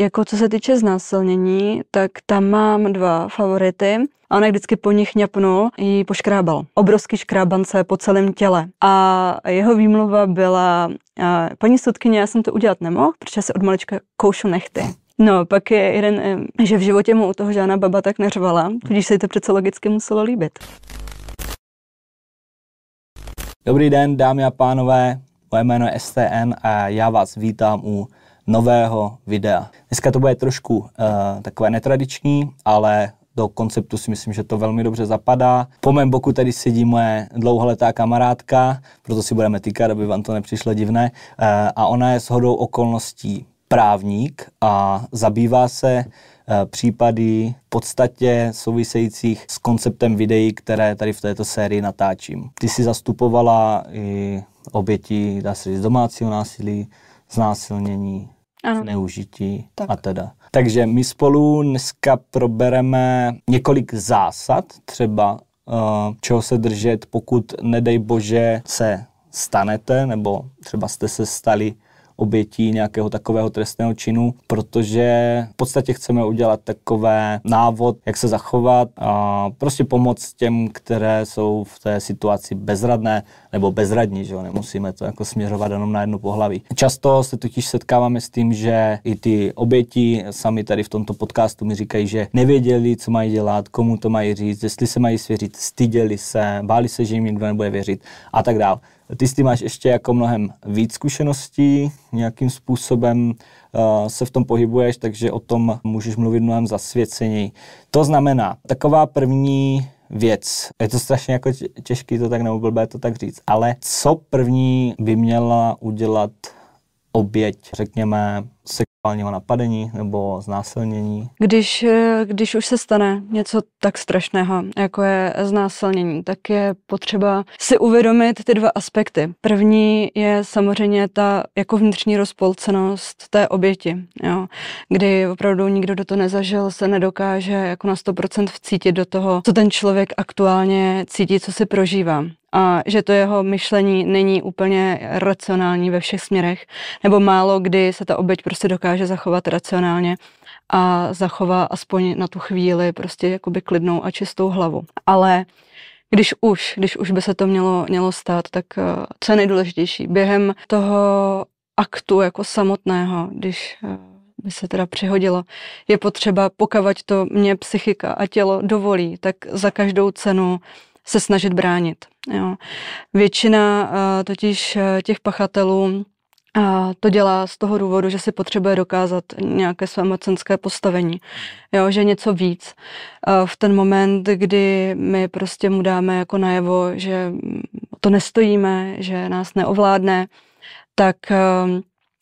jako co se týče znásilnění, tak tam mám dva favority. A ona vždycky po nich ňapnul, jí poškrábal. Obrovský škrábance po celém těle. A jeho výmluva byla, paní soudkyně, já jsem to udělat nemohl, protože se od malička koušu nechty. No, pak je jeden, že v životě mu u toho žádná baba tak neřvala, tudíž se jí to přece logicky muselo líbit. Dobrý den, dámy a pánové, moje jméno je STN a já vás vítám u nového videa. Dneska to bude trošku uh, takové netradiční, ale do konceptu si myslím, že to velmi dobře zapadá. Po mém boku tady sedí moje dlouholetá kamarádka, proto si budeme týkat, aby vám to nepřišlo divné. Uh, a ona je shodou okolností právník a zabývá se uh, případy v podstatě souvisejících s konceptem videí, které tady v této sérii natáčím. Ty si zastupovala i oběti, dá se říct, domácího násilí, znásilnění, ano. zneužití tak. a teda. Takže my spolu dneska probereme několik zásad, třeba uh, čeho se držet, pokud nedej bože se stanete, nebo třeba jste se stali obětí nějakého takového trestného činu, protože v podstatě chceme udělat takové návod, jak se zachovat a prostě pomoct těm, které jsou v té situaci bezradné nebo bezradní, že jo, nemusíme to jako směřovat jenom na jednu pohlaví. Často se totiž setkáváme s tím, že i ty oběti sami tady v tomto podcastu mi říkají, že nevěděli, co mají dělat, komu to mají říct, jestli se mají svěřit, styděli se, báli se, že jim někdo nebude věřit a tak dále. Ty s tím máš ještě jako mnohem víc zkušeností, nějakým způsobem uh, se v tom pohybuješ, takže o tom můžeš mluvit mnohem zasvěceněji. To znamená, taková první věc, je to strašně jako těžký to tak nebo blbé to tak říct, ale co první by měla udělat oběť, řekněme, sexuálního napadení nebo znásilnění? Když, eh, když už se stane něco tak strašného, jako je znásilnění, tak je potřeba si uvědomit ty dva aspekty. První je samozřejmě ta jako vnitřní rozpolcenost té oběti, jo, kdy opravdu nikdo do toho nezažil, se nedokáže jako na 100% vcítit do toho, co ten člověk aktuálně cítí, co si prožívá a že to jeho myšlení není úplně racionální ve všech směrech, nebo málo kdy se ta oběť prostě dokáže zachovat racionálně a zachová aspoň na tu chvíli prostě jakoby klidnou a čistou hlavu. Ale když už, když už by se to mělo, mělo stát, tak eh, co je nejdůležitější? Během toho aktu jako samotného, když eh, by se teda přihodilo, je potřeba, pokavať to mě psychika a tělo dovolí, tak za každou cenu se snažit bránit. Jo. Většina uh, totiž uh, těch pachatelů a to dělá z toho důvodu, že si potřebuje dokázat nějaké své mocenské postavení, jo, že něco víc. V ten moment, kdy my prostě mu dáme jako najevo, že to nestojíme, že nás neovládne, tak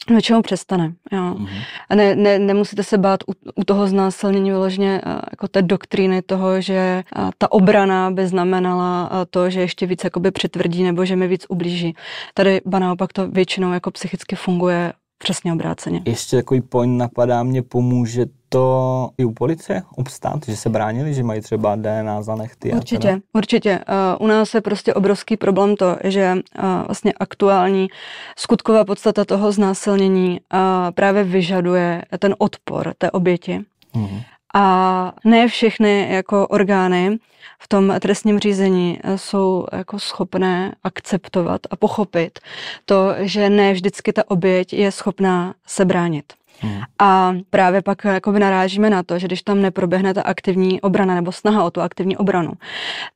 Většinou přestane, jo. Mm-hmm. A ne, ne, nemusíte se bát u, u toho znásilnění vyloženě jako té doktríny toho, že ta obrana by znamenala to, že ještě víc jakoby přitvrdí nebo že mi víc ublíží. Tady ba naopak to většinou jako psychicky funguje přesně obráceně. Ještě takový point napadá mě, pomůže to i u policie obstát, že se bránili, že mají třeba DNA za nechty? Určitě, určitě. Uh, u nás je prostě obrovský problém to, že uh, vlastně aktuální skutková podstata toho znásilnění uh, právě vyžaduje ten odpor té oběti. Mm. A ne všechny jako orgány v tom trestním řízení jsou jako schopné akceptovat a pochopit to, že ne vždycky ta oběť je schopná se bránit. Hmm. A právě pak jako narážíme na to, že když tam neproběhne ta aktivní obrana nebo snaha o tu aktivní obranu,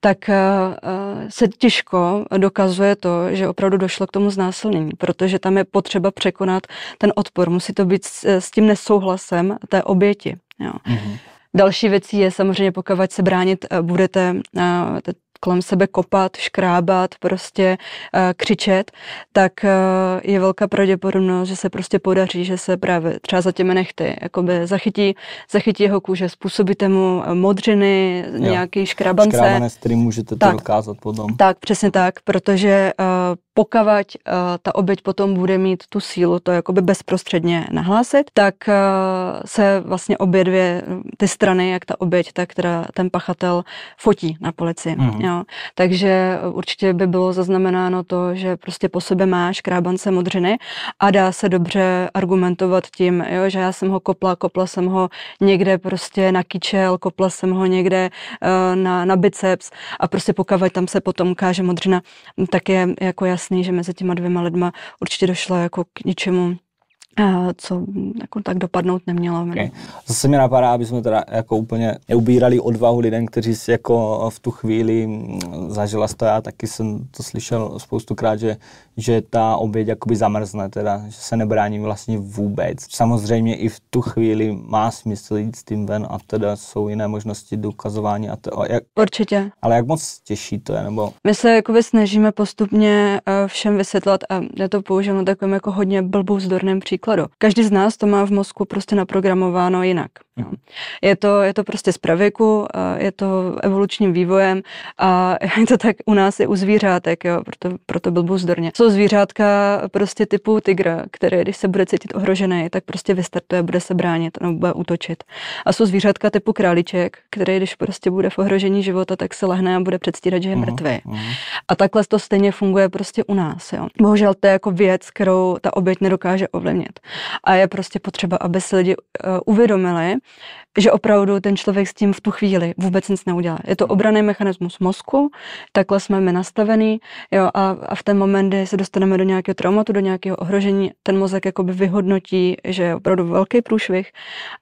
tak uh, se těžko dokazuje to, že opravdu došlo k tomu znásilnění, protože tam je potřeba překonat ten odpor. Musí to být s, s tím nesouhlasem té oběti. Jo. Hmm. Další věcí je samozřejmě, pokud se bránit eh, budete, kolem sebe kopat, škrábat, prostě uh, křičet, tak uh, je velká pravděpodobnost, že se prostě podaří, že se právě třeba za těmi nechty jakoby zachytí, zachytí jeho kůže, způsobíte mu eh, modřiny, jo. nějaký škrabance. Škrábanec, který můžete tak, to dokázat potom. Tak, přesně tak, protože uh, pokavať uh, ta oběť potom bude mít tu sílu to jakoby bezprostředně nahlásit, tak uh, se vlastně obě dvě ty strany, jak ta oběť, tak teda ten pachatel fotí na policii. Mm. Jo Jo. Takže určitě by bylo zaznamenáno to, že prostě po sobě máš krábance modřiny a dá se dobře argumentovat tím, jo, že já jsem ho kopla, kopla jsem ho někde prostě na kyčel, kopla jsem ho někde uh, na, na biceps a prostě pokud tam se potom ukáže modřina, tak je jako jasný, že mezi těma dvěma lidma určitě došlo jako k něčemu co jako tak dopadnout nemělo. Okay. Zase mi napadá, aby jsme teda jako úplně neubírali odvahu lidem, kteří si jako v tu chvíli mm, zažila to já taky jsem to slyšel spoustukrát, že, že ta oběť jakoby zamrzne, teda, že se nebrání vlastně vůbec. Samozřejmě i v tu chvíli má smysl jít s tím ven a teda jsou jiné možnosti dokazování. A to, jak, Určitě. Ale jak moc těžší to je? Nebo... My se jakoby snažíme postupně eh, všem vysvětlovat a já to použiju na takovém jako hodně blbou zdorném příkladu příkladu. Každý z nás to má v mozku prostě naprogramováno jinak. Mhm. Je to, je to prostě z pravěku, je to evolučním vývojem a je to tak u nás i u zvířátek, jo, proto, proto byl buzdorně. Jsou zvířátka prostě typu tygr, který když se bude cítit ohrožený, tak prostě vystartuje, bude se bránit nebo bude útočit. A jsou zvířátka typu králíček, který když prostě bude v ohrožení života, tak se lehne a bude předstírat, že je mhm, mrtvý. Uh-huh. A takhle to stejně funguje prostě u nás. Jo. Bohužel to je jako věc, kterou ta oběť nedokáže ovlivnit. A je prostě potřeba, aby si lidi uh, uvědomili, že opravdu ten člověk s tím v tu chvíli vůbec nic neudělá. Je to obraný mechanismus mozku, takhle jsme my nastavený jo, a, a v ten moment, kdy se dostaneme do nějakého traumatu, do nějakého ohrožení, ten mozek jakoby vyhodnotí, že je opravdu velký průšvih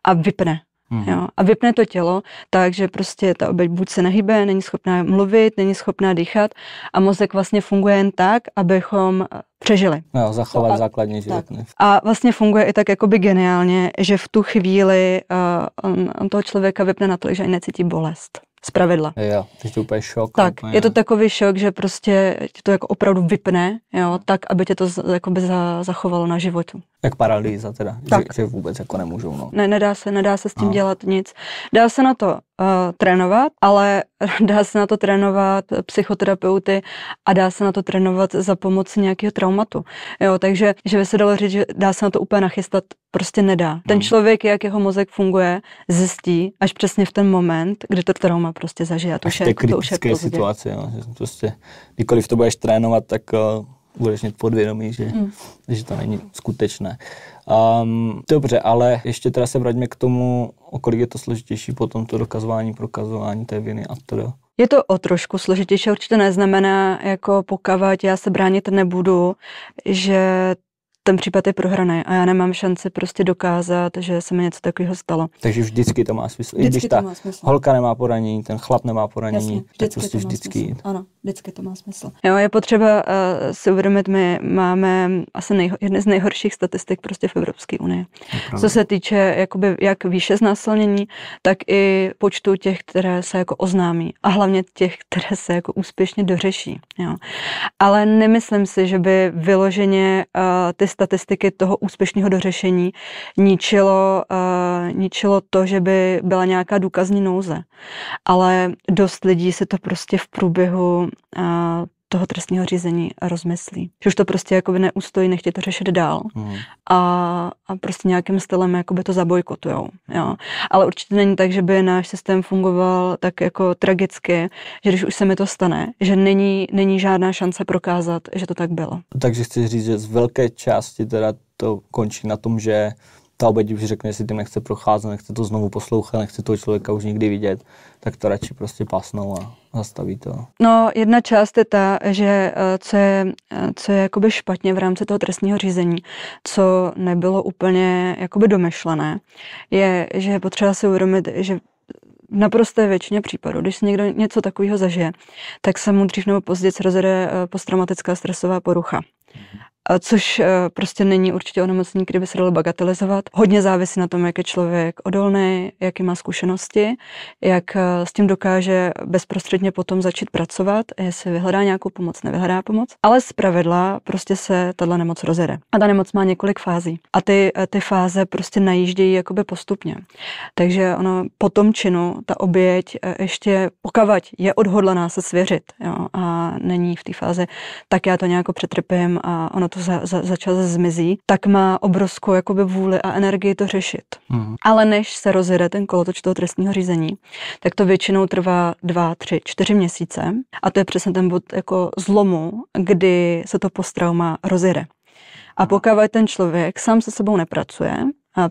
a vypne. Mm. Jo, a vypne to tělo, takže prostě ta oběť buď se nehybe, není schopná mluvit, není schopná dýchat a mozek vlastně funguje jen tak, abychom přežili. No, zachovat a, základní život. A vlastně funguje i tak jakoby geniálně, že v tu chvíli uh, on, on toho člověka vypne na to, že ani necítí bolest z pravidla. Jo, je to úplně šok. Tak, úplně. je to takový šok, že prostě tě to jako opravdu vypne, jo, tak, aby tě to jakoby za, zachovalo na životu. Jak paralýza teda, tak. Že, že vůbec jako nemůžou, no. Ne, nedá se, nedá se s tím no. dělat nic. Dá se na to uh, trénovat, ale dá se na to trénovat psychoterapeuty a dá se na to trénovat za pomoci nějakého traumatu. Jo, takže, že by se dalo říct, že dá se na to úplně nachystat, prostě nedá. Ten hmm. člověk, jak jeho mozek funguje, zjistí až přesně v ten moment, kdy to trauma prostě zažije. To až v té kritické situaci, jo, že prostě, kdykoliv to budeš trénovat, tak uh, budeš mít podvědomí, že, hmm. že to není skutečné. Um, dobře, ale ještě teda se vraťme k tomu, o kolik je to složitější potom to dokazování, prokazování té viny a to. Je to o trošku složitější, určitě neznamená, jako pokavat, já se bránit nebudu, že ten případ je prohraný a já nemám šanci prostě dokázat, že se mi něco takového stalo. Takže vždycky to má smysl. Vždycky I když ta smysl. holka nemá poranění, ten chlap nemá poranění, Jasně, vždycky tak prostě to vždycky jít. Ano, vždycky to má smysl. Jo, je potřeba uh, si uvědomit, my máme asi nejho, jedny z nejhorších statistik prostě v Evropské unii. Co se týče jakoby jak výše znásilnění, tak i počtu těch, které se jako oznámí a hlavně těch, které se jako úspěšně dořeší. Jo. Ale nemyslím si, že by vyloženě uh, ty statistiky toho úspěšného dořešení ničilo, uh, ničilo to, že by byla nějaká důkazní nouze. Ale dost lidí se to prostě v průběhu uh, toho trestního řízení rozmyslí. Že už to prostě jakoby neustojí, nechtějí to řešit dál mm. a, a prostě nějakým stylem jakoby to zabojkotujou. Jo. Ale určitě není tak, že by náš systém fungoval tak jako tragicky, že když už se mi to stane, že není, není žádná šance prokázat, že to tak bylo. Takže chci říct, že z velké části teda to končí na tom, že ta oběť už řekne, jestli tím nechce procházet, nechce to znovu poslouchat, nechce toho člověka už nikdy vidět, tak to radši prostě pasnou a zastaví to. No, jedna část je ta, že eh, co je, eh, co je jakoby špatně v rámci toho trestního řízení, co nebylo úplně jakoby domyšlené, je, že je potřeba si uvědomit, že v naprosté většině případů, když si někdo něco takového zažije, tak se mu dřív nebo později rozjede eh, posttraumatická stresová porucha což eh, prostě není určitě onemocnění, které by se dalo bagatelizovat. Hodně závisí na tom, jak je člověk odolný, jaké má zkušenosti, jak eh, s tím dokáže bezprostředně potom začít pracovat, jestli vyhledá nějakou pomoc, nevyhledá pomoc. Ale z pravidla prostě se tato nemoc rozjede. A ta nemoc má několik fází. A ty, eh, ty fáze prostě najíždějí jakoby postupně. Takže ono po tom činu ta oběť ještě pokavať je odhodlaná se svěřit jo, a není v té fázi, tak já to nějak přetrpím a ono to za, za, za čas zmizí, tak má obrovskou jakoby vůli a energii to řešit. Mm. Ale než se rozjede ten kolotoč toho trestního řízení, tak to většinou trvá dva, tři, čtyři měsíce a to je přesně ten bod jako zlomu, kdy se to posttrauma rozjede. A pokud ten člověk sám se sebou nepracuje,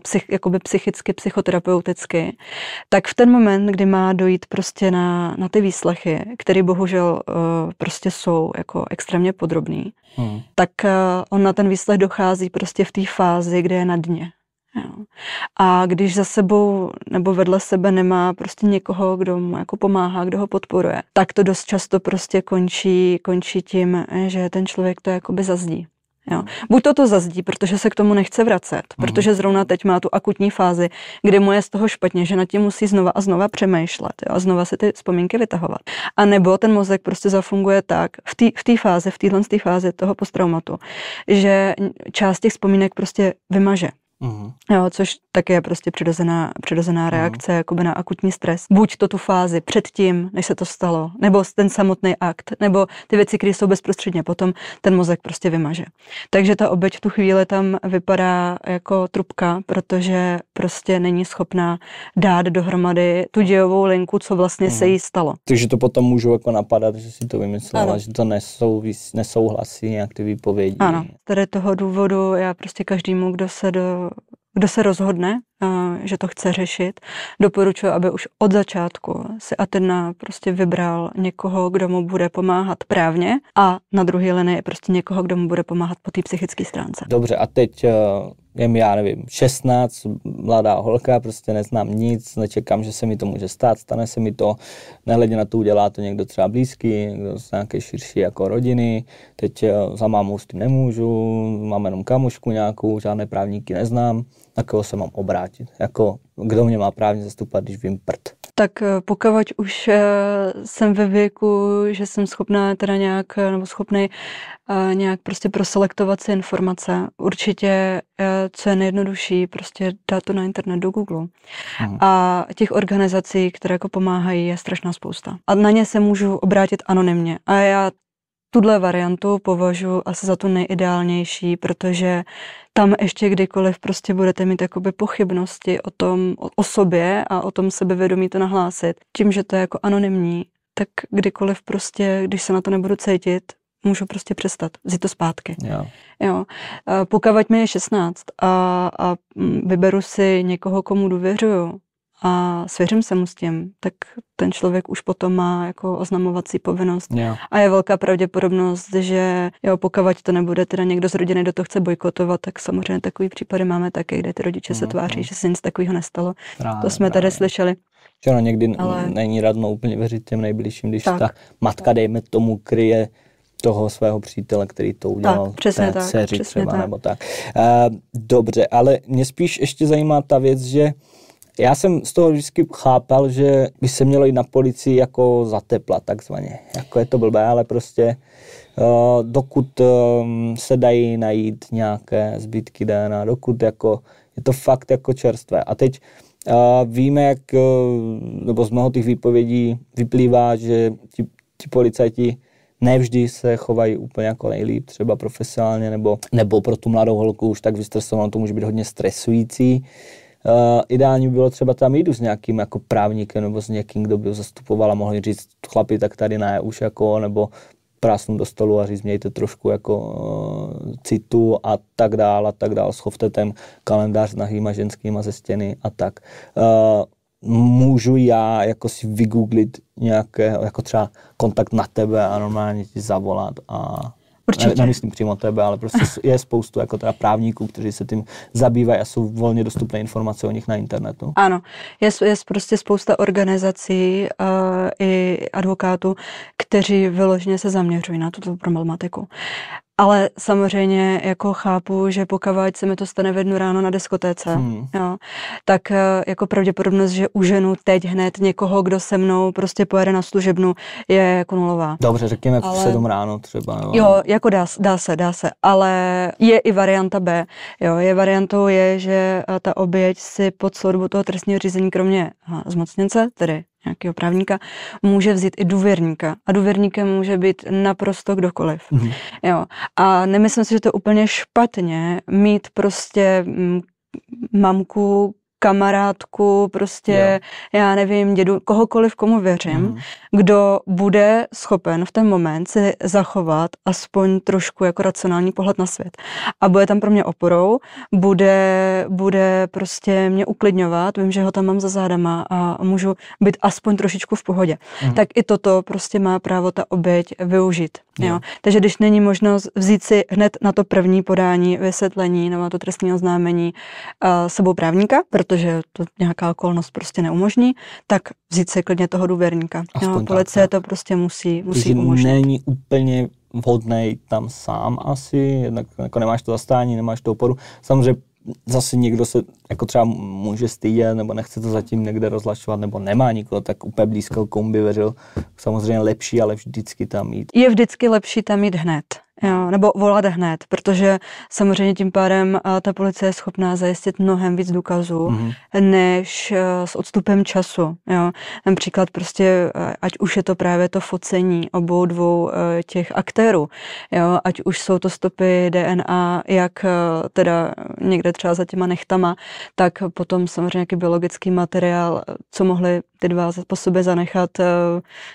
psych, jakoby psychicky, psychoterapeuticky, tak v ten moment, kdy má dojít prostě na, na ty výslechy, které bohužel uh, prostě jsou jako extrémně podrobný, hmm. tak uh, on na ten výslech dochází prostě v té fázi, kde je na dně. Jo. A když za sebou nebo vedle sebe nemá prostě někoho, kdo mu jako pomáhá, kdo ho podporuje, tak to dost často prostě končí, končí tím, že ten člověk to jakoby zazdí. Jo. Buď to to zazdí, protože se k tomu nechce vracet, mm. protože zrovna teď má tu akutní fázi, kdy mu je z toho špatně, že na tím musí znova a znova přemýšlet jo, a znova si ty vzpomínky vytahovat. A nebo ten mozek prostě zafunguje tak v té v fázi, v téhle fázi toho posttraumatu, že část těch vzpomínek prostě vymaže. Mm. Jo, což také je prostě přirozená, přirozená mhm. reakce jakoby na akutní stres. Buď to tu fázi předtím, než se to stalo, nebo ten samotný akt, nebo ty věci, které jsou bezprostředně potom, ten mozek prostě vymaže. Takže ta oběť v tu chvíli tam vypadá jako trubka, protože prostě není schopná dát dohromady tu dějovou linku, co vlastně mm. se mhm. jí stalo. Takže to potom můžu jako napadat, že si to vymyslela, ano. že to nesouvis, nesouhlasí nějak ty výpovědi. Ano, tady toho důvodu já prostě každému, kdo se do kdo se rozhodne, že to chce řešit, doporučuji, aby už od začátku si Athena prostě vybral někoho, kdo mu bude pomáhat právně a na druhé linii prostě někoho, kdo mu bude pomáhat po té psychické stránce. Dobře, a teď eh, je mi, já nevím, 16, mladá holka, prostě neznám nic, nečekám, že se mi to může stát, stane se mi to, nehledě na to udělá to někdo třeba blízký, někdo z nějaké širší jako rodiny, teď eh, za mámou s tím nemůžu, mám jenom kamušku nějakou, žádné právníky neznám, na koho se mám obrátit, jako kdo mě má právně zastupovat, když vím prd. Tak eh, pokud už eh, jsem ve věku, že jsem schopná teda nějak, nebo schopný nějak prostě proselektovat si informace, určitě co je nejjednodušší, prostě dát to na internet do Google. Hmm. A těch organizací, které jako pomáhají, je strašná spousta. A na ně se můžu obrátit anonymně. A já tuhle variantu považuji asi za tu nejideálnější, protože tam ještě kdykoliv prostě budete mít jakoby pochybnosti o tom, o, o sobě a o tom sebevědomí to nahlásit. Tím, že to je jako anonymní, tak kdykoliv prostě, když se na to nebudu cítit, můžu prostě přestat, vzít to zpátky. Jo. jo. Pokud mi je 16 a, a vyberu si někoho, komu důvěřuju, a svěřím se mu s tím, tak ten člověk už potom má jako oznamovací povinnost. Yeah. A je velká pravděpodobnost, že jo, pokud to nebude, teda někdo z rodiny do toho chce bojkotovat, tak samozřejmě takový případy máme taky, kde ty rodiče mm, se tváří, mm. že se nic takového nestalo. Právě, to jsme právě. tady slyšeli. Že ono někdy Ale... není radno úplně věřit těm nejbližším, když tak. ta matka, dejme tomu, kryje toho svého přítele, který to udělal tak, přesně té tak, dceři přesně třeba, tak. nebo tak. Uh, dobře, ale mě spíš ještě zajímá ta věc, že já jsem z toho vždycky chápal, že by se mělo jít na policii jako za tepla, takzvaně. Jako je to blbé, ale prostě uh, dokud um, se dají najít nějaké zbytky DNA, dokud jako je to fakt jako čerstvé. A teď uh, víme, jak, uh, nebo z mnoho těch výpovědí vyplývá, že ti, ti policajti nevždy se chovají úplně jako nejlíp, třeba profesionálně, nebo, nebo pro tu mladou holku už tak vystresovanou, to může být hodně stresující. Uh, ideální by bylo třeba tam jít s nějakým jako právníkem nebo s někým, kdo by ho zastupoval a mohli říct, chlapi, tak tady ne, už jako, nebo prásnu do stolu a říct, mějte trošku jako uh, citu a tak dál a tak dál. Schovte ten kalendář s nahýma ženskýma ze stěny a tak. Uh, můžu já jako si vygooglit nějaké, jako třeba kontakt na tebe a normálně ti zavolat a Určitě. Ne, nemyslím přímo tebe, ale prostě je spoustu jako teda právníků, kteří se tím zabývají a jsou volně dostupné informace o nich na internetu. Ano, je, je prostě spousta organizací uh, i advokátů, kteří vyloženě se zaměřují na tuto problematiku. Ale samozřejmě jako chápu, že pokud se mi to stane v jednu ráno na diskotéce, hmm. jo, tak eh, jako pravděpodobnost, že uženu teď hned někoho, kdo se mnou prostě pojede na služebnu, je jako nulová. Dobře, řekněme ale... v sedm ráno třeba. Jo, jo jako dá, dá se, dá se, ale je i varianta B. Jo, je variantou je, že eh, ta oběť si pod celou dobu toho trestního řízení, kromě zmocněnce, tedy nějakého právníka, může vzít i důvěrníka. A důvěrníkem může být naprosto kdokoliv. Mm-hmm. Jo. A nemyslím si, že to je úplně špatně mít prostě mm, mamku, kamarádku, prostě, jo. já nevím, dědu, kohokoliv, komu věřím, mm. kdo bude schopen v ten moment si zachovat aspoň trošku jako racionální pohled na svět. A bude tam pro mě oporou, bude, bude prostě mě uklidňovat, vím, že ho tam mám za zádama a můžu být aspoň trošičku v pohodě. Mm. Tak i toto prostě má právo ta oběť využít. Jo. Takže když není možnost vzít si hned na to první podání vysvětlení nebo na to trestní oznámení uh, sebou právníka, protože to nějaká okolnost prostě neumožní, tak vzít si klidně toho důvěrníka. jo, policie tak, to prostě musí, musí Takže umožnit. není úplně vhodný tam sám asi, jednak jako nemáš to zastání, nemáš to oporu. Samozřejmě zase někdo se jako třeba může stydět, nebo nechce to zatím někde rozlačovat, nebo nemá nikoho tak úplně blízko, komu by věřil. Samozřejmě lepší, ale vždycky tam jít. Je vždycky lepší tam jít hned. Jo, nebo volat hned, protože samozřejmě tím pádem ta policie je schopná zajistit mnohem víc důkazů, mm-hmm. než e, s odstupem času. Jo. Například prostě, e, ať už je to právě to focení obou dvou těch aktérů, jo, ať už jsou to stopy DNA, jak teda někde třeba za těma nechtama, tak potom samozřejmě nějaký biologický materiál, co mohli ty dva po sobě zanechat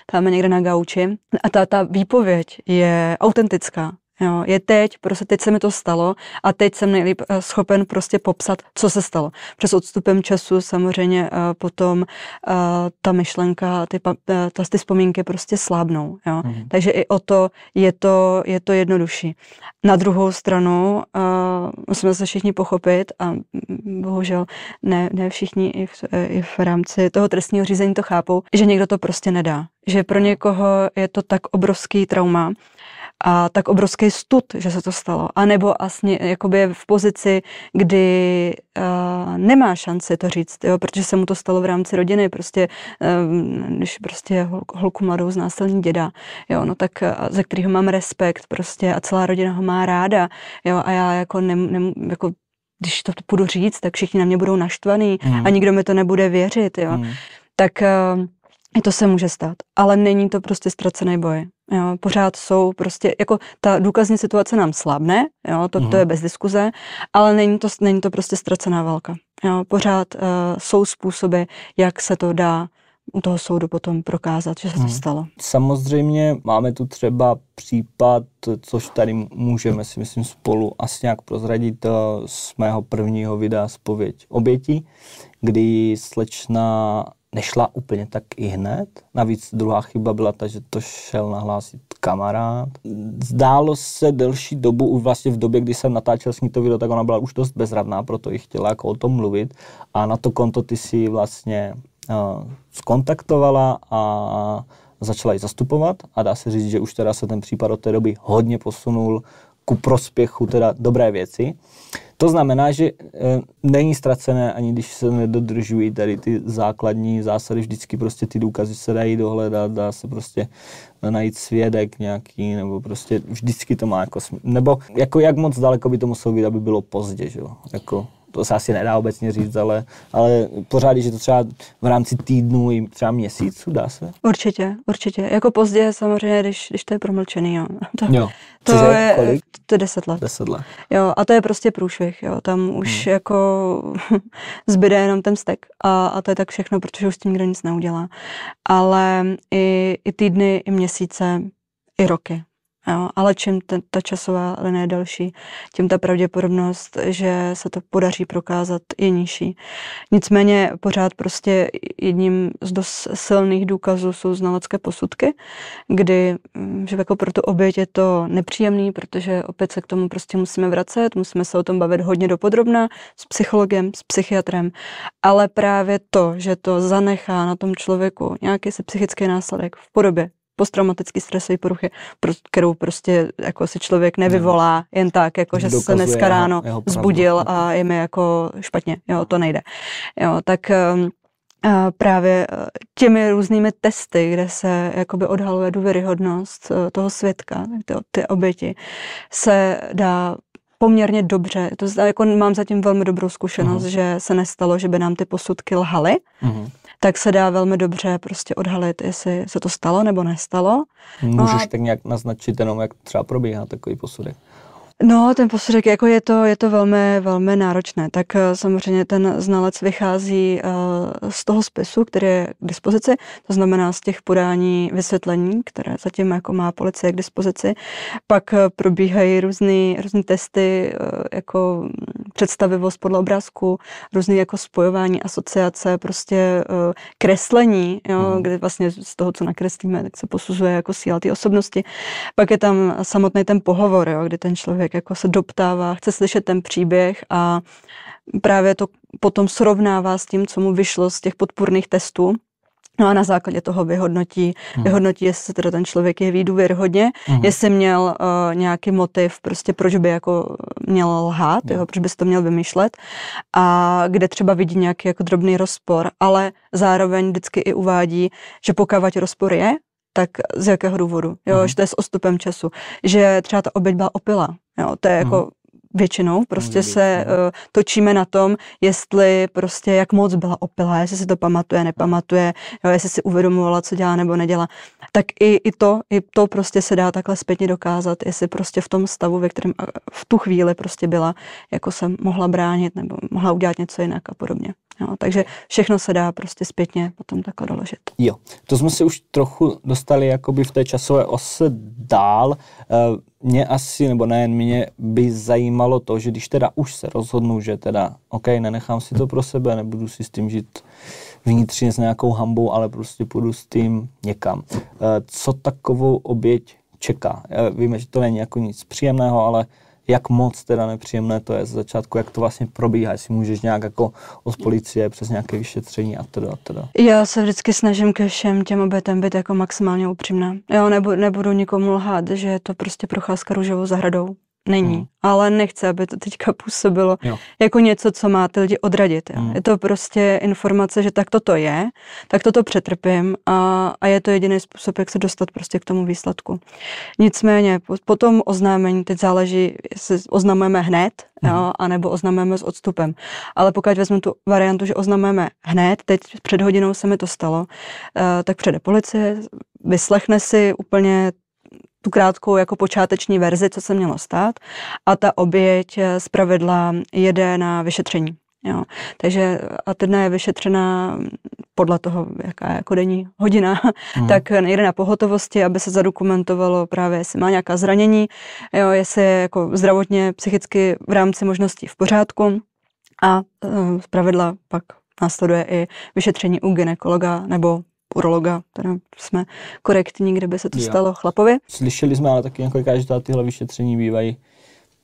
tam někde na gauči. A ta, ta výpověď je autentická. Jo, je teď, prostě teď se mi to stalo a teď jsem nejlíp eh, schopen prostě popsat, co se stalo. Přes odstupem času samozřejmě uh, potom uh, ta myšlenka, ty, uh, ty vzpomínky prostě slábnou. Jo. Mm. Takže i o to je to, je to jednodušší. Na druhou stranu musíme se všichni pochopit a bohužel ne, ne všichni i v, i v rámci toho trestního řízení to chápou, že někdo to prostě nedá. Že pro někoho je to tak obrovský trauma, a tak obrovský stud, že se to stalo. A nebo vlastně jakoby v pozici, kdy uh, nemá šanci to říct, jo, protože se mu to stalo v rámci rodiny, prostě, uh, když prostě hol, holku mladou znásilní děda, jo, no tak uh, ze kterého mám respekt prostě a celá rodina ho má ráda, jo, a já jako, ne, ne, jako když to budu říct, tak všichni na mě budou naštvaný mm. a nikdo mi to nebude věřit, jo. Mm. Tak uh, i to se může stát, ale není to prostě ztracený boj. Jo, pořád jsou prostě, jako ta důkazní situace nám slabne, jo, to, to je mhm. bez diskuze, ale není to, není to prostě ztracená válka. Jo, pořád uh, jsou způsoby, jak se to dá u toho soudu potom prokázat, že se to mm. stalo. Samozřejmě máme tu třeba případ, což tady můžeme si myslím spolu asi nějak prozradit eh, z mého prvního videa Spověď obětí, kdy slečna nešla úplně tak i hned. Navíc druhá chyba byla ta, že to šel nahlásit kamarád. Zdálo se delší dobu, vlastně v době, kdy jsem natáčel s ní to video, tak ona byla už dost bezradná, proto i chtěla jako o tom mluvit. A na to konto ty si vlastně uh, skontaktovala a začala ji zastupovat a dá se říct, že už teda se ten případ od té doby hodně posunul ku prospěchu teda dobré věci. To znamená, že e, není ztracené, ani když se nedodržují tady ty základní zásady, vždycky prostě ty důkazy se dají dohledat, dá se prostě najít svědek nějaký, nebo prostě vždycky to má jako, nebo jako jak moc daleko by to muselo být, aby bylo pozdě, že jo, jako to se asi nedá obecně říct, ale, ale pořád, je to třeba v rámci týdnů i třeba měsíců, dá se? Určitě, určitě. Jako pozdě samozřejmě, když, když to je promlčený, jo. To, jo. To Cože, je, kolik? to je deset let. Deset let. Jo, a to je prostě průšvih, jo. Tam už hmm. jako zbyde jenom ten stek a, a to je tak všechno, protože už s tím nikdo nic neudělá. Ale i, i týdny, i měsíce, i roky. Jo, ale čím ta, ta časová linie je delší, tím ta pravděpodobnost, že se to podaří prokázat, je nižší. Nicméně pořád prostě jedním z dost silných důkazů jsou znalecké posudky, kdy mm, že jako pro tu oběť je to nepříjemný, protože opět se k tomu prostě musíme vracet, musíme se o tom bavit hodně dopodrobna s psychologem, s psychiatrem, ale právě to, že to zanechá na tom člověku nějaký se psychický následek v podobě posttraumatický stresový poruchy, kterou prostě jako si člověk nevyvolá jen tak, jako že se dneska ráno jeho, jeho zbudil a je mi jako špatně, jo, to nejde. Jo, tak um, a právě uh, těmi různými testy, kde se jakoby odhaluje důvěryhodnost uh, toho svědka, ty, ty oběti, se dá poměrně dobře. To jako mám zatím velmi dobrou zkušenost, uh-huh. že se nestalo, že by nám ty posudky lhaly. Uh-huh tak se dá velmi dobře prostě odhalit, jestli se to stalo nebo nestalo. Můžeš no a... tak nějak naznačit jenom, jak třeba probíhá takový posudek. No, ten posudek, jako je to, je to velmi, velmi náročné. Tak eh, samozřejmě ten znalec vychází uh, z toho spisu, který je k dispozici, to znamená z těch podání vysvětlení, které zatím jako má policie k dispozici. Pak uh, probíhají různé různý testy, uh, jako představivost podle obrázku, různé jako spojování, asociace, prostě kreslení, jo, mm. kdy vlastně z toho, co nakreslíme, tak se posuzuje jako síla té osobnosti. Pak je tam samotný ten pohovor, jo, kdy ten člověk člověk jako se doptává, chce slyšet ten příběh a právě to potom srovnává s tím, co mu vyšlo z těch podpůrných testů. No a na základě toho vyhodnotí, hmm. vyhodnotí, jestli teda ten člověk je hodně, hmm. jestli měl uh, nějaký motiv, prostě proč by jako měl lhát, hmm. jo, proč by to měl vymýšlet a kde třeba vidí nějaký jako drobný rozpor, ale zároveň vždycky i uvádí, že pokud rozpor je, tak z jakého důvodu, jo, hmm. že to je s ostupem času, že třeba ta oběť byla opila, jo, to je jako hmm. Většinou prostě se uh, točíme na tom, jestli prostě jak moc byla opila, jestli si to pamatuje, nepamatuje, jo, jestli si uvědomovala, co dělá nebo nedělá. Tak i, i to, i to prostě se dá takhle zpětně dokázat, jestli prostě v tom stavu, ve kterém v tu chvíli prostě byla, jako se mohla bránit nebo mohla udělat něco jinak a podobně. Jo, takže všechno se dá prostě zpětně potom takhle doložit. Jo, to jsme se už trochu dostali jakoby v té časové ose dál. Eh, mě asi, nebo nejen mě, by zajímalo to, že když teda už se rozhodnu, že teda, OK, nenechám si to pro sebe, nebudu si s tím žít vnitřně s nějakou hambou, ale prostě půjdu s tím někam. Eh, co takovou oběť čeká? Víme, že to není jako nic příjemného, ale jak moc teda nepříjemné to je z začátku, jak to vlastně probíhá, jestli můžeš nějak jako od policie přes nějaké vyšetření a teda a teda. Já se vždycky snažím ke všem těm obětem být jako maximálně upřímná. Jo, nebudu, nebudu nikomu lhát, že je to prostě procházka růžovou zahradou není. Hmm. Ale nechce, aby to teďka působilo jo. jako něco, co má ty lidi odradit. Jo. Hmm. Je to prostě informace, že tak toto je, tak toto přetrpím a, a je to jediný způsob, jak se dostat prostě k tomu výsledku. Nicméně po, po tom oznámení teď záleží, jestli oznamujeme hned, hmm. jo, anebo oznamujeme s odstupem. Ale pokud vezmu tu variantu, že oznamujeme hned, teď před hodinou se mi to stalo, uh, tak přijde policie, vyslechne si úplně tu krátkou jako počáteční verzi, co se mělo stát a ta oběť eh, z pravidla jede na vyšetření. Jo. Takže a teda je vyšetřena podle toho, jaká je jako denní hodina, mm. tak jde na pohotovosti, aby se zadokumentovalo právě, jestli má nějaká zranění, jo, jestli je jako zdravotně, psychicky v rámci možností v pořádku a eh, z pravidla pak následuje i vyšetření u ginekologa nebo urologa, teda jsme korektní, kde by se to jo. stalo chlapovi. Slyšeli jsme ale taky několikrát, že tyhle vyšetření bývají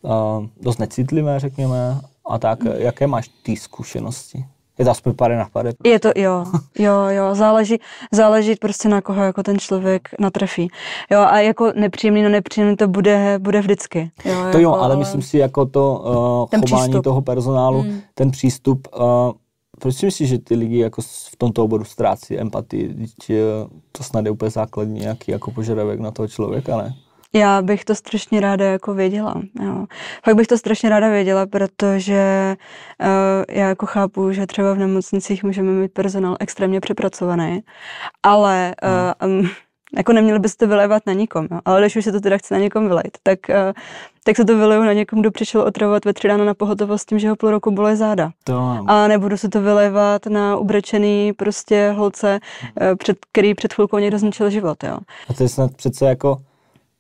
uh, dost necitlivé, řekněme, a tak, mm. jaké máš ty zkušenosti? Je to aspoň pade na pade? Je to, jo, jo, jo, záleží, záleží prostě na koho jako ten člověk natrefí. Jo, a jako nepříjemný, no nepříjemný to bude, bude vždycky. Jo, to jako, jo, ale myslím si jako to uh, chování přístup. toho personálu, mm. ten přístup, uh, proč si myslíš, že ty lidi jako v tomto oboru ztrácí empatii? To snad je úplně základní nějaký jako požadavek na toho člověka, ne? Já bych to strašně ráda jako věděla. Jo. Fakt bych to strašně ráda věděla, protože uh, já jako chápu, že třeba v nemocnicích můžeme mít personál extrémně přepracovaný, ale uh, um, jako neměli byste vylévat na nikom, jo. ale když už se to teda chce na někom vylejt, tak, uh, tak se to vyleju na někom, kdo přišel otravovat ve tři ráno na pohotovost tím, že ho půl roku bolí záda. To A nebudu se to vylévat na ubrečený prostě holce, uh, před, který před chvilkou někdo zničil život. Jo. A to je snad přece jako,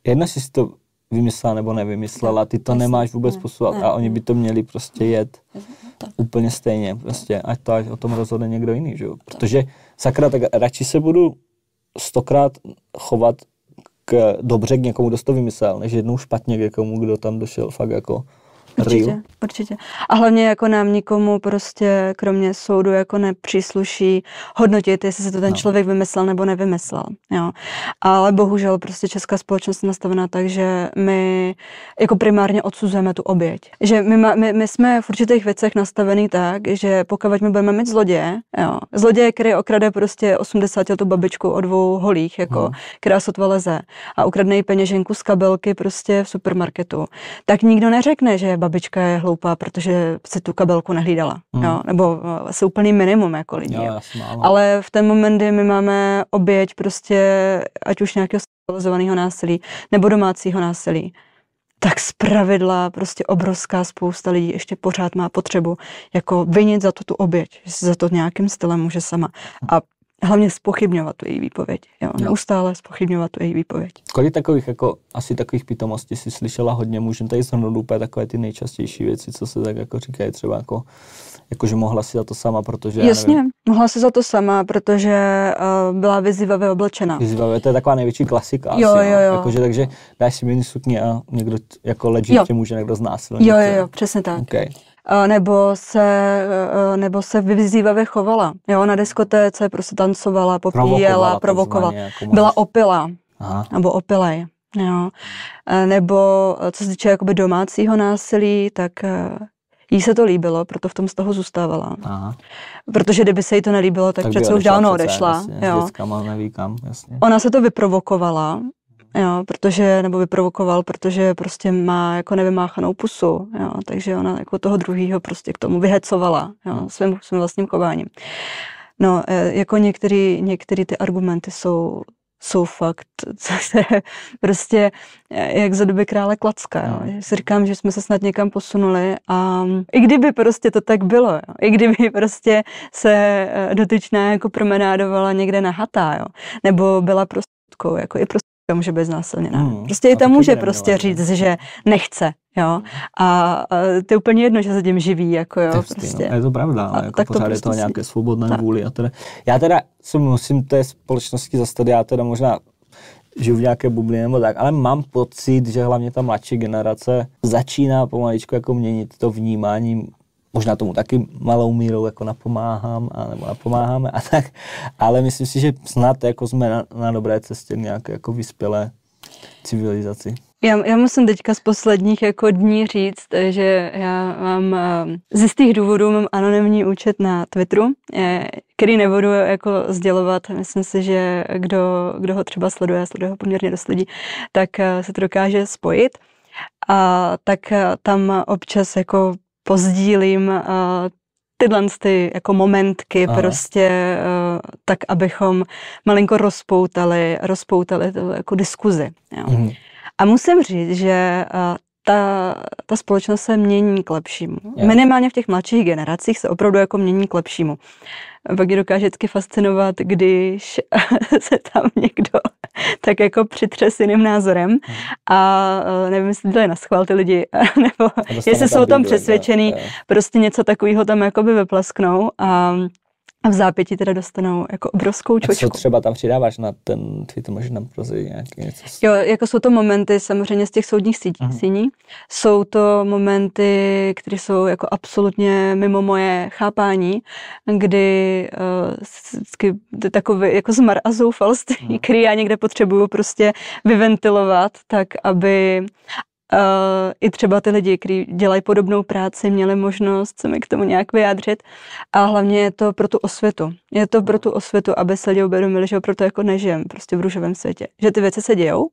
jedno si to vymyslela nebo nevymyslela, ty to nemáš vůbec posouvat a oni by to měli prostě jet úplně stejně, prostě, ať to ať o tom rozhodne někdo jiný, že jo? Protože sakra, tak radši se budu stokrát chovat k, dobře k někomu, kdo to vymyslel, než jednou špatně k někomu, kdo tam došel fakt jako Určitě, určitě. A hlavně jako nám nikomu prostě kromě soudu jako nepřísluší hodnotit, jestli se to ten no. člověk vymyslel nebo nevymyslel. Jo. Ale bohužel prostě česká společnost je nastavená tak, že my jako primárně odsuzujeme tu oběť. Že my, my, my jsme v určitých věcech nastavený tak, že pokud my budeme mít zloděje, jo, zloděje, který okrade prostě 80 tu babičku o dvou holích, jako, no. která sotva leze a ukradne jí peněženku z kabelky prostě v supermarketu, tak nikdo neřekne, že je babička je hloupá, protože si tu kabelku nehlídala, mm. jo, nebo eh, asi úplný minimum jako lidí. Jo, jasně, Ale v ten moment, kdy my máme oběť prostě, ať už nějakého sexualizovaného násilí, nebo domácího násilí, tak z pravidla prostě obrovská spousta lidí ještě pořád má potřebu jako vinit za to tu oběť, že si za to nějakým stylem může sama. A hlavně spochybňovat tu její výpověď. Jo? No. Neustále spochybňovat tu její výpověď. Kolik takových, jako, asi takových pitomostí si slyšela hodně? Můžeme tady zhrnout úplně takové ty nejčastější věci, co se tak jako říkají třeba jako, jako že mohla si za to sama, protože Jasně, nevím, mohla si za to sama, protože uh, byla vyzývavě oblečena. Vyzývavě, to je taková největší klasika jo, asi, jo, jo. Jakože, takže dáš si mini sukně a někdo jako legit tě může někdo znásilnit. Jo, jo, jo, přesně tak. Okay nebo se, nebo se vyzývavě chovala. Jo, na diskotéce prostě tancovala, popíjela, provokovala. Jako Byla opila. Aha. Nebo opilej. Jo. Nebo co se týče jakoby domácího násilí, tak jí se to líbilo, proto v tom vztahu zůstávala. Aha. Protože kdyby se jí to nelíbilo, tak, tak přece už dávno odešla. Jasně, jo. neví kam, jasně. Ona se to vyprovokovala, jo, protože, nebo vyprovokoval, protože prostě má jako nevymáchanou pusu, jo, takže ona jako toho druhého prostě k tomu vyhecovala, jo, hmm. svým, svým vlastním chováním. No, e, jako některý, některý ty argumenty jsou, jsou fakt, co se prostě e, jak za doby krále Klacka. Jo. Hmm. Si říkám, že jsme se snad někam posunuli a i kdyby prostě to tak bylo, jo. i kdyby prostě se e, dotyčná jako promenádovala někde na hatá, jo. nebo byla prostě jako i prostě může být znásilněná. Hmm, prostě i tam může prostě říct, že nechce, jo. A, a to je úplně jedno, že se tím živí, jako jo. Tefty, prostě. no. Je to pravda, ale jako tak pořád to prostě je to nějaké svobodné tak. vůli. A teda, já teda se musím té společnosti zastat, já teda možná žiju v nějaké bublině nebo tak, ale mám pocit, že hlavně ta mladší generace začíná pomaličku jako měnit to vnímání možná tomu taky malou mírou jako napomáhám, a, nebo napomáháme a tak, ale myslím si, že snad jako jsme na, na dobré cestě nějaké jako vyspělé civilizaci. Já, já musím teďka z posledních jako dní říct, že já mám eh, z jistých důvodů mám anonymní účet na Twitteru, eh, který nebudu jako sdělovat. Myslím si, že kdo, kdo ho třeba sleduje, sleduje ho poměrně dost lidí, tak eh, se to dokáže spojit. A tak tam občas jako pozdílím uh, tyhle ty jako momentky Aha. prostě uh, tak, abychom malinko rozpoutali, rozpoutali to jako diskuzi. Jo. Mhm. A musím říct, že uh, ta, ta společnost se mění k lepšímu. Yeah. Minimálně v těch mladších generacích se opravdu jako mění k lepšímu. Pak je dokáže vždycky fascinovat, když se tam někdo tak jako přitřes jiným názorem. Hmm. a e, nevím, jestli to je na schvál ty lidi, nebo jestli jsou tam přesvědčený, prostě něco takového tam jakoby vyplasknou a a v zápěti teda dostanou jako obrovskou čočku. A co třeba tam přidáváš na ten Twitter, možná nám nějaký něco? Jo, jako jsou to momenty samozřejmě z těch soudních sítí, uh-huh. síní. Jsou to momenty, které jsou jako absolutně mimo moje chápání, kdy uh, takový jako zmar a zoufalství, uh-huh. který já někde potřebuju prostě vyventilovat, tak aby Uh, i třeba ty lidi, kteří dělají podobnou práci, měli možnost se mi k tomu nějak vyjádřit. A hlavně je to pro tu osvětu. Je to pro tu osvětu, aby se lidi uvědomili, že opravdu jako nežijem prostě v růžovém světě. Že ty věci se dějou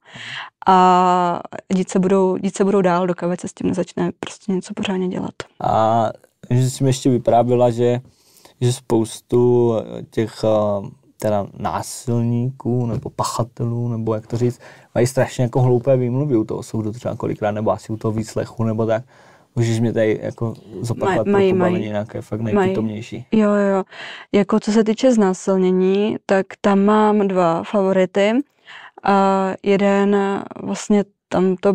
a dít se budou, dít se budou dál, dokud se s tím nezačne prostě něco pořádně dělat. A že jsi mi ještě vyprávěla, že, že spoustu těch teda násilníků nebo pachatelů, nebo jak to říct, mají strašně jako hloupé výmluvy u toho soudu třeba kolikrát, nebo asi u toho výslechu, nebo tak. Můžeš mě tady jako zopakovat mají, pro mají, nějaké fakt nejpítomnější. Jo, jo. Jako co se týče znásilnění, tak tam mám dva favority. A jeden vlastně tam to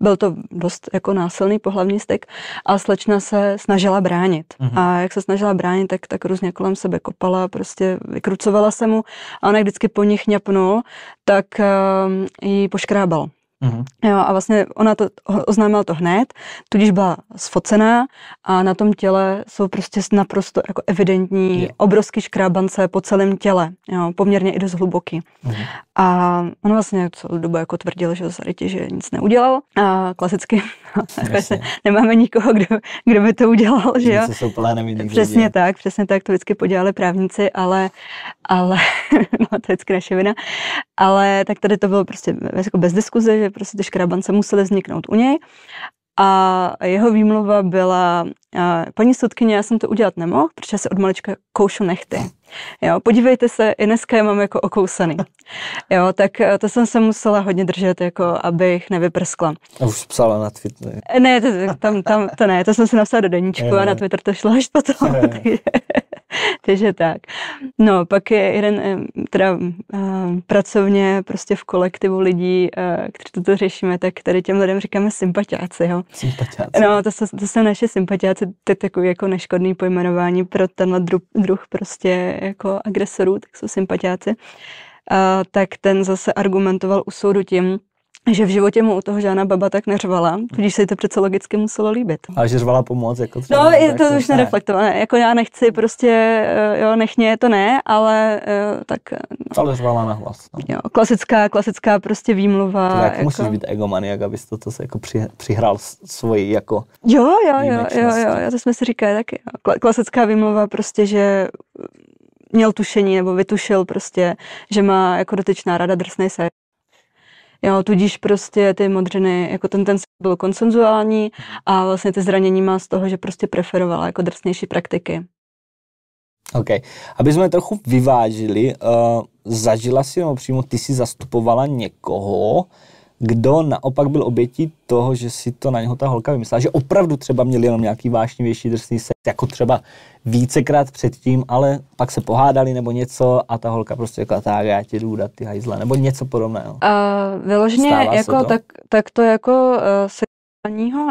byl to dost jako násilný pohlavní styk a slečna se snažila bránit. Mm-hmm. A jak se snažila bránit, tak, tak různě kolem sebe kopala, prostě vykrucovala se mu a on jak vždycky po nich ňapnul, tak uh, jí poškrábal. Mm-hmm. Jo, a vlastně ona to oznámila to hned, tudíž byla sfocená a na tom těle jsou prostě naprosto jako evidentní je. obrovský škrábance po celém těle, jo, poměrně i dost hluboký. Mm-hmm. A on vlastně celou dobu jako tvrdil, že zarytě, že nic neudělal. A klasicky nemáme nikoho, kdo, kdo by to udělal, že jo. Jsou přesně děje. tak, přesně tak, to vždycky podělali právníci, ale, ale no, to je vždycky naše vina. Ale tak tady to bylo prostě jako bez diskuze, že prostě ty škrabance musely vzniknout u něj. a jeho výmluva byla, paní soudkyně, já jsem to udělat nemohl, protože se od malička koušu nechty. Jo, podívejte se, i dneska je mám jako okousaný. Jo, tak eh, to jsem se musela hodně držet, jako abych nevyprskla. A už psala na Twitter. Ne, to, tam, tam, to ne, to jsem si napsala do deníčku a na Twitter to šlo až potom. takže, takže tak. No, pak je jeden, eh, teda uh, pracovně prostě v kolektivu lidí, uh, kteří toto řešíme, tak tady těm lidem říkáme sympatiáci, jo. Sympatiáci. No, to, jsou, to jsou naše sympatiáci, to je takový jako neškodný pojmenování pro tenhle druh, druh prostě jako agresorů, tak jsou sympatiáci. Uh, tak ten zase argumentoval u soudu tím, že v životě mu u toho žádná baba tak neřvala, tudíž se jí to přece logicky muselo líbit. A že řvala pomoc, jako třeba. No, je to jako, už nereflektované. Jako já nechci prostě, eh, jo, nechně to ne, ale eh, tak... No. Ale řvala na hlas. No. Jo, klasická, klasická prostě výmluva. To jako, musíš být egomaniak, abys to, to se jako při, přihrál svoji jako Jo, jo, jo, jo, jo, jo, to jsme si říkali taky. Klasická výmluva prostě, že měl tušení nebo vytušil prostě, že má jako dotyčná rada drsný se. Jo, tudíž prostě ty modřiny, jako ten ten byl konsenzuální a vlastně ty zranění má z toho, že prostě preferovala jako drsnější praktiky. OK. Aby jsme trochu vyvážili, uh, zažila si, nebo přímo ty si zastupovala někoho, kdo naopak byl obětí toho, že si to na něho ta holka vymyslela, že opravdu třeba měl jenom nějaký vášnivější drsný sex, jako třeba vícekrát předtím, ale pak se pohádali nebo něco a ta holka prostě řekla, tak já ti jdu dát ty hajzle, nebo něco podobného. Uh, vyloženě jako, to? Tak, tak to jako uh, se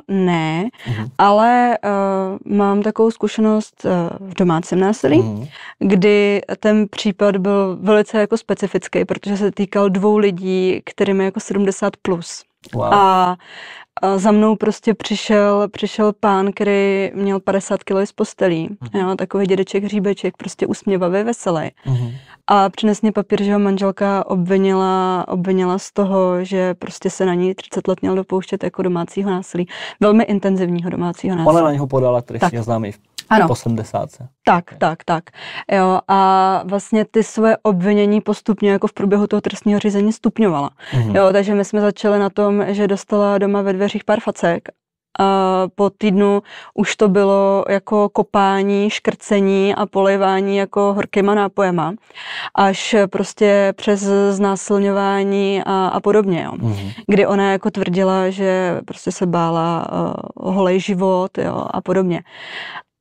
ne, uh-huh. ale uh, mám takovou zkušenost uh, v domácím násilí, uh-huh. kdy ten případ byl velice jako specifický, protože se týkal dvou lidí, kterým je jako 70 plus. Wow. A a za mnou prostě přišel, přišel pán, který měl 50 kg z postelí, uh-huh. jo, takový dědeček hříbeček, prostě usměvavý, veselý. Uh-huh. A přines mě papír, že ho manželka obvinila, obvinila z toho, že prostě se na ní 30 let měl dopouštět jako domácího násilí. Velmi intenzivního domácího násilí. Ona na něho podala trestně známý ano. po 70. Tak, tak, tak. Jo, a vlastně ty své obvinění postupně jako v průběhu toho trestního řízení stupňovala. Mm-hmm. Jo, takže my jsme začali na tom, že dostala doma ve dveřích pár facek a po týdnu už to bylo jako kopání, škrcení a polejvání jako horkýma nápojema, až prostě přes znásilňování a, a podobně, jo. Mm-hmm. Kdy ona jako tvrdila, že prostě se bála uh, holej život, jo, a podobně.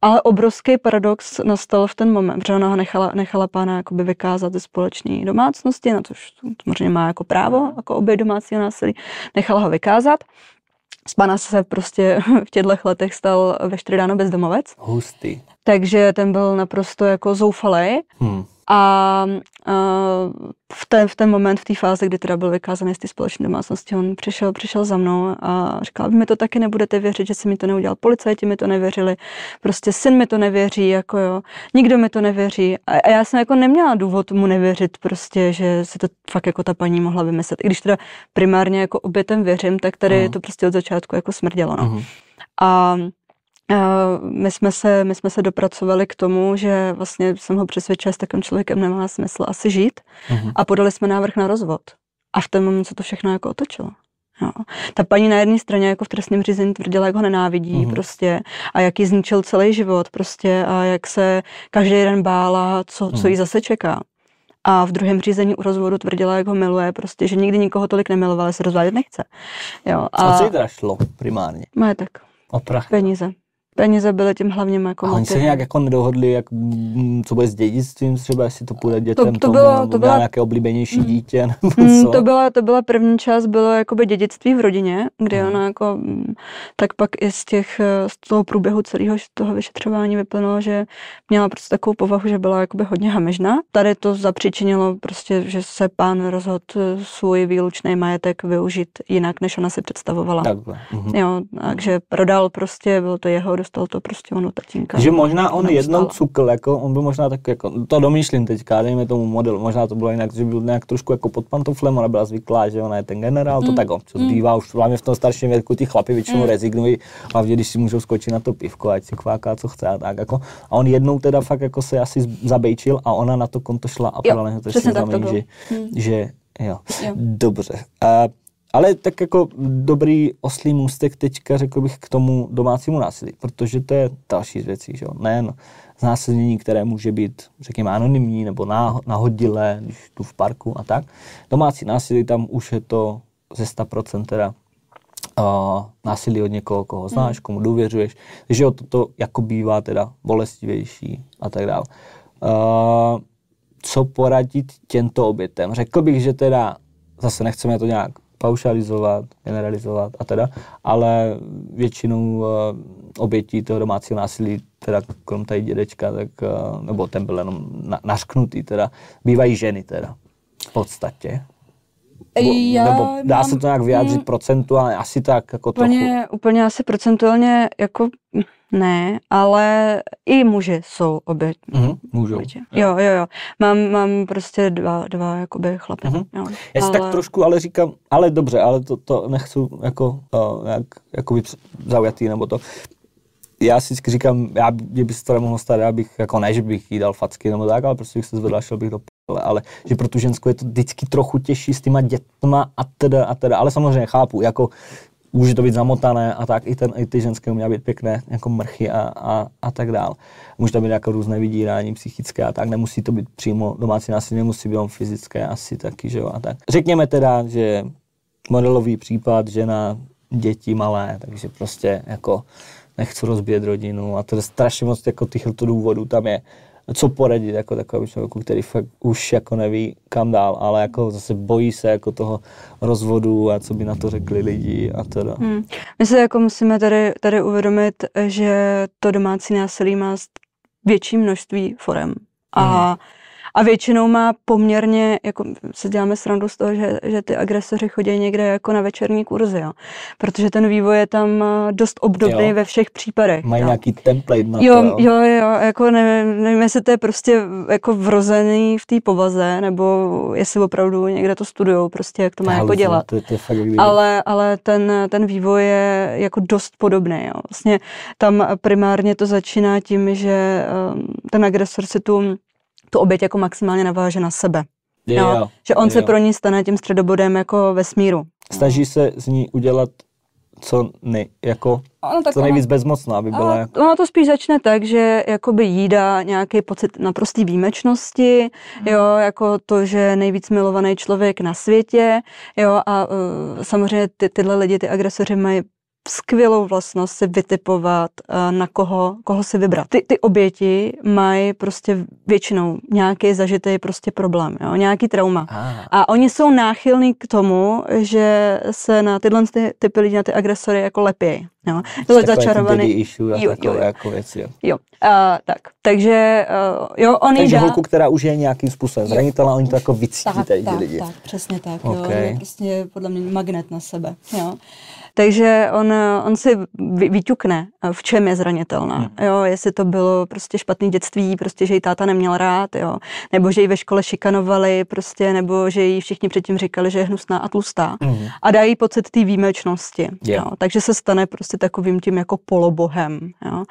Ale obrovský paradox nastal v ten moment, protože ona ho nechala, nechala pána jakoby vykázat ze společné domácnosti, na což samozřejmě má jako právo, jako obě domácího násilí, nechala ho vykázat. Z pana se prostě v těchto letech stal ve 4 ráno bezdomovec. Hustý. Takže ten byl naprosto jako zoufalý. Hmm. A v, ten, v ten moment, v té fázi, kdy teda byl vykázaný z té společné domácnosti, on přišel, přišel za mnou a říkal, vy mi to taky nebudete věřit, že si mi to neudělal, policajti mi to nevěřili, prostě syn mi to nevěří, jako jo, nikdo mi to nevěří. A, a já jsem jako neměla důvod mu nevěřit, prostě, že si to fakt jako ta paní mohla vymyslet. I když teda primárně jako obětem věřím, tak tady uh-huh. to prostě od začátku jako smrdělo, no. Uh-huh. A my jsme, se, my jsme se dopracovali k tomu, že vlastně jsem ho přesvědčila, že s takovým člověkem nemá smysl asi žít uh-huh. a podali jsme návrh na rozvod. A v ten moment se to všechno jako otočilo. Jo. Ta paní na jedné straně jako v trestním řízení tvrdila, jak ho nenávidí uh-huh. prostě a jak jí zničil celý život prostě a jak se každý den bála, co, co jí zase čeká. A v druhém řízení u rozvodu tvrdila, jak ho miluje, prostě, že nikdy nikoho tolik nemilovala, se rozvádět nechce. Jo. A, a co jí teda šlo primárně? Majetek. O prach. Peníze peníze byly tím hlavním jako A oni se nějak jako nedohodli, jak, mm, co bude s dědictvím, třeba jestli to půjde dětem, to, to tomu, bylo, to byla, nějaké oblíbenější mm, dítě, nebo mm, co? To byla, to byla první část, bylo jakoby dědictví v rodině, kde mm. ona jako, tak pak i z těch, eh, z toho průběhu celého toho vyšetřování vyplynulo, že měla prostě takovou povahu, že byla jakoby hodně hamežná. Tady to zapříčinilo prostě, že se pán rozhodl eh, svůj výlučný majetek využít jinak, než ona si představovala. Takhle. Mm. Jo, takže prodal prostě, bylo to jeho dostal to prostě ono tatínka. Že možná on jednou cukl, jako on byl možná tak jako, to domýšlím teďka, dejme tomu model, možná to bylo jinak, že byl nějak trošku jako pod pantoflem, ona byla zvyklá, že ona je ten generál, mm. to tak, co mm. zbývá už hlavně v tom starším věku, ty chlapi většinou mm. rezignují, hlavně když si můžou skočit na to pivko, ať si kváká, co chce a tak jako. A on jednou teda fakt jako se asi zabejčil a ona na to konto šla a podle něho to že, mm. že jo. jo. Dobře. A ale tak jako dobrý oslý můstek teďka řekl bych k tomu domácímu násilí, protože to je další z věcí, že jo. Nejen znásilnění, které může být, řekněme, anonymní nebo nahodilé, když tu v parku a tak. Domácí násilí, tam už je to ze 100% teda uh, násilí od někoho, koho znáš, komu důvěřuješ. Takže to, to jako bývá teda bolestivější a tak dále. Uh, co poradit těmto obětem? Řekl bych, že teda zase nechceme to nějak paušalizovat, generalizovat a teda, ale většinou uh, obětí toho domácího násilí, teda krom tady dědečka, tak, uh, nebo ten byl jenom na, nařknutý, teda, bývají ženy teda v podstatě. Já nebo dá mám, se to nějak vyjádřit hmm, procentuálně, asi tak jako úplně, trochu. Úplně asi procentuálně jako ne, ale i muži jsou oběť. Mm-hmm, můžou. Jo, jo, jo. Mám, mám prostě dva, dva jakoby chlapy. Mm-hmm. Jo. Já si ale... tak trošku ale říkám, ale dobře, ale to, to nechci jako, uh, jak, jako zaujatý nebo to. Já si vždycky říkám, já, mě by se to nemohlo stát, já bych, jako ne, že bych jí dal facky nebo tak, ale prostě bych se zvedl šel bych do ale, ale že pro tu ženskou je to vždycky trochu těžší s těma dětma a teda a teda, ale samozřejmě chápu, jako může to být zamotané a tak, i, ten, i ty ženské měly být pěkné, jako mrchy a, a, a tak dál. Může to být jako různé vydírání psychické a tak, nemusí to být přímo domácí násilí, nemusí být fyzické asi taky, že jo, a tak. Řekněme teda, že modelový případ, žena, děti malé, takže prostě jako nechci rozbíjet rodinu a to je strašně moc jako těchto důvodů tam je co poradit jako takovému člověku, který fakt už jako neví kam dál, ale jako zase bojí se jako toho rozvodu a co by na to řekli lidi a teda. Hmm. My se jako musíme tady, tady uvědomit, že to domácí násilí má větší množství forem. A hmm a většinou má poměrně, jako se děláme srandu z toho, že, že ty agresoři chodí někde jako na večerní kurzy, jo. Protože ten vývoj je tam eh, dost obdobný jo. ve všech případech. Mají jo. nějaký template na jo, to, jo. Jo, jo, jako nevím, nevím, jestli to je prostě jako vrozený v té povaze, nebo jestli opravdu někde to studujou, prostě jak to má jako dělat. To, to je fakt ale, ale ten, ten vývoj je jako dost podobný, jo. Vlastně tam primárně to začíná tím, že um, ten agresor si tu tu oběť jako maximálně naváže na sebe. Je, jo, jo, že on je, se jo. pro ní stane tím středobodem jako vesmíru. Snaží se z ní udělat co, nej, jako, ono, tak co nejvíc ono, bezmocná, aby byla. Jako... Ono to spíš začne tak, že jakoby jí dá nějaký pocit naprostý výjimečnosti, hmm. jo, jako to, že nejvíc milovaný člověk na světě, jo, a uh, samozřejmě ty, tyhle lidi, ty agresoři mají skvělou vlastnost si vytipovat, eh, na koho, koho si vybrat. Ty, ty oběti mají prostě většinou nějaký zažitý prostě problém, jo, nějaký trauma. Ah. A oni jsou náchylní k tomu, že se na tyhle ty, typy lidí, na ty agresory jako lepějí. Jo. To je začarovaný. Issue a jo, jo, jo. Jako věci, jo. jo. Tak, takže uh, jo, on Takže dá... holku, která už je nějakým způsobem zranitelná, oni to jako vycítí tak, tady tak, lidi. Tak, přesně tak, okay. jo. Je prostě podle mě magnet na sebe, jo. Takže on, on si vyťukne, v čem je zranitelná. Hmm. Jo, jestli to bylo prostě špatný dětství, prostě, že ji táta neměl rád, jo, nebo že ji ve škole šikanovali, prostě, nebo že ji všichni předtím říkali, že je hnusná a tlustá. Hmm. A dají pocit té výjimečnosti. Yeah. Jo, takže se stane prostě takovým tím jako polobohem. Jo.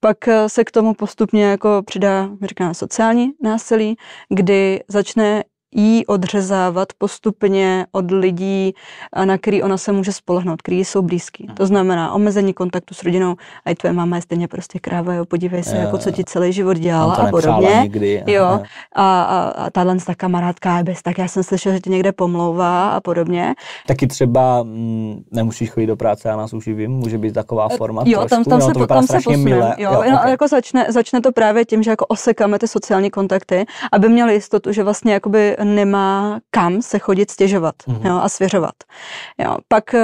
Pak eh, se k tomu postupně jako přidá, říkáme, sociální násilí, kdy začne jí odřezávat postupně od lidí, na který ona se může spolehnout, který jsou blízký. To znamená omezení kontaktu s rodinou, a i tvoje máma je stejně prostě kráva, jo, podívej se, jo, jako co ti celý život dělala a podobně. Nikdy, jo, a, a, a tahle ta kamarádka je bez, tak já jsem slyšel, že tě někde pomlouvá a podobně. Taky třeba m, mm, nemusíš chodit do práce, já nás uživím, může být taková e, forma Jo, tam, tam, jo, se, to tam se posuneme. Jo, jo, okay. no, jako začne, začne to právě tím, že jako osekáme ty sociální kontakty, aby měli jistotu, že vlastně jakoby nemá kam se chodit stěžovat mm-hmm. jo, a svěřovat. Jo, pak eh,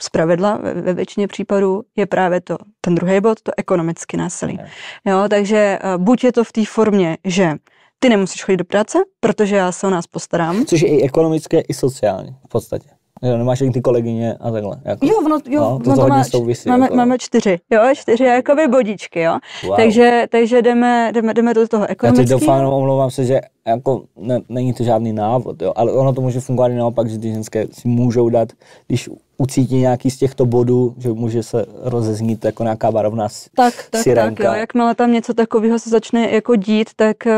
z pravidla ve, většině případů je právě to ten druhý bod, to ekonomické násilí. Jo, takže eh, buď je to v té formě, že ty nemusíš chodit do práce, protože já se o nás postarám. Což je i ekonomické, i sociální v podstatě. Jo, nemáš ty kolegyně a takhle. Jako. Jo, ono, jo, no, to, ono to, to má, souvisí, máme, jako. máme čtyři, jo, čtyři jakoby bodičky, jo. Wow. Takže, takže jdeme, jdeme, jdeme do toho ekonomického. Já teď doufám, omlouvám se, že jako ne, není to žádný návod, jo, ale ono to může fungovat i naopak, že ty ženské si můžou dát, když ucítí nějaký z těchto bodů, že může se rozeznít jako nějaká varovná tak, tak, sirenka. tak, jo. Jakmile tam něco takového se začne jako dít, tak uh,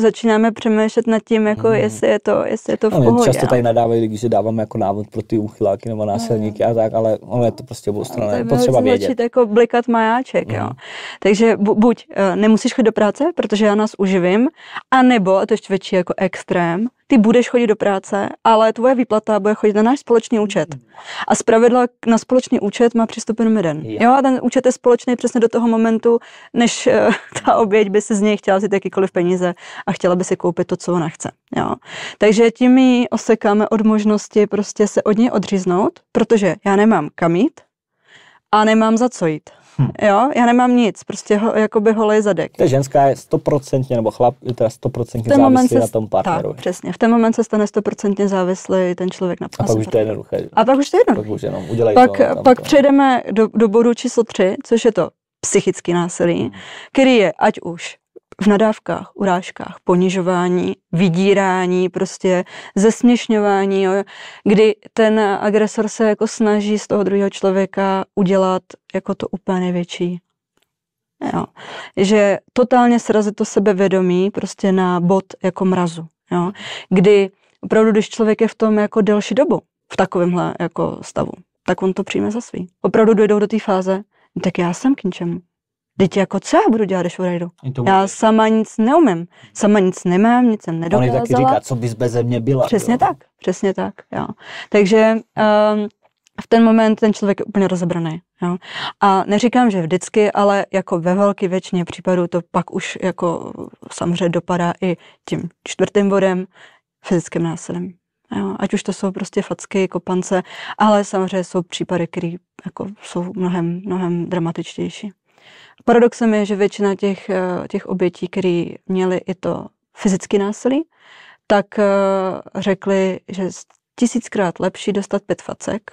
začínáme přemýšlet nad tím, jako hmm. jestli je to, jestli je to v no, pohodě. Často tady nadávají lidi, že dáváme jako návod pro ty uchyláky nebo násilníky no. a tak, ale ono je to prostě obou strany. Je potřeba vědět. Začít jako blikat majáček, hmm. jo. Takže bu, buď uh, nemusíš chodit do práce, protože já nás uživím, anebo, a to ještě větší jako extrém, ty budeš chodit do práce, ale tvoje výplata bude chodit na náš společný účet. A zpravidla na společný účet má přístup jenom jeden. Jo, a ten účet je společný přesně do toho momentu, než uh, ta oběť by si z něj chtěla si jakýkoliv peníze a chtěla by si koupit to, co ona chce. Jo. Takže tím my osekáme od možnosti prostě se od něj odříznout, protože já nemám kam jít a nemám za co jít. Hm. Jo, já nemám nic, prostě ho, jakoby holej zadek. Ta ženská je stoprocentně, nebo chlap je teda stoprocentně závislý se, na tom partnerovi. Tak, přesně. V ten moment se stane stoprocentně závislý ten člověk na A pak už to je jednoduché. A pak už to je jednoduché. Pak už jenom udělej pak, to, pak to. přejdeme do, do bodu číslo tři, což je to psychický násilí, hmm. který je ať už v nadávkách, urážkách, ponižování, vydírání, prostě zesměšňování, jo, kdy ten agresor se jako snaží z toho druhého člověka udělat jako to úplně největší. Jo. Že totálně srazit to sebevědomí prostě na bod jako mrazu. Jo. Kdy opravdu, když člověk je v tom jako delší dobu, v takovémhle jako stavu, tak on to přijme za svý. Opravdu dojdou do té fáze, tak já jsem k ničemu. Teď jako co já budu dělat, když odejdu? Já sama nic neumím. Sama nic nemám, nic jsem nedokázala. On taky říká, co bys bez mě byla. Přesně jo? tak, přesně tak, jo. Takže um, v ten moment ten člověk je úplně rozebraný. Jo. A neříkám, že vždycky, ale jako ve velké většině případů to pak už jako samozřejmě dopadá i tím čtvrtým bodem, fyzickým násilím. Jo. Ať už to jsou prostě facky, kopance, ale samozřejmě jsou případy, které jako jsou mnohem, mnohem dramatičtější. Paradoxem je, že většina těch, eh, těch obětí, které měly i to fyzické násilí, tak eh, řekli, že tisíckrát lepší dostat pět facek,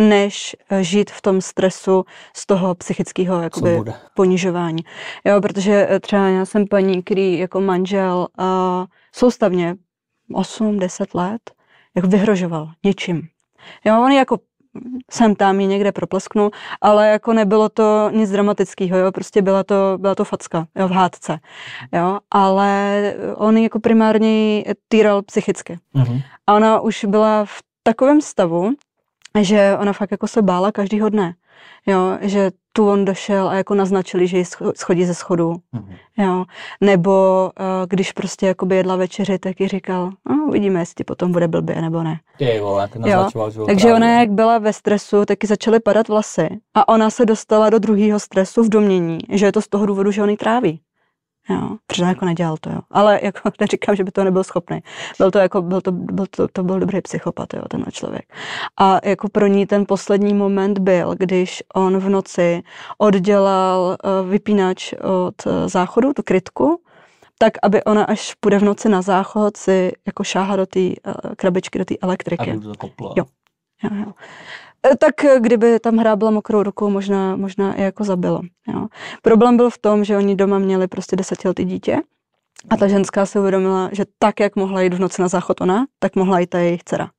než eh, žít v tom stresu z toho psychického jakoby, ponižování. Jo, protože třeba já jsem paní, který jako manžel uh, soustavně 8-10 let jako vyhrožoval něčím. Jo, on jako sem tam ji někde proplesknu, ale jako nebylo to nic dramatického, jo, prostě byla to, byla to facka, jo, v hádce, jo, ale on jako primárně týral psychicky. Mm-hmm. A ona už byla v takovém stavu, že ona fakt jako se bála každýho dne, jo, že tu on došel a jako naznačili, že ji schodí ze schodu, mm-hmm. jo, nebo uh, když prostě jakoby jedla večeři, tak ji říkal, no, uvidíme, jestli potom bude blbě nebo ne. Je, vole, že Takže ona, jak byla ve stresu, taky začaly padat vlasy a ona se dostala do druhého stresu v domění, že je to z toho důvodu, že on ji tráví. Jo, přitom jako nedělal to, jo. Ale jako neříkám, že by to nebyl schopný. Byl to jako, byl to, byl to, to byl dobrý psychopat, jo, tenhle člověk. A jako pro ní ten poslední moment byl, když on v noci oddělal uh, vypínač od uh, záchodu, tu krytku, tak, aby ona, až půjde v noci na záchod, si jako šáhá do té uh, krabičky, do té elektriky. Aby to jo. jo, jo. Eh, tak eh, kdyby tam hrábla mokrou rukou, možná, možná i jako zabilo. Jo. Problém byl v tom, že oni doma měli prostě desetiletý dítě a ta ženská si uvědomila, že tak, jak mohla jít v noci na záchod ona, tak mohla jít ta jejich dcera.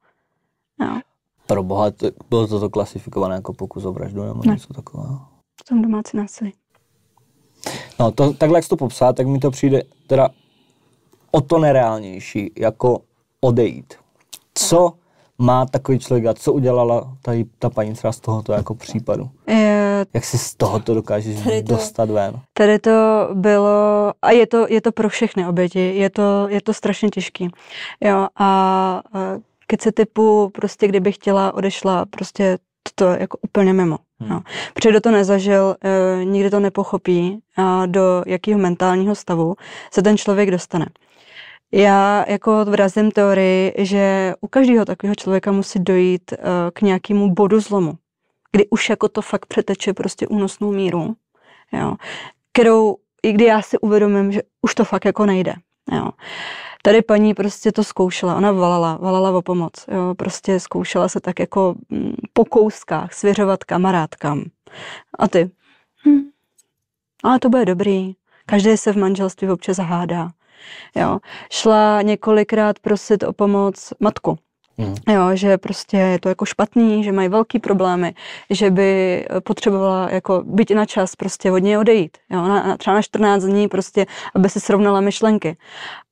Jo. Pro boha, bylo to, to klasifikované jako pokus o vraždu nebo ne. něco takového? Tam domácí násilí. No, to, takhle jak jsi to popsal, tak mi to přijde teda o to nereálnější, jako odejít. Co má takový člověk a co udělala tady ta paní třeba z tohoto jako případu? Je, Jak si z tohoto dokážeš to, dostat ven? Tady to bylo, a je to, je to pro všechny oběti, je to, je to strašně těžký. Jo, a, a keď se typu, prostě kdyby chtěla, odešla, prostě to jako úplně mimo. Hmm. No. Protože kdo to nezažil, e, nikdy to nepochopí, a do jakého mentálního stavu se ten člověk dostane. Já jako vrazím teorii, že u každého takového člověka musí dojít uh, k nějakému bodu zlomu, kdy už jako to fakt přeteče prostě únosnou míru, jo, kterou, i kdy já si uvědomím, že už to fakt jako nejde, jo. Tady paní prostě to zkoušela, ona valala, valala o pomoc, jo, prostě zkoušela se tak jako mm, po kouskách svěřovat kamarádkám. A ty, hm, ale to bude dobrý, každý se v manželství občas hádá. Jo. Šla několikrát prosit o pomoc matku. Mm. Jo, že prostě je to jako špatný, že mají velký problémy, že by potřebovala jako být na čas prostě hodně odejít. Jo, na, na, třeba na 14 dní prostě, aby si srovnala myšlenky.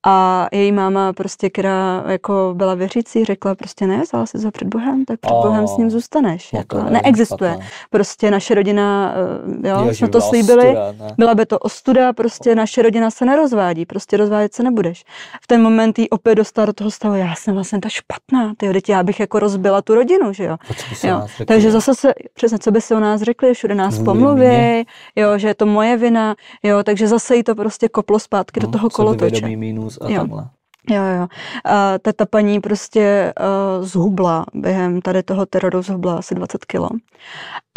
A její máma prostě, která jako byla věřící, řekla prostě ne, vzala si za před Bohem, tak před oh, Bohem s ním zůstaneš. Jako, neexistuje. Špatná. Prostě naše rodina, eh, jo, jo jsme to slíbili, ostuda, byla by to ostuda, prostě naše rodina se nerozvádí, prostě rozvádět se nebudeš. V ten moment jí opět dostala do toho stavu, já jsem vlastně ta špatná, ty teď já bych jako rozbila tu rodinu, že jo. jo. Takže zase se, přesně, co by si o nás řekli, všude nás pomluví, jo, že je to moje vina, jo, takže zase jí to prostě koplo zpátky hmm, do toho kolotoče. minus a jo. takhle. Jo, jo. A ta, ta paní prostě uh, zhubla během tady toho teroru, zhubla asi 20 kilo.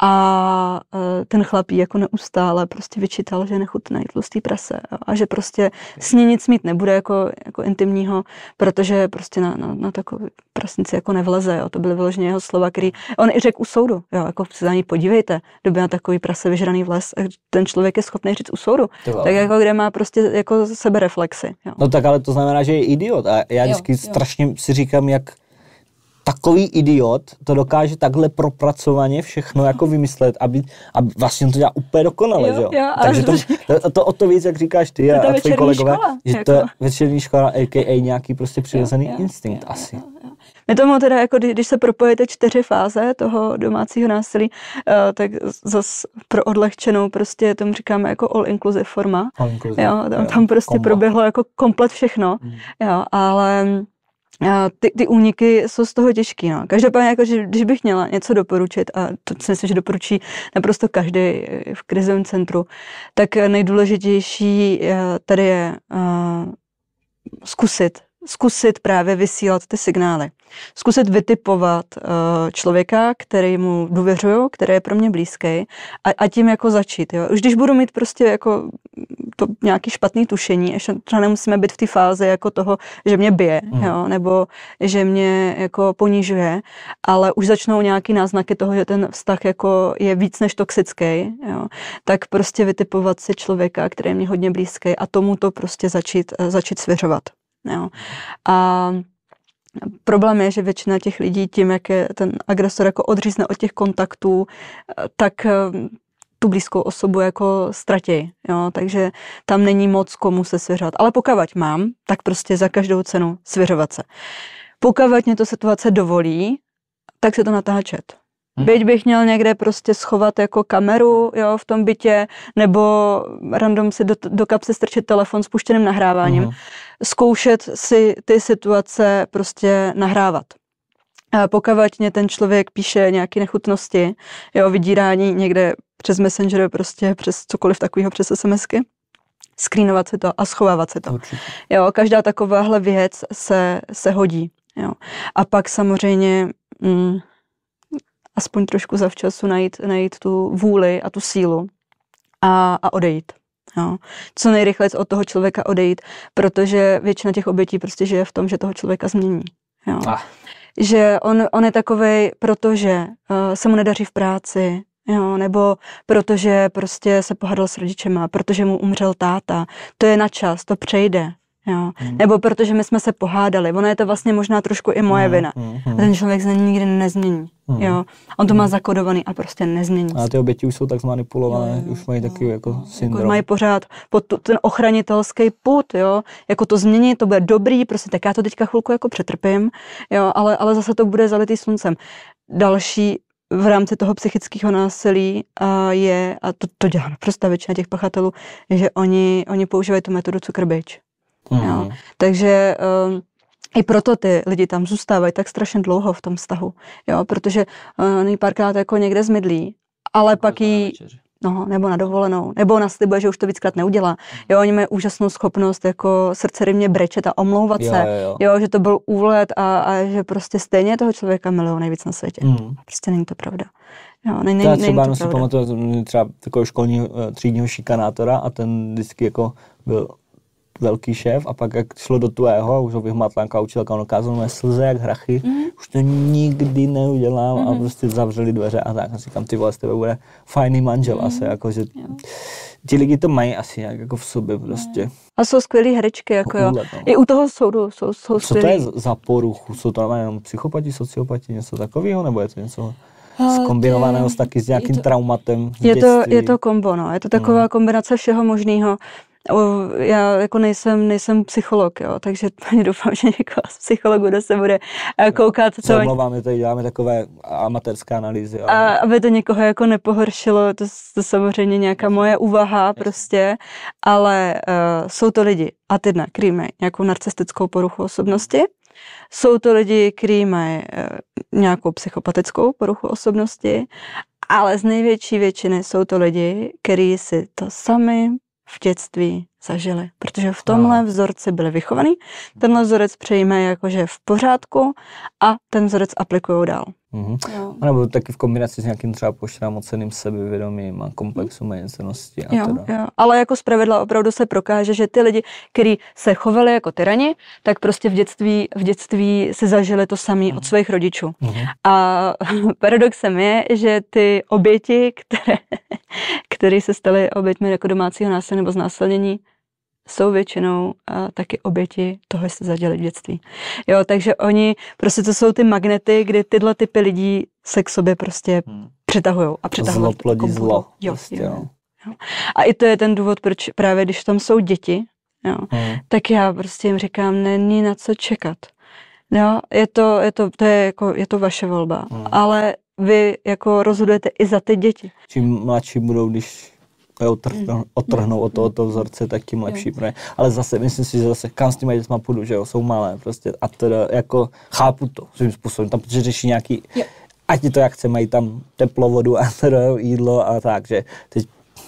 A uh, ten chlapí jako neustále prostě vyčítal, že je nechutný tlustý prase jo, a že prostě s ní nic mít nebude jako, jako intimního, protože prostě na, na, na takový prasnici jako nevleze. Jo. To byly vyloženě jeho slova, který on i řekl u soudu. Jo, jako se za ní podívejte, doby na takový prase vyžraný v les, ten člověk je schopný říct u soudu. Tak jako kde má prostě jako sebereflexy. Jo. No tak ale to znamená, že je idiot. A já vždycky jo, jo. strašně si říkám, jak takový idiot to dokáže takhle propracovaně všechno jako vymyslet, aby, aby vlastně to dělá úplně dokonale, jo, jo? Takže to, to, to, o to víc, jak říkáš ty a, a tvoji kolegové, škola, že jako. to je večerní škola, a.k.a. nějaký prostě přirozený jo, jo, instinkt jo, asi. Jo, jo. My tomu teda, jako když se propojíte čtyři fáze toho domácího násilí, uh, tak zase pro odlehčenou prostě tomu říkáme jako all inclusive forma. All inclusive, jo, tam, tam prostě kombo. proběhlo jako komplet všechno, mm. jo, ale ty, ty úniky jsou z toho těžký. No. Každopádně, jako, že, když bych měla něco doporučit, a to si myslím, že doporučí naprosto každý v krizovém centru, tak nejdůležitější eh, tady je uh, zkusit zkusit právě vysílat ty signály. Zkusit vytipovat uh, člověka, který mu důvěřuju, který je pro mě blízký a, a tím jako začít. Jo. Už když budu mít prostě jako to nějaký špatný tušení, ještě třeba nemusíme být v té fázi jako toho, že mě bije, mm. jo, nebo že mě jako ponižuje, ale už začnou nějaký náznaky toho, že ten vztah jako je víc než toxický, jo, tak prostě vytipovat si člověka, který je mě hodně blízký a tomu to prostě začít, začít svěřovat. Jo. A Problém je, že většina těch lidí tím, jak je ten agresor jako odřízne od těch kontaktů, tak eh, tu blízkou osobu jako ztratí. Jo? Takže tam není moc komu se svěřovat. Ale pokud mám, tak prostě za každou cenu svěřovat se. Pokud mě to situace dovolí, tak se to natáčet. Hmm. Byť bych měl někde prostě schovat jako kameru jo, v tom bytě, nebo random si do, do kapsy strčit telefon s puštěným nahráváním. Hmm. Zkoušet si ty situace prostě nahrávat. A pokud mě ten člověk píše nějaké nechutnosti, jo, vydírání někde přes Messenger, prostě přes cokoliv takového, přes SMSky, skrýnovat si to a schovávat si to. Určitě. Jo, každá takováhle věc se, se hodí. Jo. A pak samozřejmě mm, aspoň trošku zavčasu najít, najít tu vůli a tu sílu a, a odejít. Jo. Co nejrychleji od toho člověka odejít, protože většina těch obětí prostě žije v tom, že toho člověka změní. Jo. Ah. Že on, on je takovej, protože uh, se mu nedaří v práci, jo, nebo protože prostě se pohadal s rodičema, protože mu umřel táta. To je na čas, to přejde. Jo. Hmm. Nebo protože my jsme se pohádali. Ono je to vlastně možná trošku i moje hmm. vina. Hmm. A ten člověk se nikdy nezmění. Hmm. Jo. On to má hmm. zakodovaný a prostě nezmění. A ty oběti už jsou tak zmanipulované, jo, už mají jo, takový jako syndrom. Jako mají pořád pod tu, ten ochranitelský put, jo. Jako to změnit, to bude dobrý, prostě tak já to teďka chvilku jako přetrpím, jo, ale, ale zase to bude zalitý sluncem. Další v rámci toho psychického násilí a je, a to, to dělá prostě většina těch pachatelů, že oni, oni používají tu metodu cukrbič. Mm. Jo. Mhm. Takže um, i proto ty lidi tam zůstávají tak strašně dlouho v tom vztahu, jo, protože uh, oni párkrát jako někde zmidlí, ale pak jí, no, nebo na dovolenou, nebo naslibuje, že už to víckrát neudělá. Jo, oni mají úžasnou schopnost jako srdce rybně brečet a omlouvat jo, se, jo, jo. jo, že to byl úlet a, a že prostě stejně toho člověka milují nejvíc na světě. Mm. Prostě není to pravda. Jo, ne, ne, Já třeba to si pamatuju třeba takového školního uh, třídního šikanátora a ten vždycky jako byl velký šéf a pak jak šlo do tvého už ho vyhmatlanka učilka, on ukázal mé slze jak hrachy, mm. už to nikdy neudělám mm. a mhm. prostě zavřeli dveře a tak. A říkám, ty vole, z tebe bude fajný manžel mm. asi, jako, že, ti lidi to mají asi nějak jako v sobě prostě. A jsou skvělé herečky, jako jo. No. I u toho soudu jsou, jsou Co to je za- poruchu? Jsou to jenom psychopati, sociopati, něco takového, nebo je to něco skombinovaného s taky s nějakým to- traumatem Je to, je to kombo, no. Je to taková kombinace všeho možného. Já jako nejsem, nejsem psycholog, jo, takže ani doufám, že někoho z psychologu, kdo se bude eh, koukat, Se to, omlouvám, my tady děláme takové amatérské analýzy. a aby to někoho jako nepohoršilo, to, to samozřejmě nějaká moje úvaha prostě, ale uh, jsou to lidi, a ty dne, který mají nějakou narcistickou poruchu osobnosti, jsou to lidi, kteří mají uh, nějakou psychopatickou poruchu osobnosti, ale z největší většiny jsou to lidi, kteří si to sami v dětství zažili, protože v tomhle vzorci byli vychovaní, tenhle vzorec přejímají jakože v pořádku a ten vzorec aplikují dál. Mhm. Jo. A nebo taky v kombinaci s nějakým třeba pošramoceným sebevědomím a komplexu méněcenosti. A Jo, teda. jo. Ale jako zpravidla opravdu se prokáže, že ty lidi, kteří se chovali jako tyrani, tak prostě v dětství, v dětství si zažili to samé od svých rodičů. Mhm. A paradoxem je, že ty oběti, které, které se staly oběťmi jako domácího násilí nebo znásilnění, jsou většinou a, taky oběti toho, že se zaděli v dětství. Jo, takže oni, prostě to jsou ty magnety, kdy tyhle typy lidí se k sobě prostě Hmm. přitahují a přitahují. Zlo plodí jako zlo. Jo, prostě, jo, jo. jo. A i to je ten důvod, proč právě když tam jsou děti, jo, Mhm. tak já prostě jim říkám, není na co čekat. Jo, je to, je to, to je, jako, je to vaše volba, Hmm. ale vy jako rozhodujete i za ty děti. Čím mladší budou, když je otrhnou, otrhnou od tohoto vzorce, tak tím lepší pro ně. Ale zase, myslím si, že zase kam s těma dětma půjdu, že jo, jsou malé prostě. A teda jako chápu to svým způsobem, tam protože řeší nějaký, Jo. ať je to jak chce, mají tam teplo, vodu a teda jídlo a tak, že teď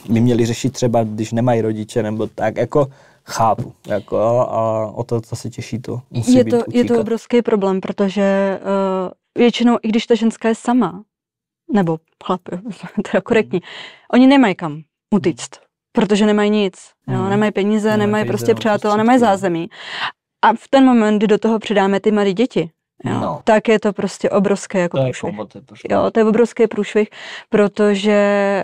by měli řešit třeba, když nemají rodiče nebo tak, jako chápu, jako a o to zase těší to. Musí Je být to, je to obrovský problém, protože uh, většinou, i když ta ženská je sama, nebo chlap, jo, teda korektní, oni nemají kam utíct, protože nemají nic, jo, Mhm. nemají peníze, Nemají nemají peníze, prostě no, přátelé, prostředky, nemají zázemí. A v ten moment, kdy do toho přidáme ty malé děti, jo, No. tak je to prostě obrovské jako To je průšvih. to je prostě- Jo, to je obrovský průšvih, protože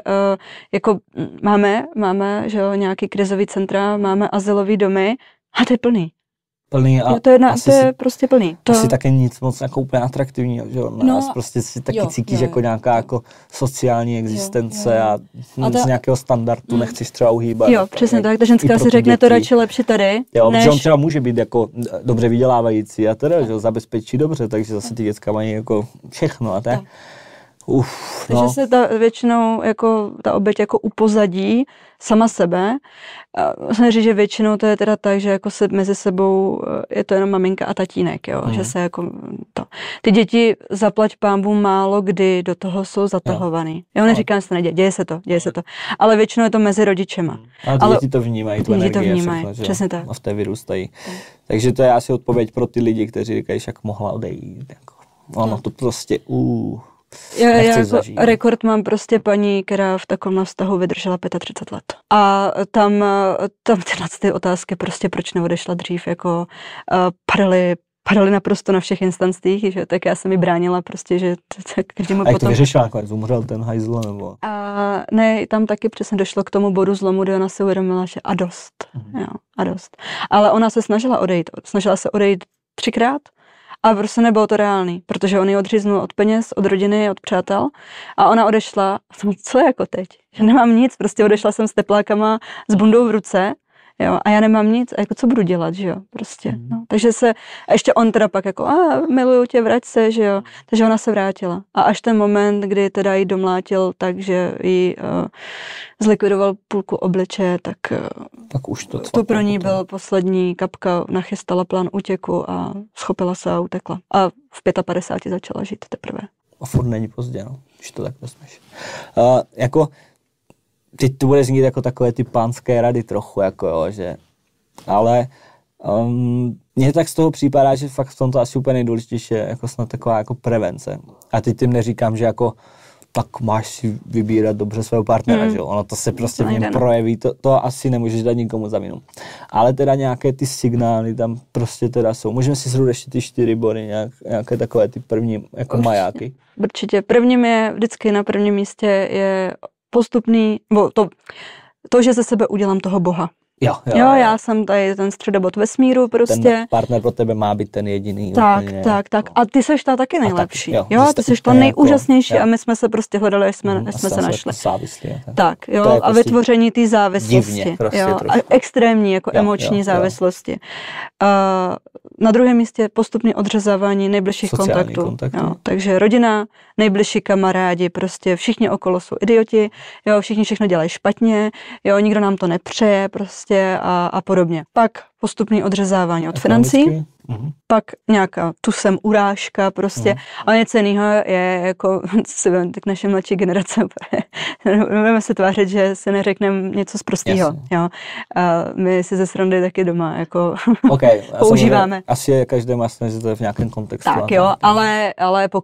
uh, jako máme, máme že jo, nějaký krizový centra, máme asilový domy a to je plný. Plný a jo, to je, na, asi to je prostě plný. To, Asi taky nic moc jako úplně atraktivního, že jo? No, Nás prostě si taky jo, cítíš jo, jako jo. nějaká jako sociální existence jo, jo. a, A z ta- nějakého standardu Mm. nechceš třeba uhýbat. jo, jako, přesně jak- tak. Ta ženská si řekne to děti. radši lepší tady, Jo, než... že on třeba může být jako dobře vydělávající a teda, že ho zabezpečí dobře, takže zase ty děcka mají jako všechno a tak. Tak. Uf, Takže no. se ta většinou jako ta oběť jako upozadí sama sebe. A Musím říct, že většinou to je teda tak, že jako se mezi sebou eh, je to jenom maminka a tatínek, jo, Mhm. že se jako to. Ty děti zaplať pámbu málo kdy do toho jsou zatahovaný. Jo, neříkám, že se neděje, děje se to, děje se to. Ale většinou je to mezi rodičema. Ale ty ale- děti to vnímají, tu Děti to a vnímají, všechno, že jo? přesně tak. A v té vyrůstají. Takže to je asi odpověď pro ty lidi, kteří říkají, jak mohla odejít. Jako. Ono to prostě, uh, Já, já jako zažít. rekord mám prostě paní, která v takovém vztahu vydržela 35 let. A tam, eh, tam tyhle ty otázky prostě, proč neodešla dřív, jako uh, padaly, padaly naprosto na všech instancích, že tak já jsem mi bránila prostě, že t- t- každému a jak to potom... vyřešila nakonec? Umřel ten hajzl nebo? A ne, tam taky přesně došlo k tomu bodu zlomu, kdy ona si uvědomila, že a dost, Mhm. jo, a dost. Ale ona se snažila odejít, snažila se odejít třikrát a prostě nebylo to reálný, protože on ji odříznul od peněz, od rodiny, od přátel a ona odešla, a jsem, co jako teď, že nemám nic, prostě odešla jsem s teplákama, s bundou v ruce, jo, a já nemám nic, a jako co budu dělat, že jo, prostě, Mhm. no. Takže se, a ještě on teda pak jako, a miluju tě, vrať se, že jo, takže ona se vrátila. A až ten moment, kdy teda jí domlátil tak, že jí uh, zlikvidoval půlku obliče, tak uh, Tak už to to pro ní byl poslední kapka, nachystala plán útěku a schopila se a utekla. A v 55 začala žít teprve. A furt není pozdě, no, když to tak vezmeš. Uh, jako, teď to bude znít jako takové ty pánské rady trochu, jako jo, že, ale um, mně tak z toho připadá, že fakt v tomto asi úplně nejdůležitější je jako snad taková jako prevence. A teď tím neříkám, že jako tak máš si vybírat dobře svého partnera, Mm. že jo? Ono to se prostě v něm nejde, no. projeví, to, to asi nemůžeš dát nikomu za vinu. Ale teda nějaké ty signály tam prostě teda jsou. Můžeme si shrnout ještě ty čtyři body, nějak, nějaké takové ty první jako Určitě. majáky. Určitě. Prvním je, vždycky na prvním místě je postupný, bo to to, že ze sebe udělám toho boha. Jo, jo, Jo, já jsem tady ten středobod vesmíru prostě. Ten partner pro tebe má být ten jediný. Tak, úplně. tak, tak. A ty seš ta taky nejlepší. jo, jo, že ty seš to úplně nejúžasnější jako- a my jsme se prostě hledali, až jsme, Mhm, až jsme se našli. jako Závislý. a tak. Tak, jo, To je a prostě vytvoření té závislosti. divně prostě jo, a extrémní, jako Jo, emoční jo, jo. závislosti. A na druhém místě postupně odřezávání nejbližších Sociální kontaktů. kontakty. Jo, takže rodina, nejbližší kamarádi, prostě všichni okolo jsou idioti, jo, všichni všechno dělají špatně, jo, nikdo nám to nepřeje prostě a, a podobně. Pak postupný odřezávání od financí? Mhm. pak nějaká tu sem urážka prostě, Mhm. a něco jiného je jako, co si vem, tak naše mladší generace, nebudeme se tvářit, že se neřekneme něco z prostého, jo. A my si ze srandy taky doma jako OK, já Používáme. Asi je že to je v nějakém kontextu. tak jo, ale, ale pokud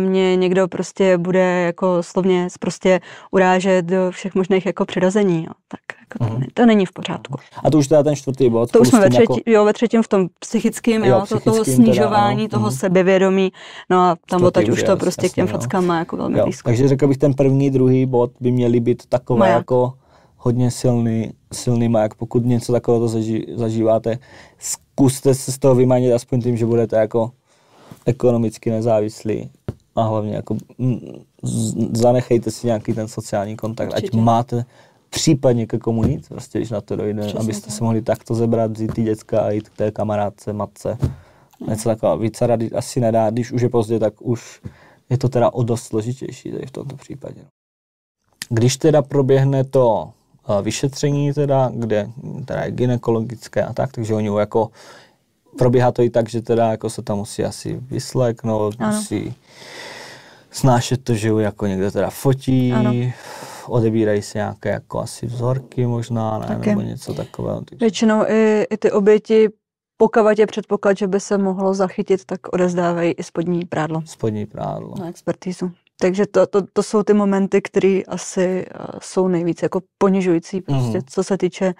mě někdo prostě bude jako slovně prostě urážet do všech možných jako přirazení, jo, tak to, Mhm. ne, to není v pořádku. A to už teda ten čtvrtý bod. To už jsme ve, třetí, jo, ve třetím v tom psychickým, Jo, jo, toho psychickým teda, snižování, ano, toho mhm. sebevědomí, no a tam odtaď už to prostě k těm jo. fackám má jako velmi Jo, blízko. takže řekl bych, ten první, druhý bod by měly být takové Maják. jako hodně silný, silný maják. Pokud něco takového zaží, zažíváte, zkuste se z toho vymanit aspoň tím, že budete jako ekonomicky nezávislí a hlavně jako mm, zanechejte si nějaký ten sociální kontakt, Určitě. ať máte případně ke komu jít, prostě, když na to dojde, Přesně abyste tak. se mohli takto zebrat, vzít ty děcka a jít k té kamarádce, matce. Něco takového. Více rady asi nedá, když už je pozdě, tak už je to teda o dost složitější tady v tomto případě. Když teda proběhne to eh, vyšetření, teda, kde teda je gynekologické a tak, takže oni jako probíhá to i tak, že teda jako se tam musí asi vysleknout, Ano. musí snášet to, že ju jako někdo teda fotí, Ano. Odebírají se nějaké jako asi vzorky možná, ne, Taky. nebo něco takového. Takže, Většinou i, i ty oběti, pokud je předpoklad, že by se mohlo zachytit, tak odezdávají i spodní prádlo spodní prádlo. na expertízu. Takže to, to, to jsou ty momenty, které asi uh, jsou nejvíc jako ponižující, prostě, Mhm. co se týče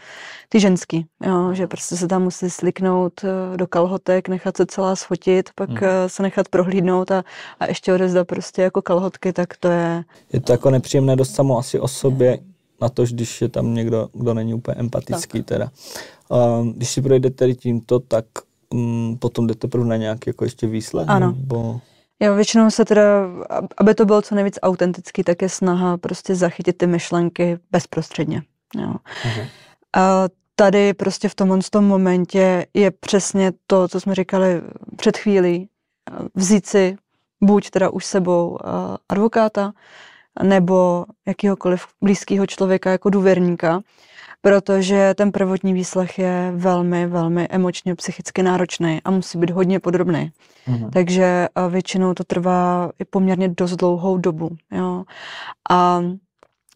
ty ženský, jo, že prostě se tam musí sliknout uh, do kalhotek, nechat se celá sfotit, pak Mhm. uh, se nechat prohlídnout a, a ještě odezdat prostě jako kalhotky, tak to je, Je to jako nepříjemné dost samo asi o sobě, na to, když je tam někdo, kdo není úplně empatický tak. teda. Um, když si projdete tady tímto, tak um, potom jdete prv na nějaký jako ještě výsled. Ano. Nebo... Jo, většinou se teda, ab- aby to bylo co nejvíc autentický, tak je snaha prostě zachytit ty myšlenky bezprostředně. Jo. Mhm. A tady prostě v tomhle tom momentě je přesně to, co jsme říkali před chvílí, vzít si buď teda už sebou advokáta, nebo jakýhokoliv blízkého člověka jako důvěrníka, protože ten prvotní výslech je velmi, velmi emočně, psychicky náročný a musí být hodně podrobný. Mhm. Takže a většinou to trvá i poměrně dost dlouhou dobu. Jo. A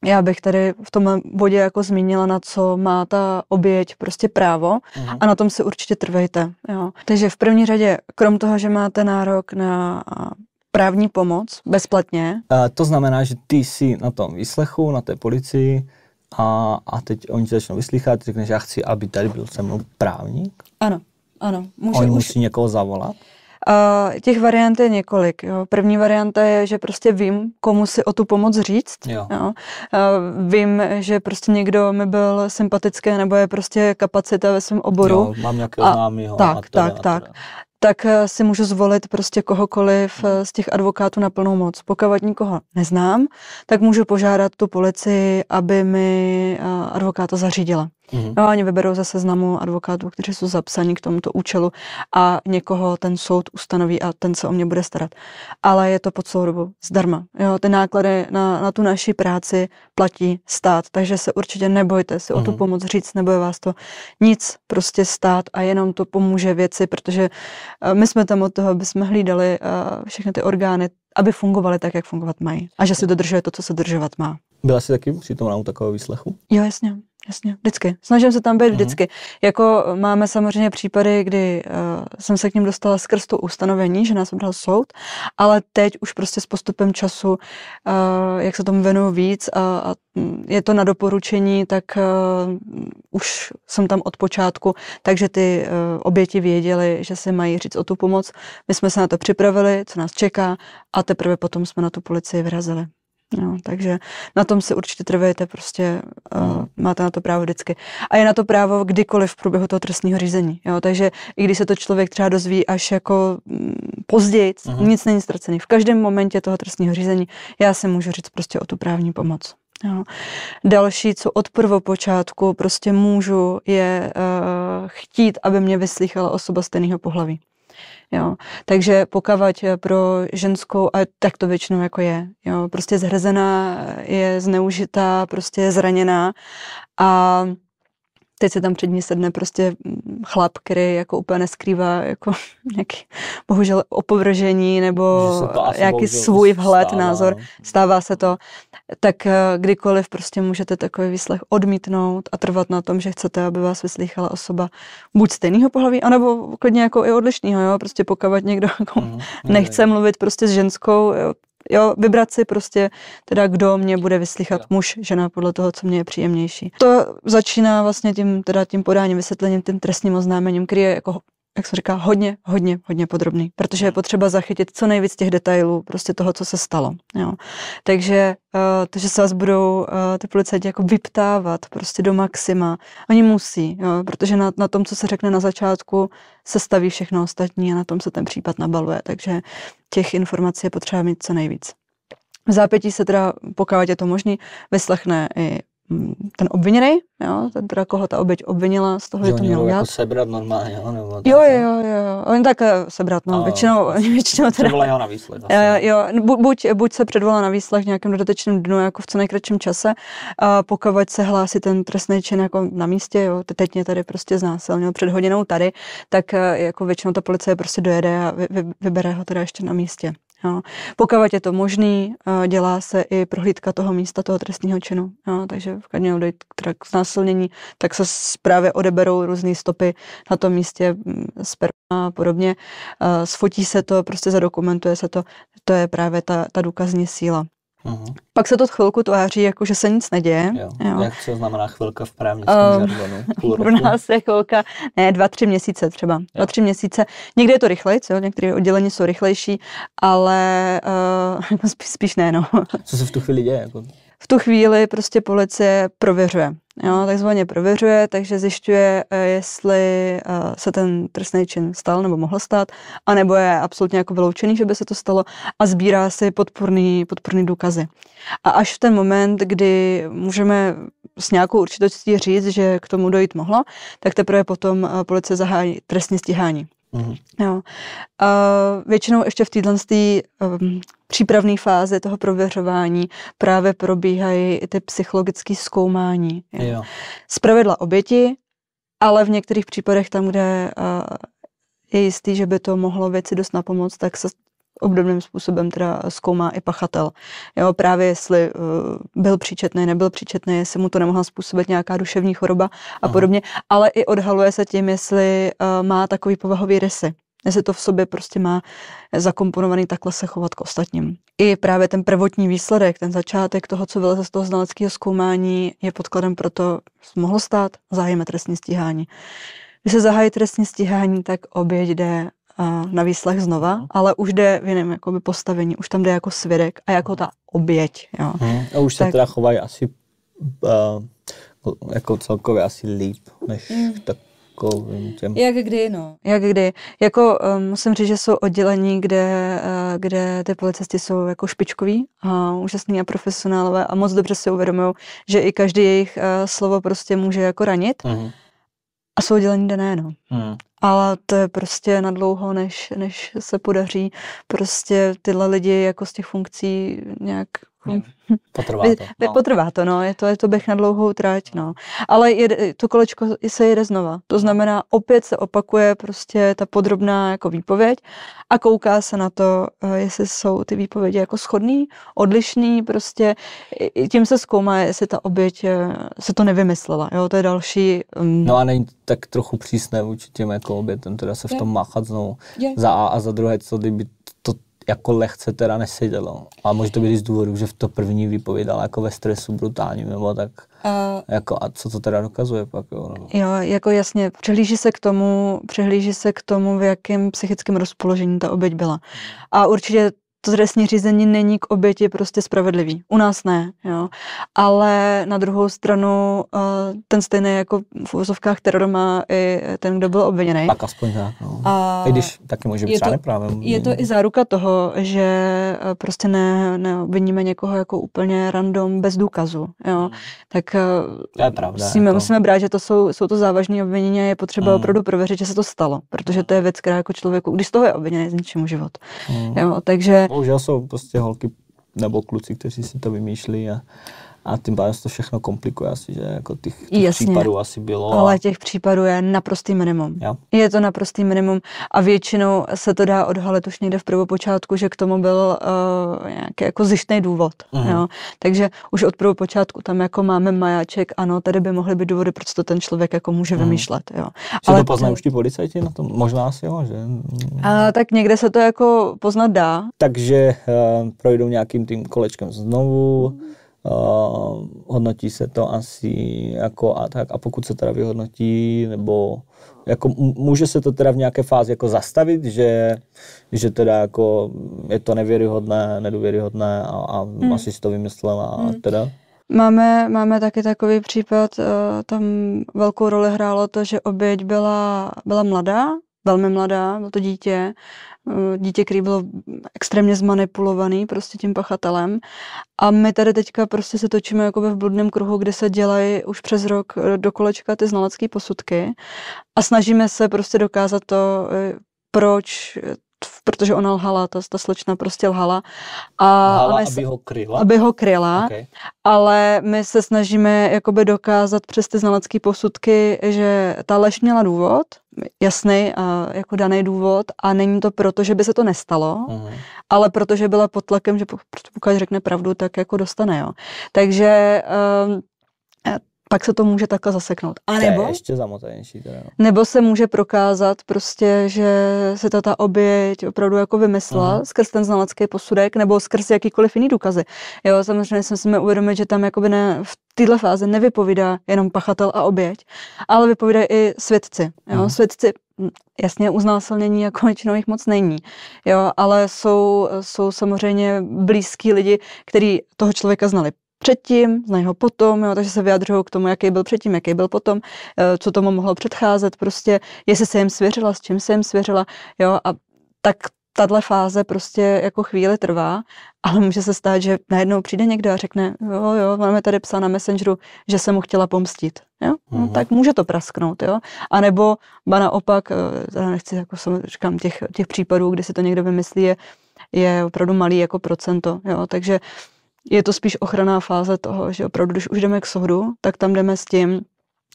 já bych tady v tom bodě jako zmínila, na co má ta oběť prostě právo Mhm. a na tom si určitě trvejte. Jo. Takže v první řadě, krom toho, že máte nárok na právní pomoc bezplatně, A to znamená, že ty jsi na tom výslechu, na té policii a, a teď oni začnou vyslychat, řekneš, já chci, aby tady byl se mnou právník. ano, ano, může Oni už musí někoho zavolat. Uh, těch variant je několik. Jo. První varianta je, že prostě vím, komu si o tu pomoc říct. Jo. Jo. Uh, vím, že prostě někdo mi byl sympatický nebo je prostě kapacita ve svém oboru. Jo, mám nějakého A- známého. tak, a teda, tak, a teda. tak eh, si můžu zvolit prostě kohokoliv eh, z těch advokátů na plnou moc. Pokud nikoho neznám, tak můžu požádat tu policii, aby mi eh, advokáta zařídila. Mhm. No, oni vyberou ze seznamu advokátů, kteří jsou zapsaní k tomuto účelu a někoho ten soud ustanoví a ten se o mě bude starat. Ale je to po celou dobu zdarma. Jo, ty náklady na, na tu naši práci platí stát, takže se určitě nebojte si o tu Mhm. pomoc říct, nebude vás to nic prostě stát a jenom to pomůže věci, protože eh, my jsme tam od toho, aby jsme hlídali eh, všechny ty orgány, aby fungovaly tak, jak fungovat mají. A že se dodržuje to, co se dodržovat má. Byla jsi taky přítomná u takového výslechu? Jo, jasně, jasně, vždycky. Snažím se tam být Mhm. vždycky. Jako máme samozřejmě případy, kdy uh, jsem se k ním dostala skrz to ustanovení, že nás vybral soud, ale teď už prostě s postupem času, uh, jak se tomu věnuju víc a, a je to na doporučení, tak uh, už jsem tam od počátku, takže ty uh, oběti věděli, že si mají říct o tu pomoc. My jsme se na to připravili, co nás čeká a teprve potom jsme na tu policii vyrazili. Jo, takže na tom si určitě trvejte, prostě uh, máte na to právo vždycky. A je na to právo kdykoliv v průběhu toho trestního řízení. Jo, takže i když se to člověk třeba dozví až jako mm, později, uh-huh. nic není ztracený. V každém momentě toho trestního řízení já si můžu říct prostě o tu právní pomoc. Jo. Další, co od prvopočátku prostě můžu, je uh, chtít, aby mě vyslýchala osoba stejného pohlaví. Jo. Takže pokavať pro ženskou, a tak to většinou jako je, jo. prostě zhrzená, je zneužitá, prostě je zraněná a teď se tam před ní sedne prostě chlap, který jako úplně neskrývá jako nějaký, bohužel opovržení nebo nějaký svůj vhled, stává, názor. No. Stává se to. Tak eh, kdykoliv prostě můžete takový výslech odmítnout a trvat na tom, že chcete, aby vás vyslýchala osoba buď stejného pohlaví, anebo klidně jako i odlišného, jo, prostě pokavat někdo jako mm, nechce mluvit prostě s ženskou, jo, jo, vybrat si prostě teda, kdo mě bude vyslychat, jo. muž, žena, podle toho, co mě je příjemnější. To začíná vlastně tím, teda tím podáním, vysvětlením, tím trestním oznámením, který je jako jak se říká, hodně, hodně, hodně podrobný, protože je potřeba zachytit co nejvíc těch detailů prostě toho, co se stalo. Jo. Takže uh, to, že se vás budou uh, ty policajti jako vyptávat prostě do maxima, oni musí, jo, protože na, na tom, co se řekne na začátku, se staví všechno ostatní a na tom se ten případ nabaluje, takže těch informací je potřeba mít co nejvíc. V zápětí se teda, pokud je to možný, vyslechne i ten obviněný, jo, ten teda koho ta oběť obvinila z toho, že, že to měl udělat. jako sebrat normálně, jo? Nebo jo, jo, jo, jo, oni tak eh, sebrat, no, a, většinou, většinou teda. Předvolají na výslech. Jo, jo, buď, buď se předvolá na výslech v nějakém dodatečném dnu, jako v co nejkratším čase, a pokud se hlásí ten trestný čin jako na místě, jo, teď mě tady prostě znásilnil před hodinou tady, tak eh, jako většinou ta policie prostě dojede a vy, vy, vybere ho teda ještě na místě. Jo. Pokud je to možný, eh, dělá se i prohlídka toho místa, toho trestního činu. Jo. Takže v mělo dojít k znásilnění, tak se právě odeberou různé stopy na tom místě, mm, sperma a podobně. Eh, sfotí se to, prostě zadokumentuje se to. To je právě ta, ta důkazní síla. Uh-huh. Pak se to chvilku tváří, jako že se nic neděje. Jo. Jo. Jak co znamená chvilka v právnickém uh, žargonu? Půl roku? U nás je chvilka, ne, dva, tři měsíce třeba. Jo. Dva, tři měsíce. Někdy je to rychleji, některé oddělení jsou rychlejší, ale uh, spíš, spíš ne, no. Co se v tu chvíli děje? Jako? v tu chvíli prostě policie prověřuje. Jo, takzvaně prověřuje, takže zjišťuje, eh, jestli eh, se ten trestný čin stal nebo mohl stát, anebo je absolutně jako vyloučený, že by se to stalo a sbírá si podporný, podporný důkazy. A až v ten moment, kdy můžeme s nějakou určitostí říct, že k tomu dojít mohlo, tak teprve potom eh, policie zahájí trestní stíhání. Mm. Jo. A většinou ještě v této um, přípravné fázi toho prověřování právě probíhají i ty psychologické zkoumání. Jo. Zpravidla oběti, ale v některých případech tam, kde uh, je jistý, že by to mohlo věci dost napomoct, tak se obdobným způsobem teda zkoumá i pachatel. Jo, právě jestli uh, byl příčetný, nebyl příčetný, jestli mu to nemohla způsobit nějaká duševní choroba a Aha. podobně, ale i odhaluje se tím, jestli uh, má takový povahový rysy. Jestli to v sobě prostě má zakomponovaný takhle se chovat k ostatním. I právě ten prvotní výsledek, ten začátek toho, co vyleze z toho znaleckého zkoumání, je podkladem pro to, co mohlo stát, zahájíme trestní stíhání. Když se zahájí trestní stíhání, tak oběť jde na výslech znova, hmm. ale už jde v jiném jakoby, postavení, už tam jde jako svědek a jako ta oběť. Jo. Hmm. A už tak, se teda chovají asi uh, jako celkově asi líp, než hmm. tak Těm. Jak kdy, no. Jak kdy. Jako um, musím říct, že jsou oddělení, kde, uh, kde ty policisti jsou jako špičkoví a úžasní a profesionálové a moc dobře si uvědomují, že i každý jejich uh, slovo prostě může jako ranit. Uh-huh. A jsou oddělení, kde ne, no. Uh-huh ale to je prostě na dlouho, než, než se podaří prostě tyhle lidi jako z těch funkcí nějak Potrvá to. No. Potrvá to, no. Je to, je to běh na dlouhou trať, no. Ale je, to kolečko se jede znova. To znamená, opět se opakuje prostě ta podrobná jako výpověď a kouká se na to, eh, jestli jsou ty výpovědi jako schodný, odlišný, prostě tím se zkoumá, jestli ta oběť eh, se to nevymyslela, jo, to je další. Um... No a není tak trochu přísné vůči těm jako obětem, teda se v tom máchat znovu je. za A a za druhé, co kdyby jako lehce teda nesedělo. A může to být z důvodu, že v to první vypovídala jako ve stresu brutálním, nebo tak. A, jako, a co to teda dokazuje pak? Jo, no. jo jako jasně, přehlíží se k tomu, přehlíží se k tomu, v jakém psychickém rozpoložení ta oběť byla. A určitě to trestní řízení není k oběti prostě spravedlivý. U nás ne, jo. Ale na druhou stranu uh, ten stejný jako v úzovkách teror má i ten, kdo byl obviněný. Tak aspoň tak, no. A I když taky může být třeba neprávem. Je to i záruka toho, že eh, prostě ne, neobviníme někoho jako úplně random bez důkazu, jo. Hmm. Tak to je pravda, musíme, jako... musíme brát, že to jsou, jsou to závažné obvinění a je potřeba hmm. opravdu prověřit, že se to stalo, protože to je věc, která jako člověku, když z toho je obviněný, zničí život. Hmm. Jo, takže... Bohužel jsou prostě holky nebo kluci, kteří si to vymýšlí a a tím pádem se to všechno komplikuje asi, že jako těch, těch Jasně, případů asi bylo. Ale těch případů je naprostý minimum. Jo. Je to naprostý minimum a většinou se to dá odhalit už někde v prvopočátku, že k tomu byl uh, nějaký jako zjištný důvod. Uh-huh. Jo. Takže už od prvopočátku tam jako máme majáček, ano, tady by mohly být důvody, proč to ten člověk jako může uh-huh. vymýšlet. Jo. Ale to poznají už ti policajti na tom? Možná asi jo, že? A, tak někde se to jako poznat dá. Takže uh, projdou nějakým tím kolečkem znovu. Uh, hodnotí se to asi jako a tak a pokud se teda vyhodnotí, nebo jako může se to teda v nějaké fázi jako zastavit, že, že teda jako je to nevěryhodné, nedůvěryhodné a, a hmm. asi si to vymyslela a hmm. teda? Máme, máme taky takový případ, uh, tam velkou roli hrálo to, že oběť byla, byla mladá, velmi mladá, bylo to dítě, eh, dítě, který bylo extrémně zmanipulovaný prostě tím pachatelem. A my tady teďka prostě se točíme jako v bludném kruhu, kde se dělají už přes rok eh, do kolečka ty znalecké posudky a snažíme se prostě dokázat to, eh, proč protože ona lhala, ta, ta slečna prostě lhala. A, lhala, aby se, ho kryla? Aby ho kryla, okay. ale my se snažíme jakoby dokázat přes ty znalecké posudky, že ta lež měla důvod, jasný a jako daný důvod a není to proto, že by se to nestalo, uh-huh. ale protože byla pod tlakem, že pokud řekne pravdu, tak jako dostane, jo. Takže um, pak se to může takhle zaseknout. A nebo, to je ještě zamotanější. Teda, no. nebo se může prokázat prostě, že se to ta oběť opravdu jako vymyslela uh-huh. skrz ten znalecký posudek nebo skrz jakýkoliv jiný důkazy. Jo, samozřejmě jsme si uvědomit, že tam jakoby ne, v této fázi nevypovídá jenom pachatel a oběť, ale vypovídají i svědci. Jo? Uh-huh. Svědci jasně uznásilnění jako většinou jich moc není, jo, ale jsou, jsou samozřejmě blízký lidi, kteří toho člověka znali předtím, znají ho potom, jo, takže se vyjadřují k tomu, jaký byl předtím, jaký byl potom, eh, co tomu mohlo předcházet, prostě, jestli se jim svěřila, s čím se jim svěřila, jo, a tak tahle fáze prostě jako chvíli trvá, ale může se stát, že najednou přijde někdo a řekne, jo, jo, máme tady psa na Messengeru, že se mu chtěla pomstit, jo, mm-hmm. no, mhm. tak může to prasknout, jo, a nebo ba naopak, já eh, nechci, jako jsem, říkám, těch, těch případů, kdy si to někdo vymyslí, je, je opravdu malý jako procento, jo, takže je to spíš ochranná fáze toho, že opravdu, když už jdeme k soudu, tak tam jdeme s tím,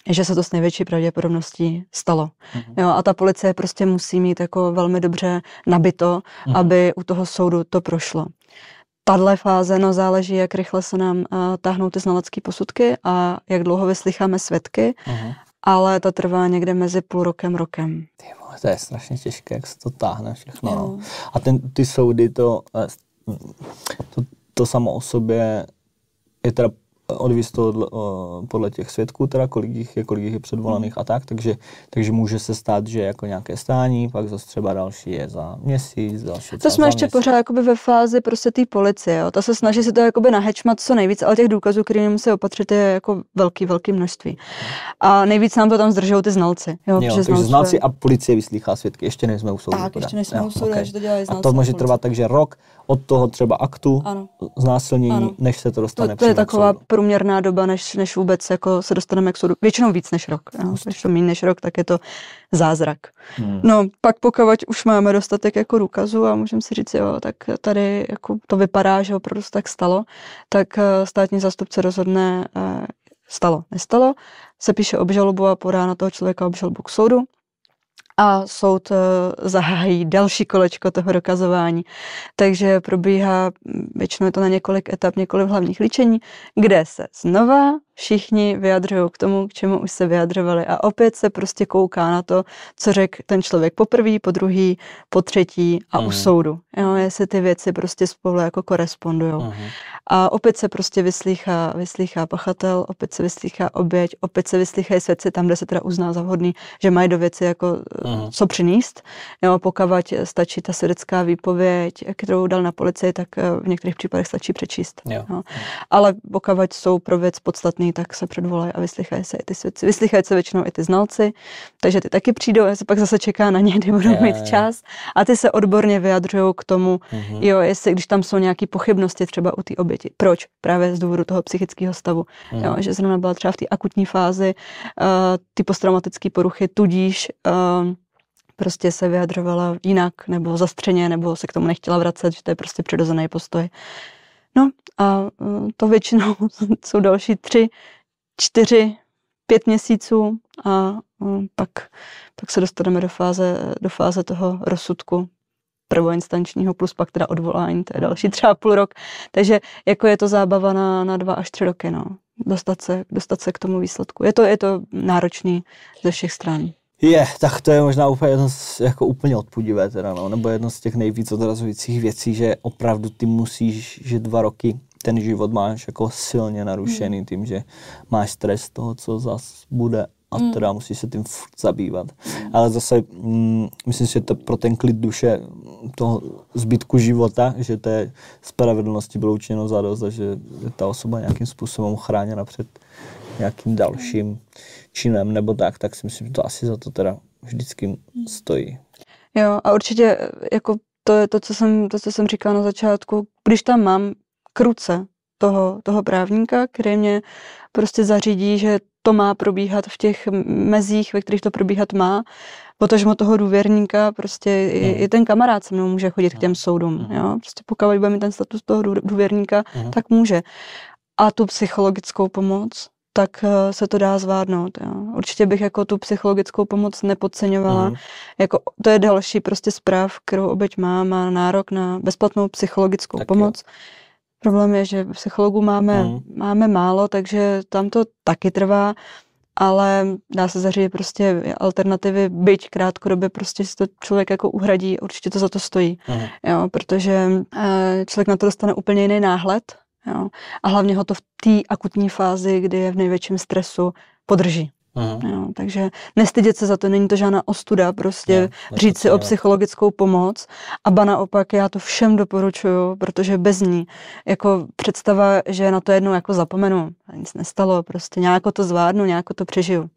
že se to s největší pravděpodobností stalo. Mm-hmm. Jo, a ta policie prostě musí mít jako velmi dobře nabito, mm-hmm. aby u toho soudu to prošlo. Tahle fáze, no záleží, jak rychle se nám uh, táhnou ty znalecké posudky a jak dlouho vyslycháme svědky, mm-hmm. ale to trvá někde mezi půl rokem, rokem. Ty vole, to je strašně těžké, jak se to táhne všechno. No. A ten, ty soudy to, eh, to to samo o sobě je teda odvíjí to podle těch svědků, teda kolik jich je, kolik jich je předvolaných a tak, takže, takže může se stát, že jako nějaké stání, pak zase třeba další je za měsíc, další To jsme ještě měsíc. pořád jakoby ve fázi prostě té policie, jo. Ta se snaží si to jakoby nahečmat co nejvíc, ale těch důkazů, které musí opatřit, je jako velký, velký množství. A nejvíc nám to tam zdržou ty znalci. Jo, jo takže znalci a policie vyslýchá svědky, ještě nejsme u soudu. Tak, ještě nejsme u soudu, okay. že to dělají znalci. A to může trvat takže rok od toho třeba aktu ano. znásilnění, ano. než se to dostane to, to je taková průměrná doba, než, než vůbec jako se dostaneme k soudu. Většinou víc než rok. No. Když to méně než rok, tak je to zázrak. Hmm. No, pak pokud už máme dostatek jako důkazu a můžeme si říct, jo, tak tady jako to vypadá, že opravdu se tak stalo, tak eh, státní zastupce rozhodne, eh, stalo, nestalo, se píše obžalobu a podá na toho člověka obžalobu k soudu a soud eh, zahájí další kolečko toho dokazování. Takže probíhá, většinou je to na několik etap, několik hlavních líčení, kde se znova všichni vyjadřují k tomu, k čemu už se vyjadřovali. A opět se prostě kouká na to, co řekl ten člověk po prvý, po druhý, po třetí a mm. u mhm. soudu. Jo, jestli ty věci prostě spolu jako korespondují. Mm. A opět se prostě vyslýchá, vyslýchá pachatel, opět se vyslýchá oběť, opět se vyslýchají svědci tam, kde se teda uzná za vhodný, že mají do věci jako mm. co přinést. Jo, pokavať stačí ta svědecká výpověď, kterou dal na policii, tak eh, v některých případech stačí přečíst. Jo. Jo. Ale pokavať jsou pro věc podstatný, tak se předvolají a vyslychají se i ty svědci. Vyslychají se většinou i ty znalci, takže ty taky přijdou, a se pak zase čeká na ně, kdy budou je, mít čas. A ty se odborně vyjadřují k tomu, mm-hmm. jo, jestli když tam jsou nějaké pochybnosti třeba u té oběti. Proč? Právě z důvodu toho psychického stavu. Mm-hmm. Jo, že zrovna byla třeba v té akutní fázi uh, ty posttraumatické poruchy, tudíž uh, prostě se vyjadřovala jinak, nebo zastřeně, nebo se k tomu nechtěla vracet, že to je prostě přirozený postoj. No a e, to většinou jsou další tři, čtyři, pět měsíců a e, pak, pak se dostaneme do fáze, do fáze toho rozsudku prvoinstančního plus pak teda odvolání, to je další třeba půl rok. Takže jako je to zábava na, na dva až tři roky, no. Dostat se, dostat se k tomu výsledku. Je to, je to náročný ze všech stran. Je, tak to je možná úplně jedno z, jako úplně odpudivé teda, no, nebo jedno z těch nejvíc odrazujících věcí, že opravdu ty musíš, že dva roky ten život máš jako silně narušený mm. tím, že máš stres toho, co zas bude a mm. teda musíš se tím furt zabývat. Mm. Ale zase mm, myslím si, že to pro ten klid duše toho zbytku života, že to je spravedlnosti bylo učiněno zadost a že je ta osoba nějakým způsobem chráněna před nějakým dalším činem nebo tak, tak si myslím, že to asi za to teda vždycky stojí. Jo a určitě jako to je to, co jsem, to, co jsem říkala na začátku, když tam mám kruce toho, toho právníka, který mě prostě zařídí, že to má probíhat v těch mezích, ve kterých to probíhat má, mu toho důvěrníka, prostě i, hmm. i ten kamarád se mnou může chodit k těm soudům, hmm. jo, prostě pokud bude mít ten status toho důvěrníka, hmm. tak může. A tu psychologickou pomoc, tak eh, se to dá zvládnout. Jo. Určitě bych jako tu psychologickou pomoc nepodceňovala. Mm. Jako, to je další prostě zpráv, kterou obeď má, má nárok na bezplatnou psychologickou tak pomoc. Jo. Problém je, že psychologů máme, mm. máme málo, takže tam to taky trvá, ale dá se zařídit prostě alternativy, byť krátkodobě prostě si to člověk jako uhradí, určitě to za to stojí, mm. jo, protože eh, člověk na to dostane úplně jiný náhled, Jo. A hlavně ho to v té akutní fázi, kdy je v největším stresu, podrží. Jo, takže nestydět se za to, není to žádná ostuda, prostě no, říct si o psychologickou pomoc a ba naopak já to všem doporučuju, protože bez ní jako představa, že na to jednou jako zapomenu, nic nestalo, prostě nějak to zvládnu, nějak to přežiju.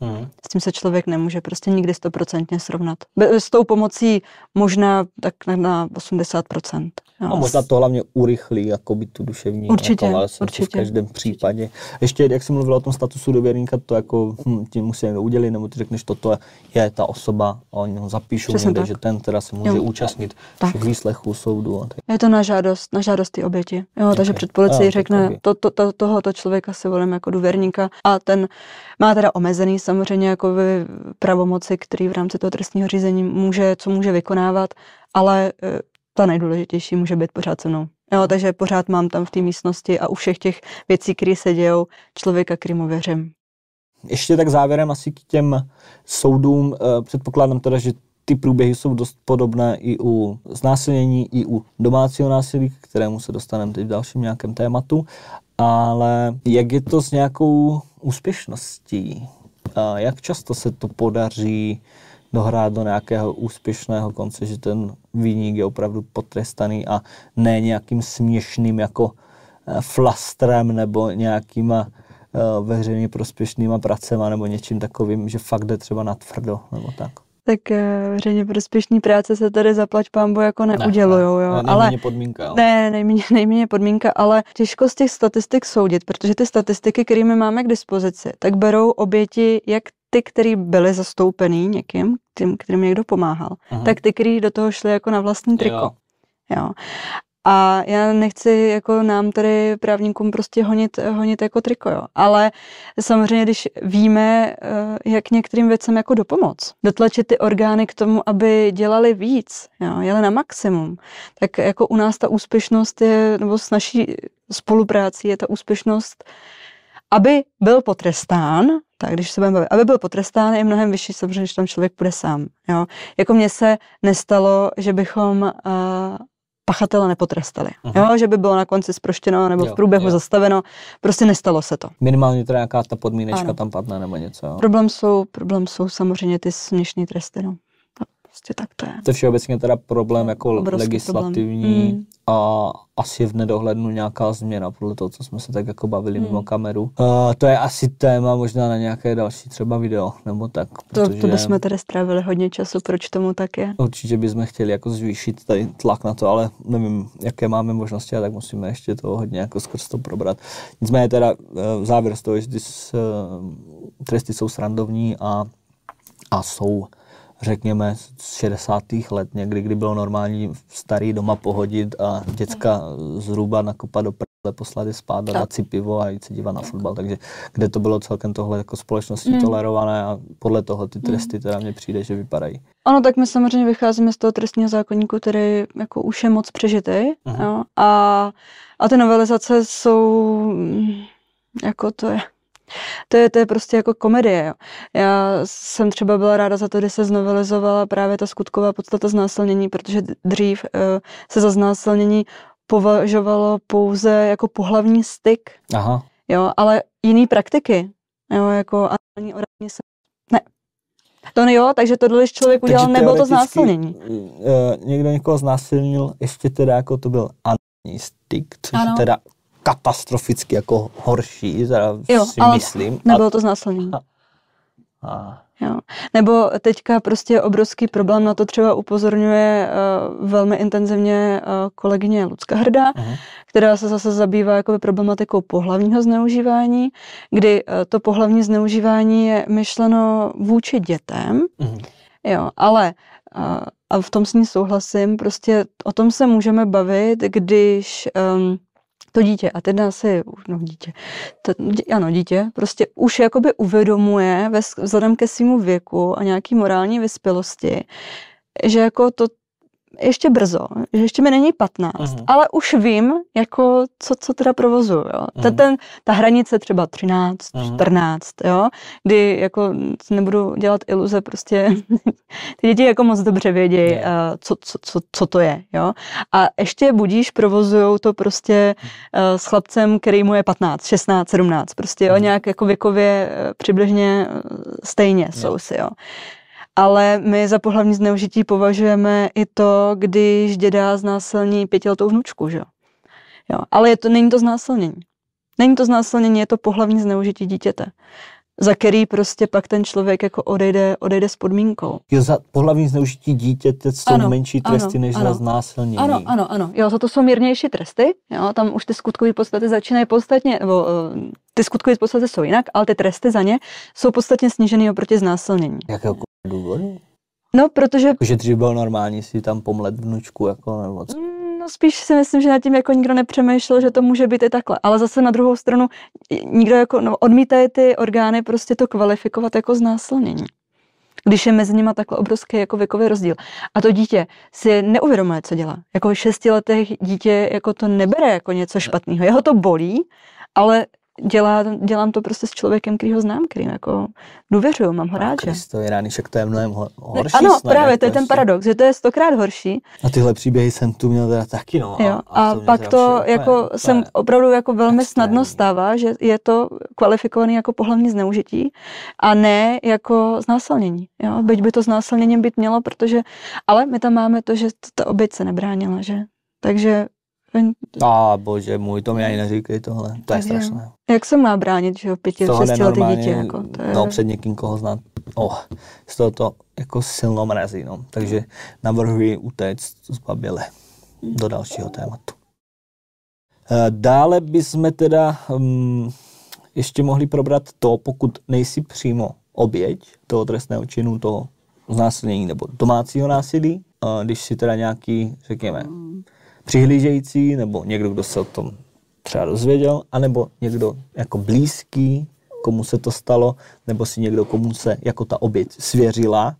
Hmm. S tím se člověk nemůže prostě nikdy stoprocentně srovnat. S tou pomocí možná tak na 80%. Jo. A možná to hlavně urychlí by tu duševní určitě, jako určitě. v každém případě. Ještě, jak jsem mluvil o tom statusu důvěrníka, to jako hm, ti musí někdo udělit, nebo ty řekneš, toto je ta osoba a oni ho zapíšou Přesně někde, tak. že ten teda se může jo. účastnit tak. všech výslechů soudu. A tak. Je to na žádost, na žádost ty oběti. Jo, okay. takže před policií řekne, to, to, to, tohoto člověka si volím jako důvěrníka a ten má teda omezený samozřejmě jako pravomoci, který v rámci toho trestního řízení může, co může vykonávat, ale e, ta nejdůležitější může být pořád se mnou. Jo, takže pořád mám tam v té místnosti a u všech těch věcí, které se dějou, člověka, kterýmu věřím. Ještě tak závěrem asi k těm soudům. E, předpokládám teda, že ty průběhy jsou dost podobné i u znásilnění, i u domácího násilí, k kterému se dostaneme teď v dalším nějakém tématu. Ale jak je to s nějakou úspěšností? Jak často se to podaří dohrát do nějakého úspěšného konce, že ten výnik je opravdu potrestaný a ne nějakým směšným jako eh, flastrem nebo nějakýma eh, veřejně prospěšnýma pracema nebo něčím takovým, že fakt jde třeba na tvrdo nebo tak tak eh, veřejně prospěšný práce se tady zaplať pámbu jako neudělujou, jo. Ne, ale podmínka, ale. Ne, nejméně, nejméně podmínka, ale těžko z těch statistik soudit, protože ty statistiky, kterými máme k dispozici, tak berou oběti jak ty, které byly zastoupený někým, tím, kterým někdo pomáhal, Aha. tak ty, kteří do toho šli jako na vlastní triko. Jo. Jo. A já nechci jako nám tady právníkům prostě honit, honit jako triko, jo. Ale samozřejmě, když víme, eh, jak některým věcem jako dopomoc, dotlačit ty orgány k tomu, aby dělali víc, jo, jeli na maximum, tak jako u nás ta úspěšnost je, nebo s naší spoluprácí je ta úspěšnost aby byl potrestán, tak když se budeme bavit, aby byl potrestán, je mnohem vyšší samozřejmě, když tam člověk půjde sám. Jo? Jako mně se nestalo, že bychom uh, pachatele nepotrestali. Uh-huh. Jo, že by bylo na konci zproštěno nebo jo, v průběhu jo. zastaveno. Prostě nestalo se to. Minimálně teda nějaká ta podmínečka ano. tam padne nebo něco. Jo? Problém jsou, problém jsou samozřejmě ty směšné tresty. No. Prostě tak to je. To je všeobecně teda problém jako Obrovský legislativní problém. Mm. a asi v nedohlednu nějaká změna, podle toho, co jsme se tak jako bavili mm. mimo kameru. Uh, to je asi téma možná na nějaké další třeba video, nebo tak. To, to bychom tady strávili hodně času, proč tomu tak je. Určitě bychom chtěli jako zvýšit tady tlak na to, ale nevím, jaké máme možnosti a tak musíme ještě to hodně jako skrz to probrat. Nicméně teda uh, závěr z toho, že uh, tresty jsou srandovní a, a jsou řekněme, z 60. let někdy, kdy bylo normální starý doma pohodit a děcka zhruba nakopat do prdele, poslat je spát, dát si pivo a jít se dívat na fotbal. Takže kde to bylo celkem tohle jako společnosti mm. tolerované a podle toho ty tresty teda mně přijde, že vypadají. Ano, tak my samozřejmě vycházíme z toho trestního zákonníku, který jako už je moc přežitý. Uh-huh. Jo? A, a ty novelizace jsou jako to je to je, to je prostě jako komedie. Jo. Já jsem třeba byla ráda za to, že se znovelizovala právě ta skutková podstata znásilnění, protože dřív uh, se za znásilnění považovalo pouze jako pohlavní styk. Aha. Jo, ale jiný praktiky, jo, jako anální orální se... Ne. To ne, jo, takže to, když člověk udělal, nebylo to znásilnění. Uh, někdo někoho znásilnil, ještě teda jako to byl anální styk, což ano. teda katastroficky jako horší, jo, si ale myslím. Nebylo to znásilnění. A, a. Jo. Nebo teďka prostě obrovský problém, na to třeba upozorňuje uh, velmi intenzivně uh, kolegyně Lucka Hrda, uh-huh. která se zase zabývá jakoby problematikou pohlavního zneužívání, kdy uh, to pohlavní zneužívání je myšleno vůči dětem, uh-huh. jo, ale uh, a v tom s ní souhlasím, prostě o tom se můžeme bavit, když um, to dítě, a teď asi, no dítě, to, ano, dítě, prostě už jakoby uvědomuje vzhledem ke svému věku a nějaký morální vyspělosti, že jako to ještě brzo, že ještě mi není 15, uh-huh. ale už vím, jako co, co teda provozuju, jo. Uh-huh. Ten, ten, ta hranice třeba 13, uh-huh. 14, jo, kdy jako nebudu dělat iluze, prostě ty děti jako moc dobře vědí, yeah. uh, co, co, co, co to je, jo. A ještě budíš, provozujou to prostě uh, s chlapcem, který mu je 15, 16, 17, prostě jo, uh-huh. nějak jako věkově uh, přibližně uh, stejně yeah. jsou si, jo. Ale my za pohlavní zneužití považujeme i to, když děda znásilní pětiletou vnučku, že jo. Ale je to, není to znásilnění. Není to znásilnění, je to pohlavní zneužití dítěte za který prostě pak ten člověk jako odejde, odejde s podmínkou. Jo, za pohlavní zneužití dítěte jsou ano, menší tresty ano, než ano, za znásilnění. Ano, ano, ano. Jo, za to jsou mírnější tresty, jo, tam už ty skutkové podstaty začínají podstatně, nebo uh, ty skutkové podstaty jsou jinak, ale ty tresty za ně jsou podstatně snížený oproti znásilnění. Jakého důvodu? No, protože... Jako, že dřív bylo normální si tam pomlet vnučku, jako nebo co? No spíš si myslím, že nad tím jako nikdo nepřemýšlel, že to může být i takhle. Ale zase na druhou stranu nikdo jako no, odmítají ty orgány prostě to kvalifikovat jako znásilnění. Když je mezi nimi takhle obrovský jako věkový rozdíl. A to dítě si neuvědomuje, co dělá. Jako šestiletých dítě jako to nebere jako něco špatného. Jeho to bolí, ale dělá, dělám to prostě s člověkem, který ho znám, který jako důvěřuju, mám ho rád. Kristo, je rány, však to je mnohem horší. Ano, snad, právě, to je ten paradox, že to je stokrát horší. A tyhle příběhy jsem tu měl teda taky, no. Jo, a, a, pak to jako úplně, jsem opravdu jako velmi extrémní. snadno stává, že je to kvalifikovaný jako pohlavní zneužití a ne jako znásilnění. Jo? Byť by to znásilněním být mělo, protože, ale my tam máme to, že ta oběť se nebránila, že? Takže a bože můj, to mi ani neříkej tohle, to je strašné. Jak se má bránit, že jo, pěti, šestiletý dítě, jako, to je... No, před někým, koho znám, oh, z toho to jako silno mrazí, no. Takže navrhuji utéct zbaběle do dalšího tématu. Eh, dále bychom teda um, ještě mohli probrat to, pokud nejsi přímo oběť toho trestného činu, toho znásilnění nebo domácího násilí, když si teda nějaký, řekněme, přihlížející, nebo někdo, kdo se o tom třeba dozvěděl, anebo někdo jako blízký, komu se to stalo, nebo si někdo, komu se jako ta oběť svěřila,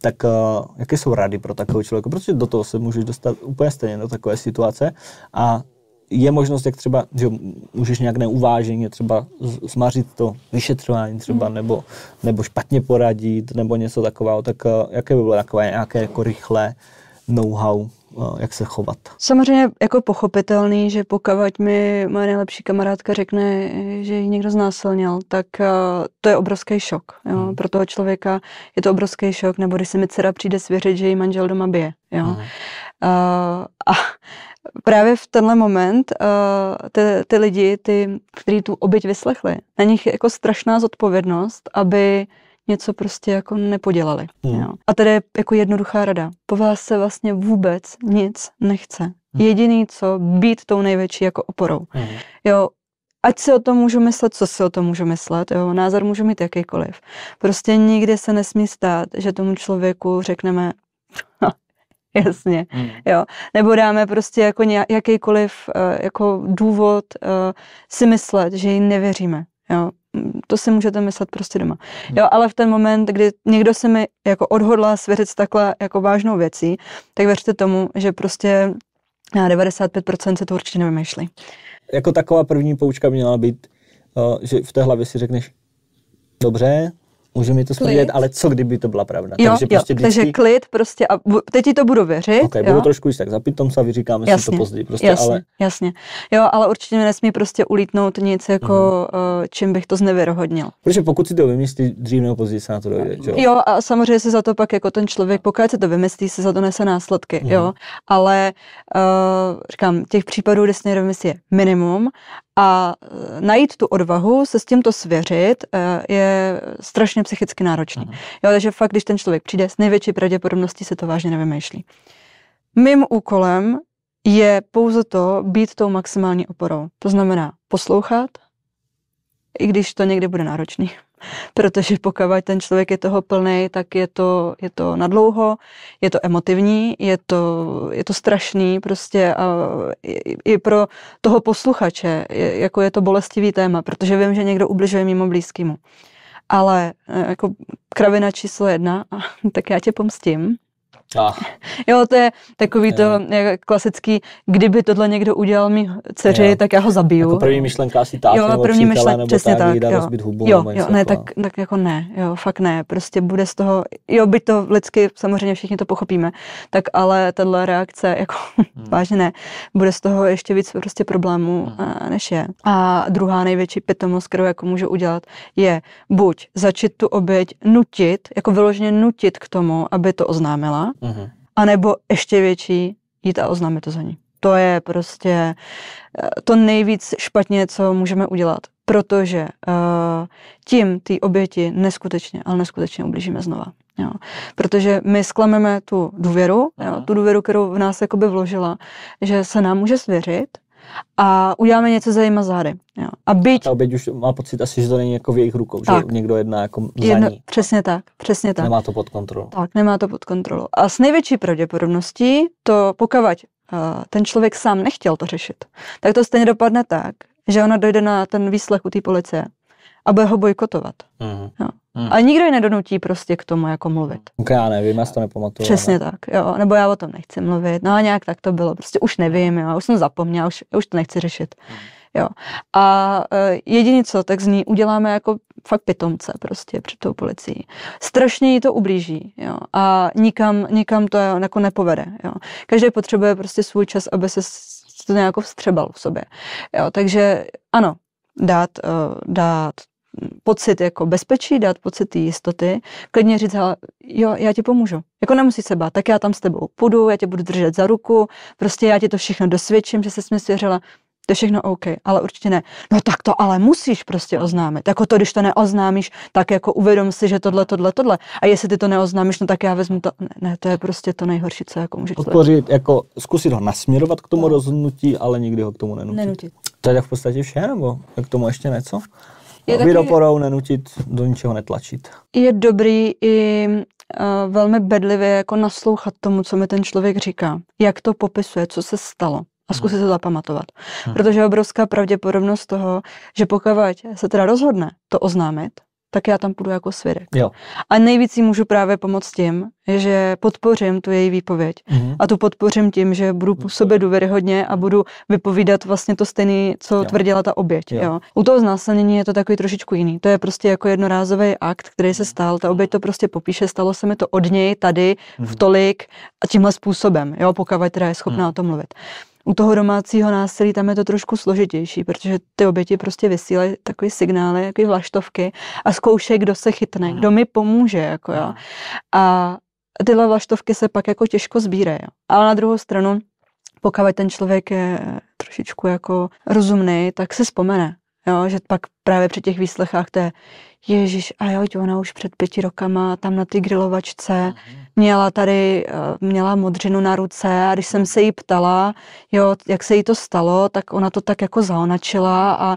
tak uh, jaké jsou rady pro takového člověka? Protože do toho se můžeš dostat úplně stejně do takové situace a je možnost, jak třeba, že můžeš nějak neuváženě třeba zmařit to vyšetřování třeba, mm. nebo, nebo špatně poradit, nebo něco takového, tak eh, jaké by bylo takové nějaké jako rychlé know-how, eh, jak se chovat. Samozřejmě jako pochopitelný, že pokud mi moje nejlepší kamarádka řekne, že ji někdo znásilnil, tak uh, to je obrovský šok. Jo? Hmm. Pro toho člověka je to obrovský šok, nebo když se mi dcera přijde svěřit, že jí manžel doma bije. Jo? Uh, a právě v tenhle moment uh, ty, ty lidi, ty, kteří tu oběť vyslechli, na nich je jako strašná zodpovědnost, aby něco prostě jako nepodělali. Hmm. Jo. A tady je jako jednoduchá rada. Po vás se vlastně vůbec nic nechce. Hmm. Jediný co, být tou největší jako oporou. Hmm. Jo, ať si o tom můžu myslet, co si o tom můžu myslet, jo, názor můžu mít jakýkoliv. Prostě nikdy se nesmí stát, že tomu člověku řekneme, jasně, hmm. jo, nebo dáme prostě jako jakýkoliv uh, jako důvod uh, si myslet, že jí nevěříme, jo, to si můžete myslet prostě doma. Hmm. Jo, ale v ten moment, kdy někdo se mi jako odhodlá svěřit s takhle jako vážnou věcí, tak věřte tomu, že prostě na 95% se to určitě nevymýšlí. Jako taková první poučka měla být, eh, že v té hlavě si řekneš, dobře, Může mi to smrdět, ale co kdyby to byla pravda? Jo, takže, prostě jo, vždycky... takže klid prostě a teď ti to budu věřit. Okay, budu trošku již tak zapitom se a vyříkáme jasně, si to později. Prostě, jasně, ale... jasně. Jo, ale určitě mi nesmí prostě ulítnout nic, jako uh, čím bych to znevěrohodnil. Protože pokud si to vymyslí, dřív nebo později se na to dojde. Jo? jo, a samozřejmě se za to pak jako ten člověk, pokud se to vymyslí, se za to nese následky. Mm. Jo, ale uh, říkám, těch případů, kde se někdo vymyslí je minimum a e, najít tu odvahu se s tímto svěřit e, je strašně psychicky náročný. Jo, takže fakt, když ten člověk přijde, s největší pravděpodobností se to vážně nevymýšlí. Mým úkolem je pouze to být tou maximální oporou. To znamená poslouchat, i když to někdy bude náročný protože pokud ten člověk je toho plný, tak je to, je to nadlouho, je to emotivní, je to, je to strašný prostě a i, pro toho posluchače, je, jako je to bolestivý téma, protože vím, že někdo ubližuje mimo blízkému. Ale e, jako kravina číslo jedna, tak já tě pomstím, Ah. Jo, to je takový to klasický, kdyby tohle někdo udělal mi dceři, jo. tak já ho zabiju. Jako první myšlenka asi tak, jo, nebo první přítele, myšlen, nebo přesně tak, tak jo. hubu, jo, jo, ne, tak, tak jako ne, jo, fakt ne, prostě bude z toho, jo, byť to lidsky, samozřejmě všichni to pochopíme, tak ale tahle reakce, jako hmm. vážně ne, bude z toho ještě víc prostě problémů, hmm. než je. A druhá největší pitomost, kterou jako můžu udělat, je buď začít tu oběť nutit, jako vyloženě nutit k tomu, aby to oznámila, Uh-huh. A nebo ještě větší, jít a oznámit to za ní. To je prostě eh, to nejvíc špatně, co můžeme udělat, protože uh, tím ty oběti neskutečně, ale neskutečně ublížíme znova. Jo. Protože my sklameme tu důvěru, jo, tu důvěru, kterou v nás jakoby vložila, že se nám může svěřit, a uděláme něco za jejima zády. Jo. A byť... A oběť už má pocit asi, že to není jako v jejich rukou, tak. že někdo jedná jako za Jedno, ní. Přesně tak, přesně tak. Nemá to pod kontrolou. Tak, nemá to pod kontrolou. A s největší pravděpodobností to pokavať uh, ten člověk sám nechtěl to řešit, tak to stejně dopadne tak, že ona dojde na ten výslech u té policie a bude ho bojkotovat. Uh-huh. Jo. Hmm. A nikdo ji nedonutí prostě k tomu jako mluvit. Okay, já nevím, já si to nepamatuju. Přesně ne. tak, jo. Nebo já o tom nechci mluvit. No a nějak tak to bylo. Prostě už nevím, jo. Už jsem zapomněla, už, už to nechci řešit. Hmm. Jo. A uh, jediný co, tak z ní uděláme jako fakt pitomce prostě před tou policií. Strašně jí to ublíží, jo. A nikam, nikam to jako nepovede, jo. Každý potřebuje prostě svůj čas, aby se to nějak vstřebal v sobě, jo. Takže ano, dát, uh, dát pocit jako bezpečí, dát pocit jistoty, klidně říct, hele, jo, já ti pomůžu. Jako nemusí se bát, tak já tam s tebou půjdu, já tě budu držet za ruku, prostě já ti to všechno dosvědčím, že se mi svěřila, to je všechno OK, ale určitě ne. No tak to ale musíš prostě oznámit. Jako to, když to neoznámíš, tak jako uvědom si, že tohle, tohle, tohle. A jestli ty to neoznámíš, no tak já vezmu to. Ne, ne to je prostě to nejhorší, co jako může Podpořit, jako zkusit ho nasměrovat k tomu no. rozhodnutí, ale nikdy ho k tomu nenutit. nenutit. To je v podstatě vše, nebo k tomu ještě něco? Je no, taky, oporou nenutit, do ničeho netlačit. Je dobrý i uh, velmi bedlivě jako naslouchat tomu, co mi ten člověk říká. Jak to popisuje, co se stalo a zkusit hmm. to zapamatovat. Hmm. Protože je obrovská pravděpodobnost toho, že pokud se teda rozhodne to oznámit, tak já tam půjdu jako svědek. Jo. A nejvíc jí můžu právě pomoct tím, že podpořím tu její výpověď. Mhm. A tu podpořím tím, že budu působit důvěryhodně a budu vypovídat vlastně to stejné, co Jo. tvrdila ta oběť. Jo. Jo. U toho znásilnění je to takový trošičku jiný. To je prostě jako jednorázový akt, který se stal. Ta oběť to prostě popíše, stalo se mi to od něj tady Mhm. v tolik a tímhle způsobem, jo, pokud teda je schopná Mhm. o tom mluvit. U toho domácího násilí tam je to trošku složitější, protože ty oběti prostě vysílají takové signály, takové vlaštovky a zkoušejí, kdo se chytne, kdo mi pomůže, jako jo. A tyhle vlaštovky se pak jako těžko sbírají. Ale na druhou stranu, pokud ten člověk je trošičku jako rozumný, tak si vzpomene. Jo, že pak právě při těch výslechách to je Ježíš, a jo, ona už před pěti rokama tam na ty grilovačce měla tady, eh, měla modřinu na ruce a když jsem se jí ptala, jo, jak se jí to stalo, tak ona to tak jako zaonačila a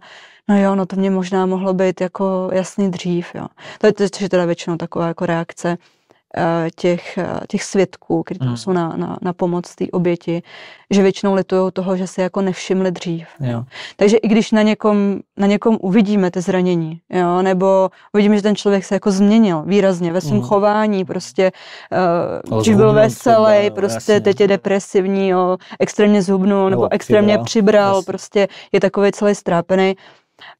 no jo, no to mě možná mohlo být jako jasný dřív, jo. To je, to je teda většinou taková jako reakce těch, eh, těch svědků, kteří tam Mm. jsou na, na, na pomoc té oběti, že většinou litují toho, že se jako nevšimli dřív. Jo. Takže i když na někom, na někom uvidíme ty zranění, jo, nebo uvidíme, že ten člověk se jako změnil výrazně ve svém Mhm. chování, prostě uh, dřív byl veselý, prostě jasně. teď je depresivní, jo, extrémně zhubnul, nebo, Nebo extrémně přibral, přibral, jasně. prostě je takový celý strápený,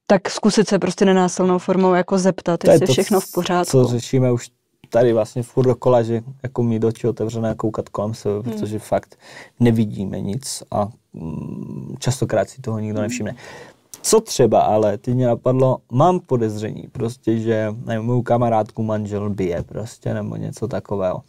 tak zkusit se prostě nenásilnou formou jako zeptat, To je jestli je to, všechno v co pořádku. řešíme už tady vlastně furt dokola, že jako mít oči otevřené a koukat kolem sebe, Hmm. protože fakt nevidíme nic a mm, častokrát si toho nikdo nevšimne. Co třeba, ale ty mě napadlo, mám podezření prostě, že nevím, mou kamarádku manžel bije prostě, nebo něco takového.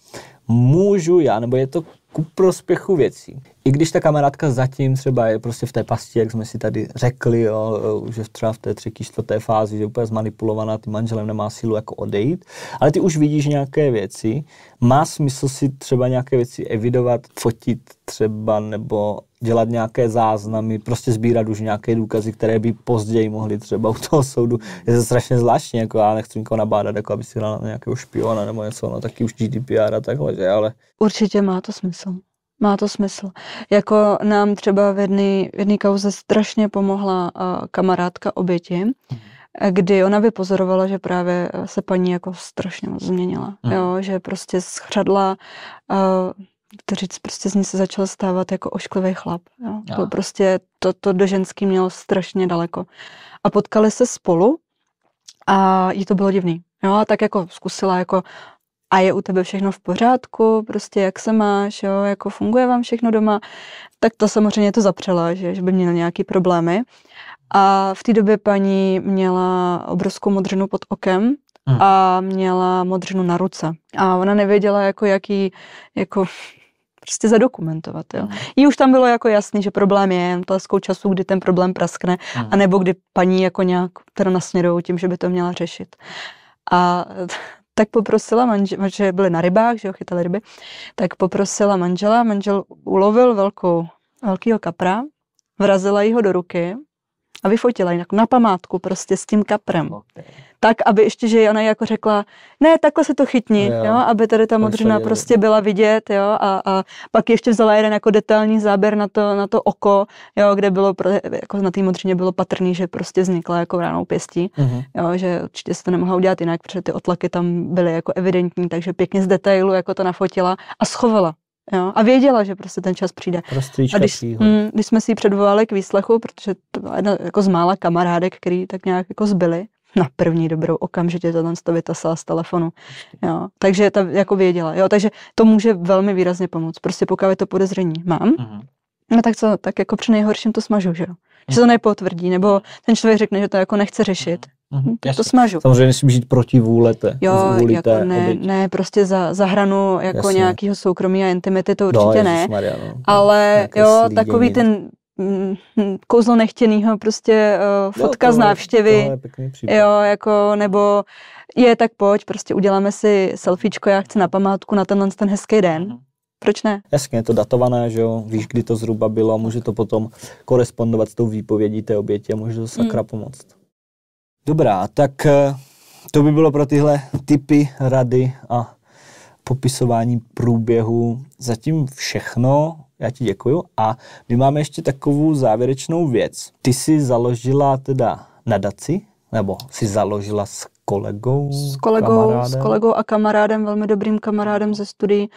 Můžu já, nebo je to ku prospěchu věcí. I když ta kamarádka zatím třeba je prostě v té pasti, jak jsme si tady řekli, jo, že třeba v té třetí, čtvrté fázi, že úplně zmanipulovaná, ty manželem nemá sílu jako odejít, ale ty už vidíš nějaké věci, má smysl si třeba nějaké věci evidovat, fotit třeba, nebo dělat nějaké záznamy, prostě sbírat už nějaké důkazy, které by později mohly třeba u toho soudu. Je to strašně zvláštní, jako já nechci nikoho nabádat, jako aby si hrál na nějakého špiona nebo něco, no taky už GDPR a takhle, že, ale Určitě má to smysl. Má to smysl. Jako nám třeba v jedné v jedné kauze strašně pomohla uh, kamarádka oběti, eh, kdy ona vypozorovala, že právě eh, se paní jako strašně moc změnila. Mhm. Jo, že prostě schřadla, uh, to říct, prostě z ní se začal stávat jako ošklivý chlap. Jo. Jo. To prostě to, to do ženský mělo strašně daleko. A potkali se spolu a jí to bylo divný. Jo, a tak jako zkusila jako a je u tebe všechno v pořádku, prostě jak se máš, jo, jako funguje vám všechno doma, tak to samozřejmě to zapřela, že, že by měla nějaký problémy. A v té době paní měla obrovskou modřinu pod okem Mhm. a měla modřinu na ruce. A ona nevěděla, jako jaký, jako prostě zadokumentovat, jo. Jí už tam bylo jako jasný, že problém je jen otázkou času, kdy ten problém praskne, Mhm. anebo kdy paní jako nějak teda nasměrujou tím, že by to měla řešit. A tak poprosila manžela, že byli na rybách, že jo, chytali ryby, tak poprosila manžela, manžel ulovil velkou, velkýho kapra, vrazila jí ho do ruky a vyfotila ji jako na památku prostě s tím kaprem. Tak, aby ještě, že ona jí jako řekla, ne, takhle se to chytni, Jo. jo, aby tady ta modřina prostě byla vidět, jo, a, a pak ještě vzala jeden jako detailní záběr na to, na to oko, jo, kde bylo, pro- jako na té modřině bylo patrný, že prostě vznikla jako ránou pěstí, Mhm. jo, že určitě se to nemohla udělat jinak, protože ty otlaky tam byly jako evidentní, takže pěkně z detailu jako to nafotila a schovala. Jo, a věděla, že prostě ten čas přijde. A když, mm, když jsme si ji předvolali k výslechu, protože to byla jedna jako z mála kamarádek, který tak nějak jako zbyli, na první dobrou okamžitě to tam vytasala z telefonu. Jo. Takže ta jako věděla. Jo. Takže to může velmi výrazně pomoct. Prostě pokud je to podezření mám, Mhm. no tak co, tak jako při nejhorším to smažu, že jo. Že to nepotvrdí, nebo ten člověk řekne, že to jako nechce řešit, Mhm. tak to smažu. Samozřejmě nesmí žít proti vůle té, Jo, vůli jako té ne, ne, prostě za, za hranu jako Jasně. nějakého soukromí a intimity to No, určitě ne. ježišmarja, no. Ale Nějaké jo, slídění. takový ten mm, hm, kouzlo nechtěnýho, prostě uh, Jo, fotka z tohle- návštěvy, je jo, jako, nebo je, tak pojď, prostě uděláme si selfiečko, já chci na památku na tenhle ten hezký den. Mhm. Proč ne? Jasně, je to datované, že jo, víš, kdy to zhruba bylo, může to potom korespondovat s tou výpovědí té oběti a může to sakra Mm. pomoct. Dobrá, tak eh, to by bylo pro tyhle typy, rady a popisování průběhu zatím všechno. Já ti děkuju a my máme ještě takovou závěrečnou věc. Ty jsi založila teda nadaci, nebo si založila s kolegou, s kolegou, kamarádem. s kolegou a kamarádem, velmi dobrým kamarádem ze studií,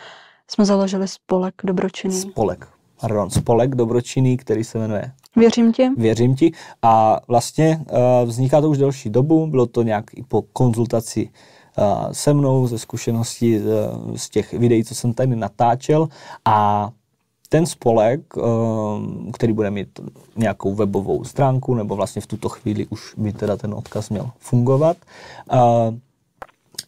jsme založili spolek dobročinný. Spolek, pardon, spolek dobročinný, který se jmenuje Věřím ti. Věřím ti. A vlastně uh, vzniká to už delší dobu, bylo to nějak i po konzultaci uh, se mnou, ze zkušeností uh, z těch videí, co jsem tady natáčel a ten spolek, který bude mít nějakou webovou stránku, nebo vlastně v tuto chvíli už by teda ten odkaz měl fungovat,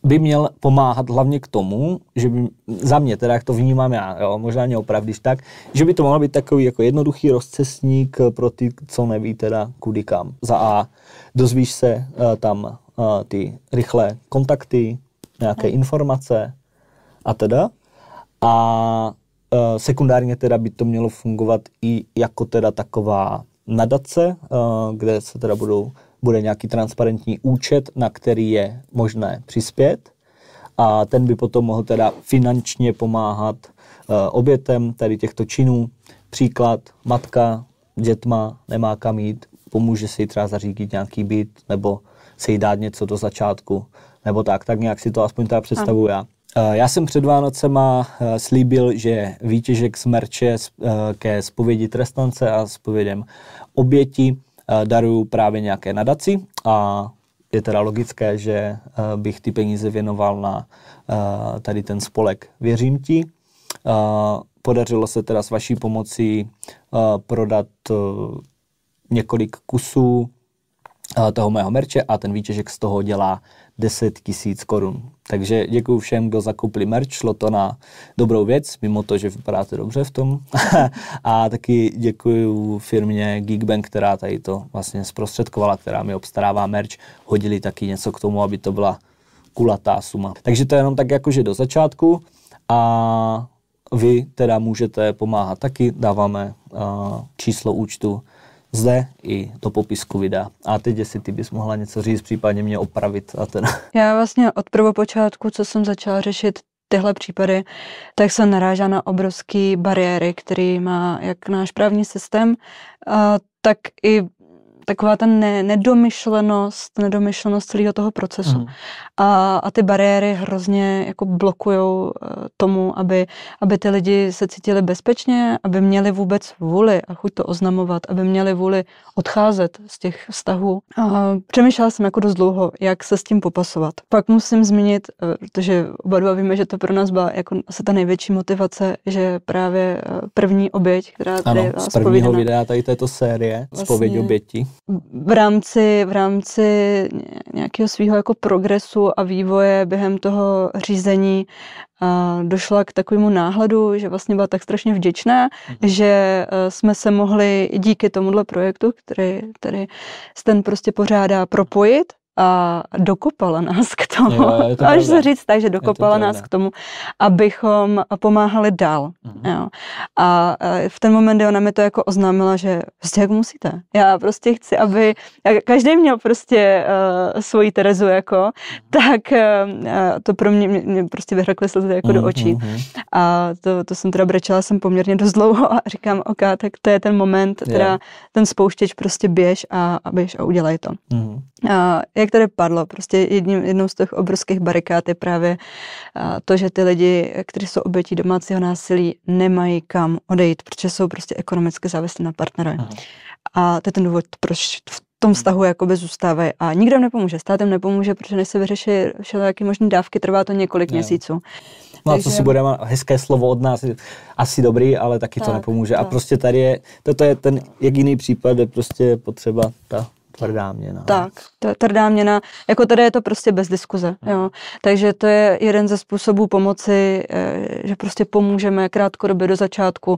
by měl pomáhat hlavně k tomu, že by, za mě, teda jak to vnímám já, jo, možná mě opravdíš tak, že by to mohl být takový jako jednoduchý rozcestník pro ty, co neví teda kudy kam. Za A, dozvíš se uh, tam uh, ty rychlé kontakty, nějaké hmm. informace a teda. A uh, sekundárně teda by to mělo fungovat i jako teda taková nadace, uh, kde se teda budou bude nějaký transparentní účet, na který je možné přispět a ten by potom mohl teda finančně pomáhat uh, obětem tady těchto činů. Příklad, matka dětma nemá kam jít, pomůže si třeba zařídit nějaký byt nebo se jí dát něco do začátku, nebo tak, tak nějak si to aspoň teda představuji já. Eh, já jsem před Vánocema eh, slíbil, že výtěžek z merče ke spovědi trestance a spovědem oběti Eh, daruju právě nějaké nadaci a je teda logické, že eh, bych ty peníze věnoval na eh, tady ten spolek Věřím ti. Podařilo se teda s vaší pomocí prodat několik kusů toho mého merče a ten výtěžek z toho dělá 10 tisíc korun. Takže děkuji všem, kdo zakoupili merch, šlo to na dobrou věc, mimo to, že vypadáte dobře v tom. a taky děkuji firmě Geekbank, která tady to vlastně zprostředkovala, která mi obstarává merch. Hodili taky něco k tomu, aby to byla kulatá suma. Takže to je jenom tak jakože do začátku a vy teda můžete pomáhat taky, dáváme uh, číslo účtu zde i do popisku videa. A teď, jestli ty bys mohla něco říct, případně mě opravit. A ten. Já vlastně od prvopočátku, co jsem začala řešit tyhle případy, tak jsem narážela na obrovské bariéry, který má jak náš právní systém, tak i taková ta ne, nedomyšlenost, nedomyšlenost celého toho procesu. Mm. A, a ty bariéry hrozně jako blokují eh, tomu, aby, aby ty lidi se cítili bezpečně, aby měli vůbec vůli a chuť to oznamovat, aby měli vůli odcházet z těch vztahů. A přemýšlela jsem jako dost dlouho, jak se s tím popasovat. Pak musím zmínit, eh, protože oba dva víme, že to pro nás byla jako asi ta největší motivace, že právě eh, první oběť, která tady ano, z prvního videa tady této série, vlastně, spověď oběti v rámci, v rámci nějakého svého jako progresu a vývoje během toho řízení a došla k takovému náhledu, že vlastně byla tak strašně vděčná, mm. že e, jsme se mohli díky tomuhle projektu, který, který ten prostě pořádá, propojit a dokopala nás k tomu, jo, to až se říct tak, že dokopala nás k tomu, abychom pomáhali dál. Uh-huh. Jo. A v ten moment ona mi to jako oznámila, že prostě jak musíte. Já prostě chci, aby každý měl prostě uh, svoji Terezu jako, uh-huh. tak uh, to pro mě, mě, prostě vyhrakly slzy jako uh-huh. do očí. Uh-huh. A to, to jsem teda brečela jsem poměrně dost dlouho a říkám, ok, tak to je ten moment, teda yeah. ten spouštěč prostě běž a, a běž a udělej to. Uh-huh. A jak tady padlo, prostě jedním, jednou z těch obrovských barikád je právě to, že ty lidi, kteří jsou obětí domácího násilí, nemají kam odejít, protože jsou prostě ekonomicky závislí na partnerovi. A to je ten důvod, proč v tom vztahu jakoby zůstávají. A nikdo nepomůže, státem nepomůže, protože než se vyřeší všelijaké možné dávky, trvá to několik jo. měsíců. No Takže... a co si budeme, hezké slovo od nás, asi dobrý, ale taky tak, to nepomůže. Tak. A prostě tady je, toto je ten jediný případ, kde prostě potřeba ta Tvrdá měna. Tak, tvrdá měna. Jako tady je to prostě bez diskuze. Hmm. Jo. Takže to je jeden ze způsobů pomoci, eh, že prostě pomůžeme krátkodobě do začátku uh,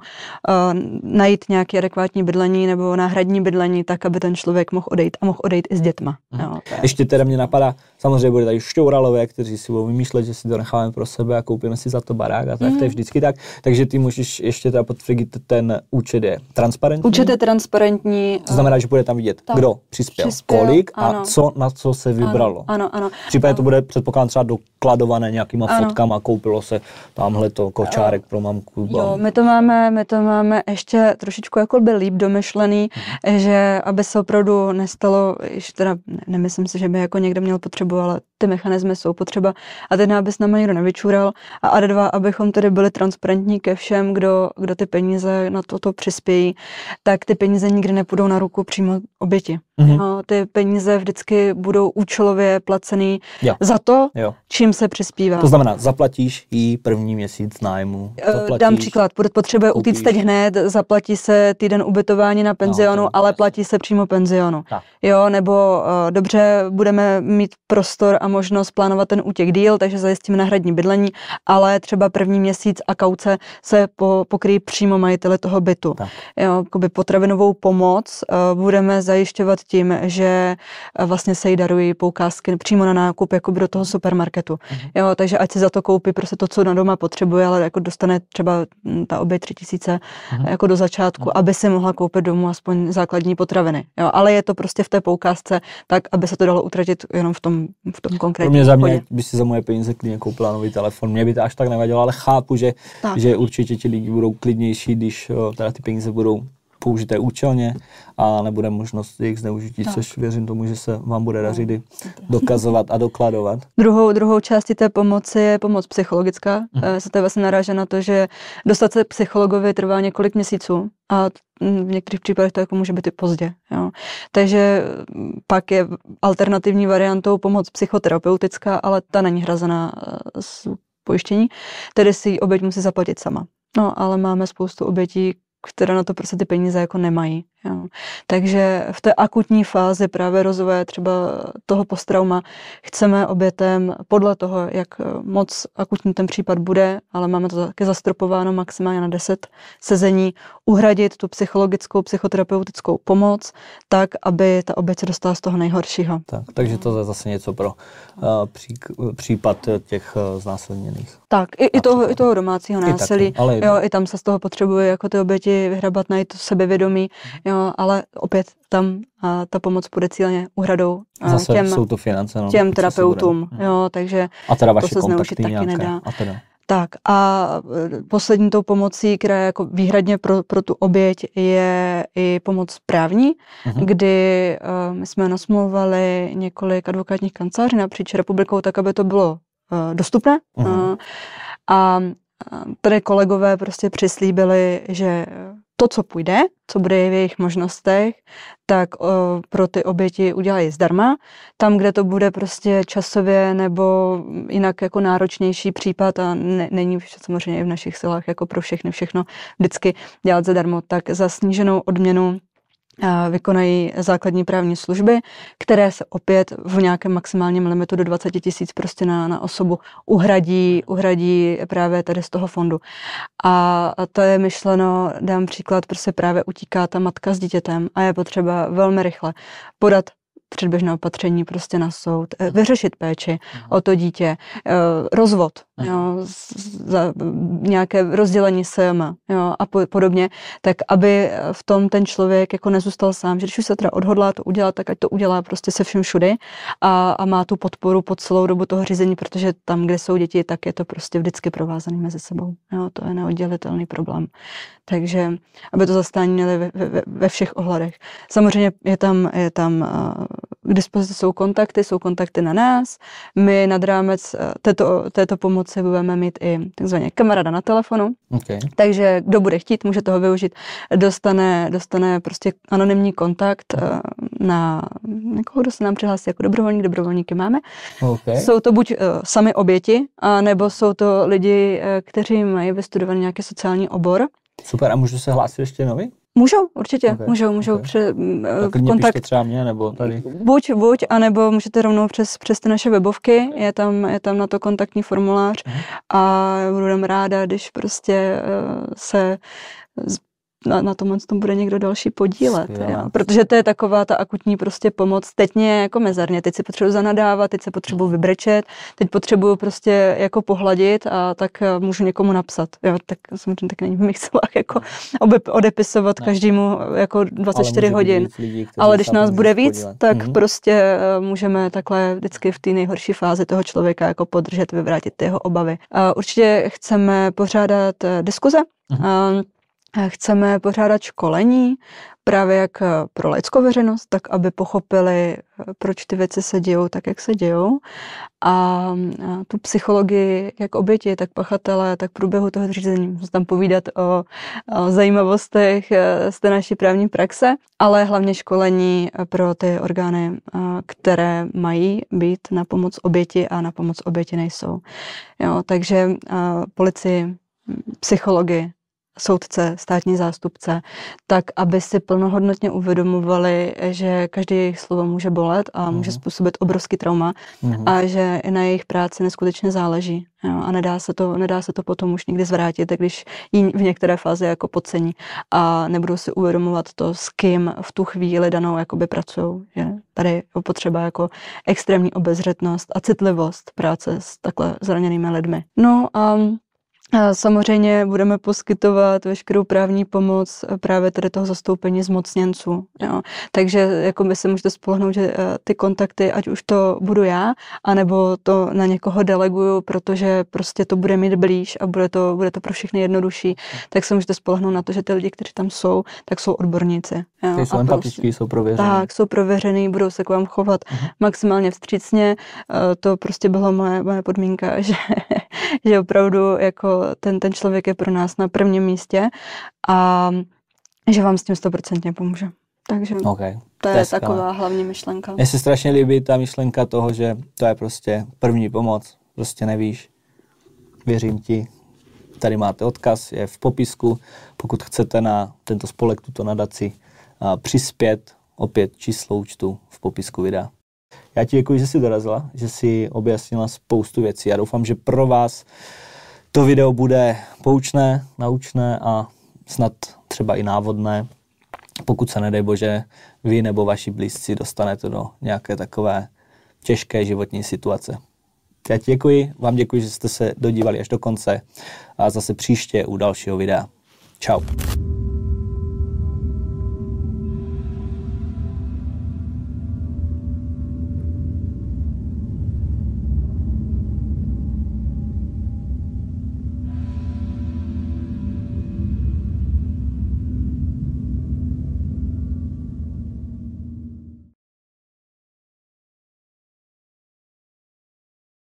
najít nějaké adekvátní bydlení nebo náhradní bydlení, tak, aby ten člověk mohl odejít a mohl odejít i s dětma. Hmm. Jo, Ještě teda mě napadá, samozřejmě bude tady šťouralové, kteří si budou vymýšlet, že si to necháme pro sebe a koupíme si za to barák a tak, hmm. to je mhm. vždycky tak. Takže ty můžeš ještě teda potvrdit, ten účet je transparentní. Účet je transparentní. To znamená, že bude tam vidět, tak. kdo přispěl přispěl. Přispěl, Kolik a ano. co na co se vybralo. Ano, ano. ano. Případně to bude předpokládám třeba dokladované nějakýma Ano. fotkama, koupilo se tamhle to kočárek pro mamku. Jo, my to máme, my to máme ještě trošičku jako by líp domyšlený, Mhm. že aby se opravdu nestalo, již teda ne- nemyslím si, že by jako někdo měl potřebu, ale ty mechanismy jsou potřeba a teď aby s námi někdo nevyčúral a ad dva, abychom tedy byli transparentní ke všem, kdo, kdo ty peníze na toto přispějí, tak ty peníze nikdy nepůjdou na ruku přímo oběti. Mhm. No, ty peníze vždycky budou účelově placený Jo. za to, Jo. čím se přispívá. To znamená, zaplatíš jí první měsíc nájmu. Eh, Zaplatíš, Dám příklad, pot- potřebuje utíct koupíš. teď hned, zaplatí se týden ubytování na penzionu, to- ale platí se přímo penzionu. Tak. Jo, nebo uh, dobře, budeme mít prostor a možnost plánovat ten útěk díl, takže zajistíme náhradní bydlení, ale třeba první měsíc a kauce se po, pokryjí přímo majiteli toho bytu. Tak. Jo, potravinovou pomoc uh, budeme zajišťovat tím, že uh, vlastně se jí darují poukázky přímo na nákup jakoby do toho supermarketu. Mhm. Jo, takže ať si za to koupí prostě to, co na doma potřebuje, ale jako dostane třeba mm, ta obě tři tisíce Mhm. jako do začátku, aby si mohla koupit domů aspoň základní potraviny. Jo, ale je to prostě v té poukázce tak, aby se to dalo utratit jenom v tom, v tom Pro konkrétním mě za obchodě. mě, by si za moje peníze klidně koupila nový telefon. Mě by to až tak nevadilo, ale chápu, že, Tak. že určitě ti lidi budou klidnější, když o, teda ty peníze budou použité účelně a nebude možnost jejich zneužití, Tak. což věřím tomu, že se vám bude dařit i dokazovat a dokladovat. Druhou, druhou částí té pomoci je pomoc psychologická. Mhm. Mm. Se to vlastně naráže na to, že dostat se k psychologovi trvá několik měsíců a t- m, v některých případech to jako může být i pozdě. Jo. Takže m, pak je alternativní variantou pomoc psychoterapeutická, ale ta není hrazená eh, z pojištění, tedy si ji oběť musí zaplatit sama. No, ale máme spoustu obětí, které na to prostě ty peníze jako nemají. Jo. Takže v té akutní fázi právě rozvoje třeba toho posttrauma chceme obětem podle toho, jak eh, moc akutní ten případ bude, ale máme to taky zastropováno maximálně na 10 sezení, uhradit tu psychologickou, psychoterapeutickou pomoc tak, aby ta oběť se dostala z toho nejhoršího. Tak, takže to je zase něco pro uh, pří, případ těch uh, znásilněných. Tak, i, i, toho, i toho domácího I násilí. taky, ale i- jo, i tam se z toho potřebuje jako ty oběti vyhrabat, najít to sebevědomí, jo, ale opět tam a ta pomoc bude cíleně uhradou a Zase těm, jsou to finance. No, těm se terapeutům, jo, takže A teda to vaše se zneužít kontakty taky nějaké. nedá. A teda. Tak a e, poslední tou pomocí, která je jako výhradně pro, pro tu oběť, je i pomoc právní, Mhm. kdy uh, my jsme nasmlouvali několik advokátních kanceláří napříč republikou, tak aby to bylo uh, dostupné. Mhm. Uh, a tady kolegové prostě přislíbili, že to, co půjde, co bude v jejich možnostech, tak uh, pro ty oběti udělají zdarma. Tam, kde to bude prostě časově nebo jinak jako náročnější případ a ne, není samozřejmě i v našich silách jako pro všechny všechno vždycky dělat zadarmo, tak za sníženou odměnu vykonají základní právní služby, které se opět v nějakém maximálním limitu do 20 tisíc prostě na, na osobu uhradí, uhradí právě tady z toho fondu. A to je myšleno, dám příklad, prostě právě utíká ta matka s dítětem a je potřeba velmi rychle podat předběžné opatření prostě na soud, eh, vyřešit péči o to dítě, eh, rozvod, jo, za, nějaké rozdělení jo, a po- podobně, tak aby v tom ten člověk jako nezůstal sám, že když už se teda odhodlá to udělat, tak ať to udělá prostě se vším všudy a, a má tu podporu po celou dobu toho řízení, protože tam, kde jsou děti, tak je to prostě vždycky provázané mezi sebou. Jo, to je neoddělitelný problém. Takže aby to zastání měli ve, ve, ve všech ohledech. Samozřejmě je tam, je tam uh, k dispozici jsou kontakty, jsou kontakty na nás. My nad rámec uh, této, této pomoci budeme mít i takzvaně kamaráda na telefonu, Okay. takže kdo bude chtít, může toho využít, dostane, dostane prostě anonymní kontakt uh, na někoho, kdo se nám přihlásí jako dobrovolník, dobrovolníky máme. Okay. Jsou to buď uh, sami oběti, nebo jsou to lidi, kteří mají vystudovaný nějaký sociální obor, Super, a můžu se hlásit ještě nový? Můžou, určitě, Ok, můžou, můžou ok. pře, eh, Tak klidně kontakt. třeba mě, nebo tady. Buď, buď, anebo můžete rovnou přes, přes ty naše webovky, je tam, je tam na to kontaktní formulář Mhm. a budeme ráda, když prostě eh, se na, na tomhle tom bude někdo další podílet. Jo? Protože to je taková ta akutní prostě pomoc. Teď mě jako mezerně, teď si potřebuji zanadávat, teď se potřebuji vybrečet, teď potřebuji prostě jako pohladit a tak eh, můžu někomu napsat. Jo? Tak samozřejmě tak není v mých silách jako odepisovat ne. každému jako 24 ale hodin. Lidí, ale když nás bude víc, podílet. tak mm-hmm. prostě eh, můžeme takhle vždycky v té nejhorší fázi toho člověka jako podržet, vyvrátit ty jeho obavy. Určitě chceme pořádat diskuze. Mm-hmm. Chceme pořádat školení právě jak pro laickou veřejnost, tak aby pochopili, proč ty věci se dějou tak, jak se dějou. A tu psychologii, jak oběti, tak pachatele, tak průběhu toho řízení. Můžu tam povídat o, o zajímavostech z té naší právní praxe, ale hlavně školení pro ty orgány, které mají být na pomoc oběti a na pomoc oběti nejsou. Jo, takže policii, psychologii, soudce, státní zástupce, tak aby si plnohodnotně uvědomovali, že každý jejich slovo může bolet a může způsobit obrovský trauma mm. a že na jejich práci neskutečně záleží. Jo, a nedá se, to, nedá se to potom už nikdy zvrátit, když ji v některé fázi jako podcení a nebudou si uvědomovat to, s kým v tu chvíli danou jakoby pracují. Že tady je potřeba jako extrémní obezřetnost a citlivost práce s takhle zraněnými lidmi. No a Samozřejmě budeme poskytovat veškerou právní pomoc eh, právě tady toho zastoupení zmocněnců. Jo. Takže jako by se můžete spolehnout, že eh, ty kontakty, ať už to budu já, anebo to na někoho deleguju, protože prostě to bude mít blíž a bude to, bude to pro všechny jednodušší, tak se můžete spolehnout na to, že ty lidi, kteří tam jsou, tak jsou odborníci. Jo. Ty jsou empatický, prostě, jsou prověřený. Tak, jsou prověřený, budou se k vám chovat uh-huh. maximálně vstřícně. Eh, to prostě byla moje, moje podmínka, že, že opravdu jako ten, ten člověk je pro nás na prvním místě a že vám s tím stoprocentně pomůže. Takže okay. to je Teska. taková hlavní myšlenka. Mně se strašně líbí ta myšlenka toho, že to je prostě první pomoc. Prostě nevíš. Věřím ti. Tady máte odkaz, je v popisku. Pokud chcete na tento spolek, tuto nadaci přispět, opět číslo účtu v popisku videa. Já ti děkuji, že jsi dorazila, že jsi objasnila spoustu věcí. Já doufám, že pro vás to video bude poučné, naučné a snad třeba i návodné, pokud se nedej bože vy nebo vaši blízci dostanete do nějaké takové těžké životní situace. Já děkuji, vám děkuji, že jste se dodívali až do konce a zase příště u dalšího videa. Ciao.